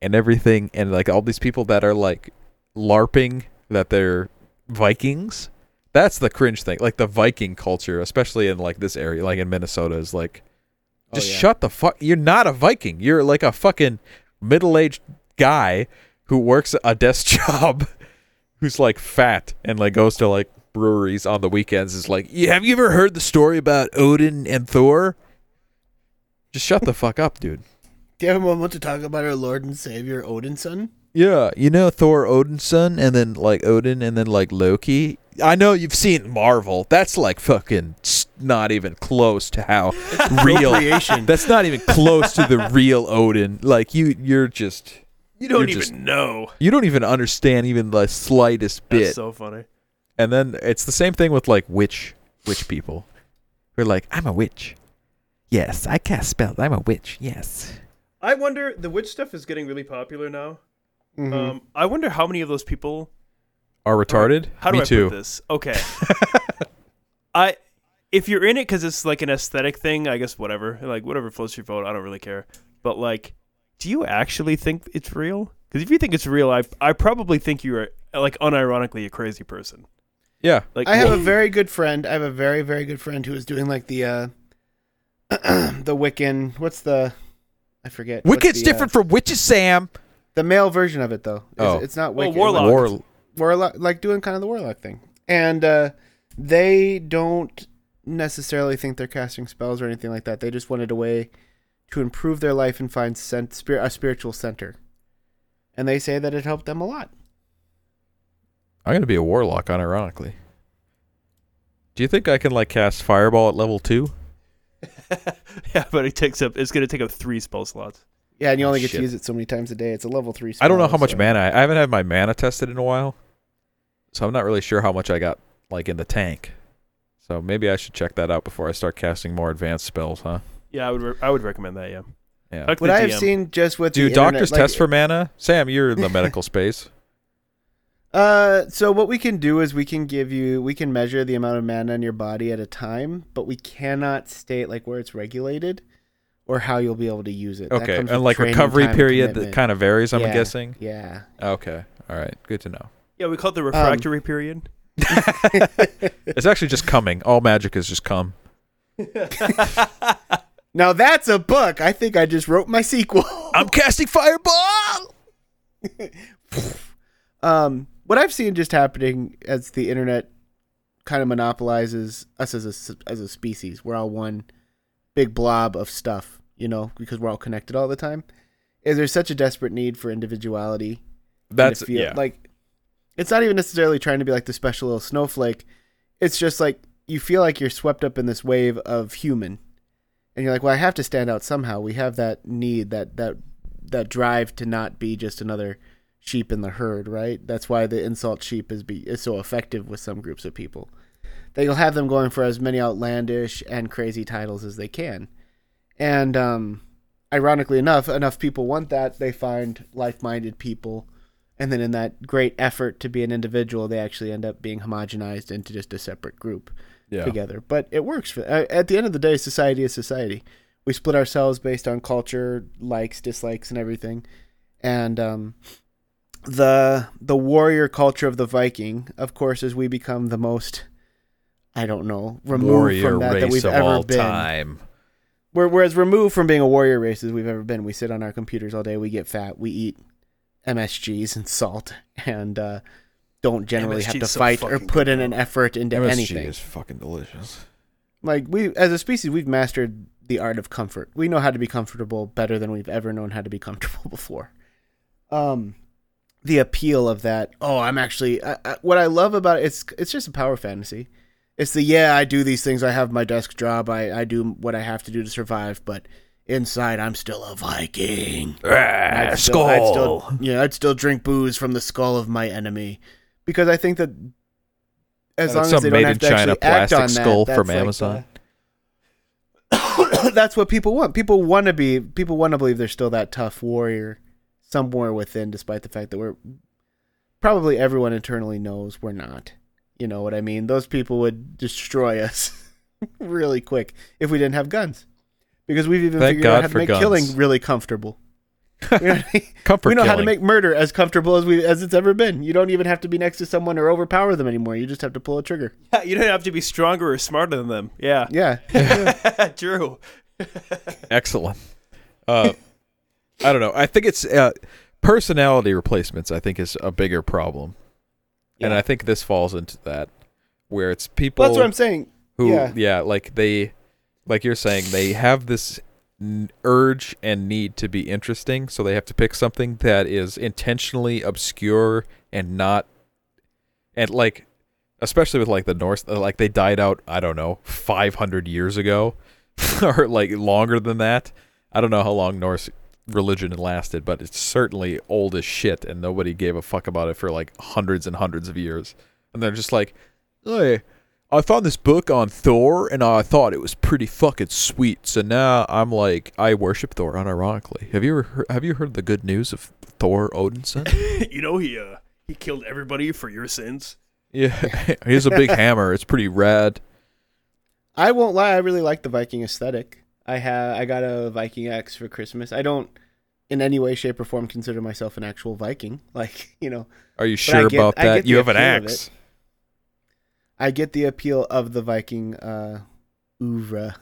and everything, and like all these people that are like larping that they're Vikings. That's the cringe thing. Like the Viking culture, especially in like this area, like in Minnesota, is like Oh, just yeah. shut the fuck. You're not a Viking. You're like a fucking middle-aged guy who works a desk job, who's like fat and like goes to like breweries on the weekends. Is like, yeah, have you ever heard the story about Odin and Thor? Just shut the fuck up, dude. Do you have a moment to talk about our Lord and Savior Odinson? Yeah, you know Thor Odin's son, and then like Odin, and then like Loki. I know you've seen Marvel. That's like fucking not even close to how real. That's not even close to the real Odin. Like you, you're just You don't even just- know. you don't even understand even the slightest That's bit. so funny. and then it's the same thing with like witch, witch people. Who are like, I'm a witch. Yes, I cast spells. I'm a witch. Yes. I wonder. The witch stuff is getting really popular now. Mhm. Um, I wonder how many of those people. Are retarded? How do Me I too. put this? Okay. I, if you're in it because it's like an aesthetic thing, I guess whatever. Like whatever floats your boat, I don't really care. But like, do you actually think it's real? Because if you think it's real, I I probably think you're like unironically a crazy person. Yeah. Like I have what- a very good friend. I have a very very good friend who is doing like the uh the Wiccan. What's the I forget. what's Wicked's the, uh, different from witches, Sam. The male version of it though. It's, Oh. it's not Well, warlock. War. warlock like doing kind of the warlock thing and uh they don't necessarily think they're casting spells or anything like that they just wanted a way to improve their life and find cent- spir- a spiritual center and they say that it helped them a lot I'm gonna be a warlock, unironically. Do you think I can like cast fireball at level two? yeah, but it takes up. It's gonna take up three spell slots. Yeah and you Oh, only get shit. to use it so many times a day it's a level 3 I don't know spell, how much so- mana. I, I haven't had my mana tested in a while, so I'm not really sure how much I got like in the tank. So maybe I should check that out before I start casting more advanced spells, huh? Yeah, I would. Re- I would recommend that. Yeah. Yeah. What i have seen just with Do the doctors internet, like- test for mana? Sam, you're in the medical space. Uh, so what we can do is we can give you we can measure the amount of mana in your body at a time, but we cannot state like where it's regulated or how you'll be able to use it. That Okay, comes and like recovery time and period that kind of varies. I'm Yeah. guessing. Yeah. Okay, all right, good to know. Yeah, we call it the refractory period. It's actually just coming. All magic is just come. Now that's a book. I think I just wrote my sequel. I'm casting fireball. um, what I've seen just happening as the internet kind of monopolizes us as a as a species. We're all one big blob of stuff, you know, because we're all connected all the time. Is there such a desperate need for individuality? That's to feel- yeah. like it's not even necessarily trying to be like the special little snowflake. It's just like you feel like you're swept up in this wave of human, and you're like, well, I have to stand out somehow. We have that need, that that that drive to not be just another sheep in the herd, right? That's why the insult sheep is be is so effective with some groups of people. That you'll have them going for as many outlandish and crazy titles as they can, and um, ironically enough, enough people want that they find like-minded people. And then in that great effort to be an individual they actually end up being homogenized into just a separate group yeah. together. But it works for uh, at the end of the day society is society. We split ourselves based on culture likes dislikes and everything. And um the the warrior culture of the viking of course as we become the most i don't know removed Warrior from that that race we've of ever all been time. we're, we're as removed from being a warrior race as we've ever been. We sit on our computers all day. We get fat. We eat MSGs and salt, and uh, don't generally MSG have to so fight or put in an effort into MSG anything. is fucking delicious. Like we, as a species, we've mastered the art of comfort. We know how to be comfortable better than we've ever known how to be comfortable before. Um, the appeal of that. Oh, I'm actually. I, I, what I love about it, it's it's just a power fantasy. It's the yeah, I do these things. I have my desk job. I I do what I have to do to survive. But inside, I'm still a Viking. I'd ah, still, I'd still, yeah, I'd still drink booze from the skull of my enemy, because I think that as long as they don't have in to actually China act on that, skull that's from like uh, Amazon. the- that's what people want. People want to be. People want to believe they're still that tough warrior somewhere within, despite the fact that we're probably everyone internally knows we're not. You know what I mean? Those people would destroy us really quick if we didn't have guns, because we've even Thank figured out how to make guns. killing really comfortable. You know what I mean? Comfort we know how to make murder as comfortable as we as it's ever been. You don't even have to be next to someone or overpower them anymore. You just have to pull a trigger. you don't have to be stronger or smarter than them. Yeah. Yeah. True. Excellent. Uh, I don't know. I think it's uh, personality replacements. I think is a bigger problem, and I think this falls into that, where it's people Well, that's what I'm saying. who, yeah. yeah. like they, like you're saying, they have this n- urge and need to be interesting, so they have to pick something that is intentionally obscure and not, and like, especially with like the Norse, uh, like they died out. I don't know, 500 years ago, or like longer than that. I don't know how long Norse religion and lasted, but it's certainly old as shit, and nobody gave a fuck about it for like hundreds and hundreds of years. And they're just like, hey, I found this book on Thor, and I thought it was pretty fucking sweet. So now I'm like, I worship Thor, unironically. Have you ever heard, have you heard the good news of Thor Odinson? you know he uh he killed everybody for your sins. yeah, he has a big hammer. It's pretty rad. I won't lie. I really like the Viking aesthetic. I have. I got a Viking X for Christmas. I don't, in any way, shape, or form, consider myself an actual Viking. Like you know, Are you sure get- about that? You have an appeal axe. I get the appeal of the Viking uh, oeuvre.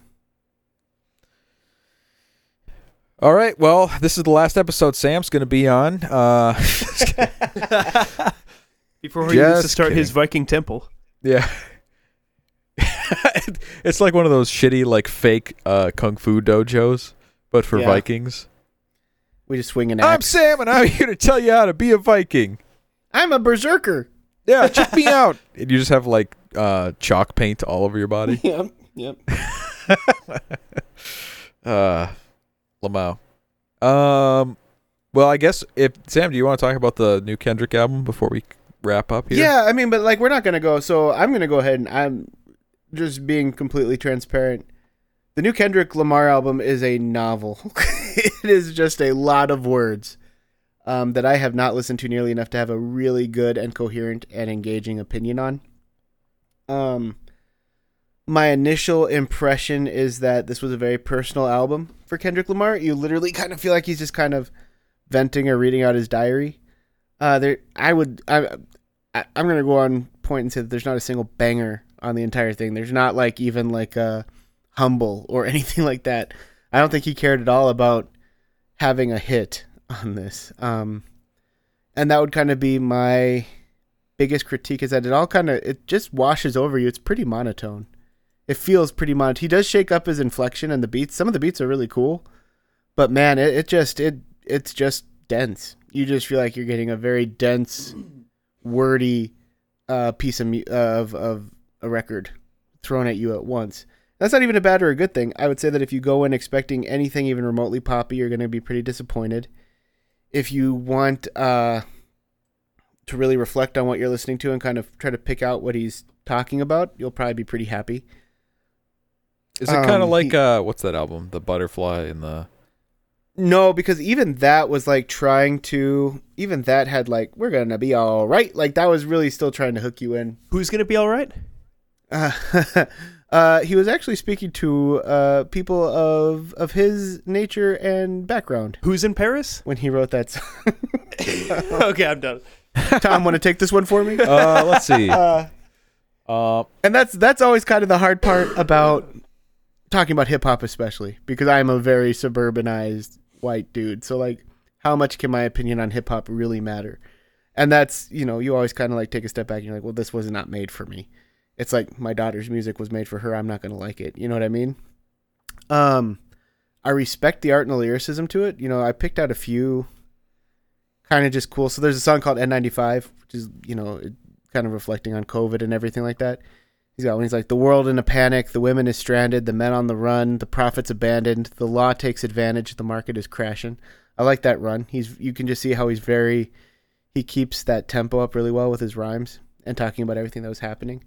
All right. Well, this is the last episode Sam's going to be on. Uh, Before he needs to Just start his. Viking temple. yeah. it's like one of those shitty, like fake uh, kung fu dojos, but for Yeah. Vikings. We just swing an I'm. Sam, and I'm here to tell you how to be a Viking. I'm a berserker. Yeah, check me out. And you just have like uh, chalk paint all over your body. yep. Yep. Uh, Lamau. Um, well, I guess if Sam, do you want to talk about the new Kendrick album before we wrap up here? Yeah, I mean, but like we're not gonna go. So I'm gonna go ahead and I'm just being completely transparent. The new Kendrick Lamar album is a novel. it is just a lot of words um, that I have not listened to nearly enough to have a really good and coherent and engaging opinion on. Um, my initial impression is that this was a very personal album for Kendrick Lamar. You literally kind of feel like he's just kind of venting or reading out his diary. Uh, there, I would, I, I, I'm gonna go on point and say that there's not a single banger on the entire thing. There's not like even like a humble or anything like that. I don't think he cared at all about having a hit on this. Um, and that would kind of be my biggest critique is that it all kind of it just washes over you. It's pretty monotone. It feels pretty monotone. He does shake up his inflection and the beats. Some of the beats are really cool, but man, it, it just it it's just dense. You just feel like you're getting a very dense, wordy uh, piece of of of a record thrown at you at once. That's not even a bad or a good thing. I would say that if you go in expecting anything even remotely poppy, you're going to be pretty disappointed. If you want uh, to really reflect on what you're listening to and kind of try to pick out what he's talking about, you'll probably be pretty happy. Is it kind Um, of like he- uh, what's that album? The Butterfly and the No, because even that was like trying to. Even that had like, we're gonna be all right. Like that was really still trying to hook you in. Who's gonna be all right? Uh, uh, he was actually speaking to uh, people of of his nature and background Who's in Paris? when he wrote that. Song. okay, I'm done. Tom, want to take this one for me? uh, let's see. Uh, Uh, and that's that's always kind of the hard part about talking about hip hop, especially because I'm a very suburbanized white dude. So like, how much can my opinion on hip hop really matter? And that's you know you always kind of like take a step back and you're like, well, this was not made for me. It's like my daughter's music was made for her. I'm not gonna like it. You know what I mean? Um, I respect the art and the lyricism to it. You know, I picked out a few kind of just cool. So there's a song called N95, which is you know kind of reflecting on COVID and everything like that. He's got one. He's like, the world in a panic, the women is stranded, the men on the run, the prophets abandoned, the law takes advantage, the market is crashing. I like that run. He's you can just see how he's very he keeps that tempo up really well with his rhymes and talking about everything that was happening.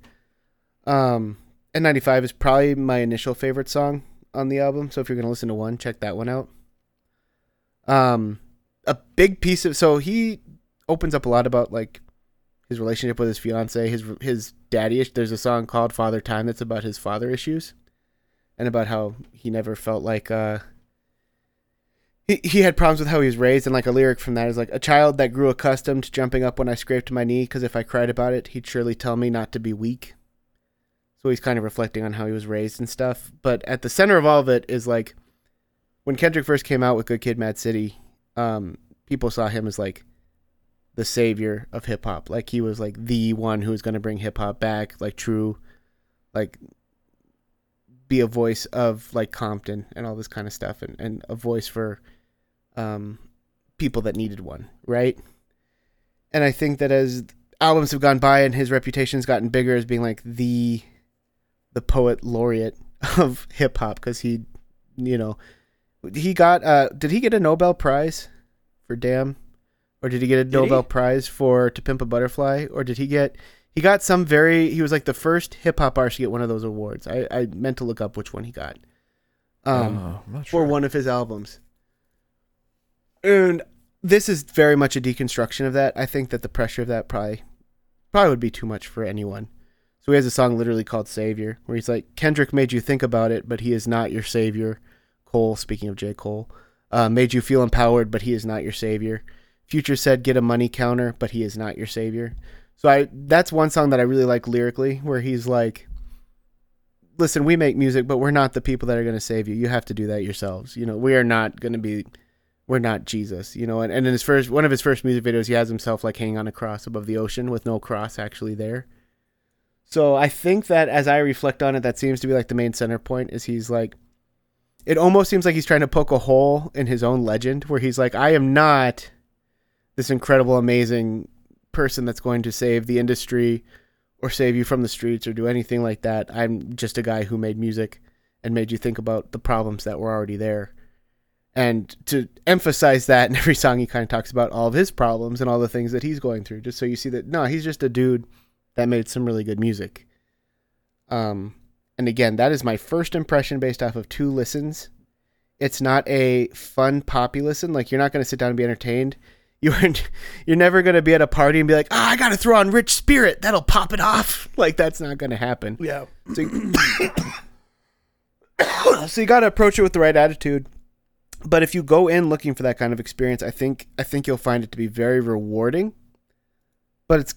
Um, N95 is probably my initial favorite song on the album. So if you're gonna listen to one, check that one out. Um, a big piece of so he opens up a lot about like his relationship with his fiance, his his daddy. There's a song called "Father Time" that's about his father issues, and about how he never felt like uh he he had problems with how he was raised. And like a lyric from that is like a child that grew accustomed to jumping up when I scraped my knee, because if I cried about it, he'd surely tell me not to be weak. So he's kind of reflecting on how he was raised and stuff. But at the center of all of it is like when Kendrick first came out with Good Kid, Mad City. Um, people saw him as like the savior of hip hop. Like he was like the one who was going to bring hip hop back, like true, like be a voice of like Compton and all this kind of stuff, and and a voice for um people that needed one, right? And I think that as albums have gone by and his reputation's gotten bigger as being like the the poet laureate of hip hop because he, you know, he got uh did he get a Nobel Prize for Damn? Or did he get a he? Nobel Prize for To Pimp a Butterfly? Or did he get he got some very he was like the first hip hop artist to get one of those awards. I, I meant to look up which one he got. Um oh, for sure. one of his albums. And this is very much a deconstruction of that. I think that the pressure of that probably probably would be too much for anyone. So he has a song literally called Savior, where he's like, Kendrick made you think about it, but he is not your savior. Cole, speaking of J. Cole, uh, made you feel empowered, but he is not your savior. Future said, get a money counter, but he is not your savior. So I that's one song that I really like lyrically, where he's like, listen, we make music, but we're not the people that are going to save you. You have to do that yourselves. You know, we are not going to be, we're not Jesus. You know, and, and in his first one of his first music videos, he has himself like hanging on a cross above the ocean with no cross actually there. So I think that as I reflect on it, that seems to be like the main center point is he's like, it almost seems like he's trying to poke a hole in his own legend where he's like, I am not this incredible, amazing person that's going to save the industry or save you from the streets or do anything like that. I'm just a guy who made music and made you think about the problems that were already there. And to emphasize that in every song, he kind of talks about all of his problems and all the things that he's going through, just so you see that no, he's just a dude that made some really good music. Um, and again, that is my first impression based off of two listens. It's not a fun poppy listen. Like you're not going to sit down and be entertained. You aren't. You're never going to be at a party and be like, "Ah, I got to throw on Rich Spirit. That'll pop it off." Like that's not going to happen. Yeah. So you, so you got to approach it with the right attitude. But if you go in looking for that kind of experience, I think I think you'll find it to be very rewarding. But it's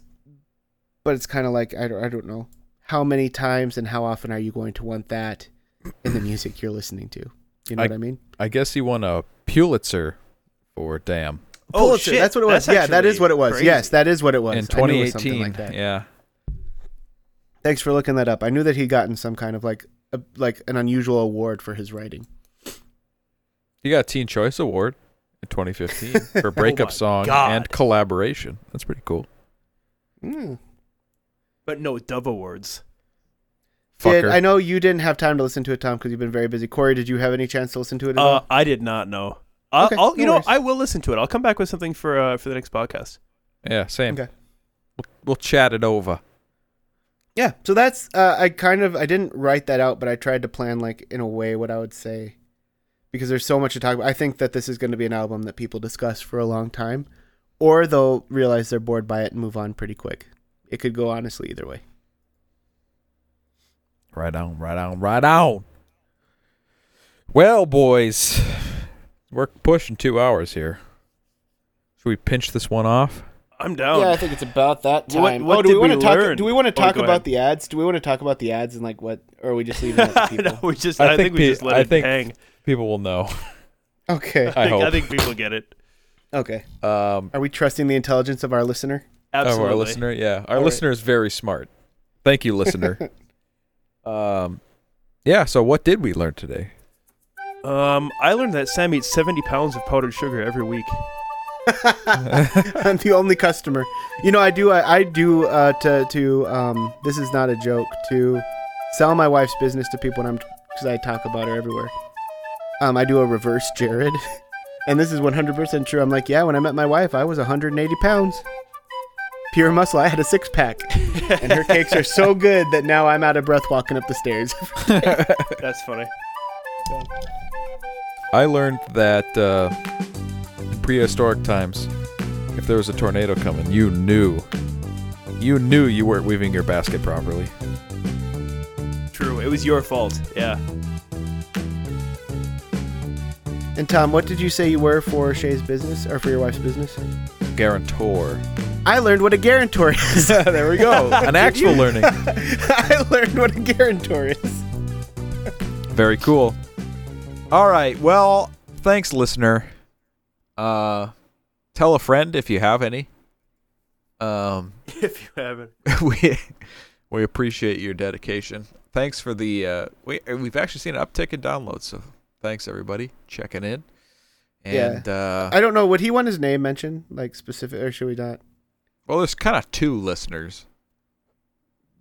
but it's kind of like I don't, I don't know how many times and how often are you going to want that in the music you're listening to? You know I- what I mean? I guess he won a Pulitzer for Damn Oh, Pulitzer, shit. That's what it was. That's yeah, that is what it was. crazy. Yes, that is what it was. in I knew it was 2018. like. Yeah. Thanks for looking that up. I knew that he'd gotten some kind of like a, like an unusual award for his writing. He got a Teen Choice Award in 2015 for breakup my song God. and collaboration. That's pretty cool. Mm. But no Dove Awards. Did, Fucker. I know you didn't have time to listen to it, Tom, because you've been very busy. Corey, did you have any chance to listen to it at Uh, all? I did not know. I'll, Okay, I'll you no know, worries. I will listen to it. I'll come back with something for uh, for the next podcast. yeah, same. Okay. We'll, we'll chat it over. Yeah, so that's uh, I kind of I didn't write that out, but I tried to plan like in a way what I would say because there's so much to talk about. I think that this is going to be an album that people discuss for a long time, or they'll realize they're bored by it and move on pretty quick. It could go honestly either way. Right on, right on, right on. Well, boys, we're pushing two hours here. Should we pinch this one off? I'm down. Yeah, I think it's about that time. what oh, do did we want we to talk? learn? Do we want to Oh, talk go about ahead. the ads? Do we want to talk about the ads and like what, or are we just leaving it up to no, people? we just. I I, think think, we pe- just let I it think- hang. People will know. okay, I think, I think people get it. okay. Um, Are we trusting the intelligence of our listener? Absolutely. Of our listener, yeah, our All right. listener is very smart. Thank you, listener. um, yeah. So, what did we learn today? Um, I learned that Sam eats 70 pounds of powdered sugar every week. I'm the only customer. You know, I do. I, I do uh, to to. Um, this is not a joke. To sell my wife's business to people, and I'm because I talk about her everywhere. Um, I do a reverse Jared, and this is 100% true. I'm like, yeah. When I met my wife, I was 180 pounds, pure muscle. I had a six pack, and her cakes are so good that now I'm out of breath walking up the stairs. That's funny. I learned that uh, in prehistoric times, if there was a tornado coming, you knew, you knew you weren't weaving your basket properly. True. It was your fault. Yeah. and Tom, what did you say you were for Shay's business or for your wife's business? Guarantor. I learned what a guarantor is. there we go. An actual learning. I learned what a guarantor is. Very cool. All right. Well, thanks, listener. Uh, tell a friend if you have any. Um, if you haven't. we we appreciate your dedication. Thanks for the uh, we we've actually seen an uptick in downloads. So thanks everybody checking in. Yeah. Uh, I don't know. Would he want his name mentioned, like specific, or should we not? well, there's kind of two listeners.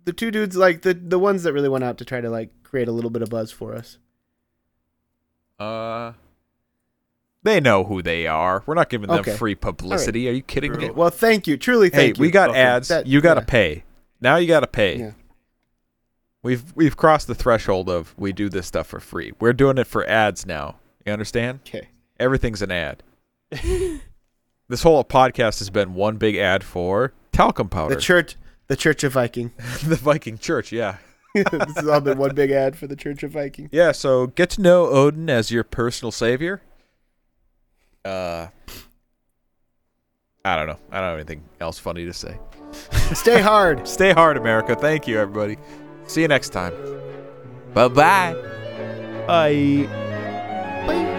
The two dudes, like the the ones that really went out to try to like create a little bit of buzz for us. Uh, they know who they are. We're not giving them Okay. free publicity. Are you kidding True. me? Well, thank you. Truly, hey, thank you. we got fucker. ads. That- you got to yeah. pay. Now you got to pay. Yeah. We've we've crossed the threshold of we do this stuff for free. We're doing it for ads now. You understand? Okay. Everything's an ad. this whole podcast has been one big ad for talcum powder. The church, the Church of Viking. the Viking Church, yeah. this has all been one big ad for the Church of Viking. Yeah, so get to know Odin as your personal savior. Uh I don't know. I don't have anything else funny to say. Stay hard. Stay hard, America. Thank you, everybody. See you next time. Bye bye. Bye. Bye.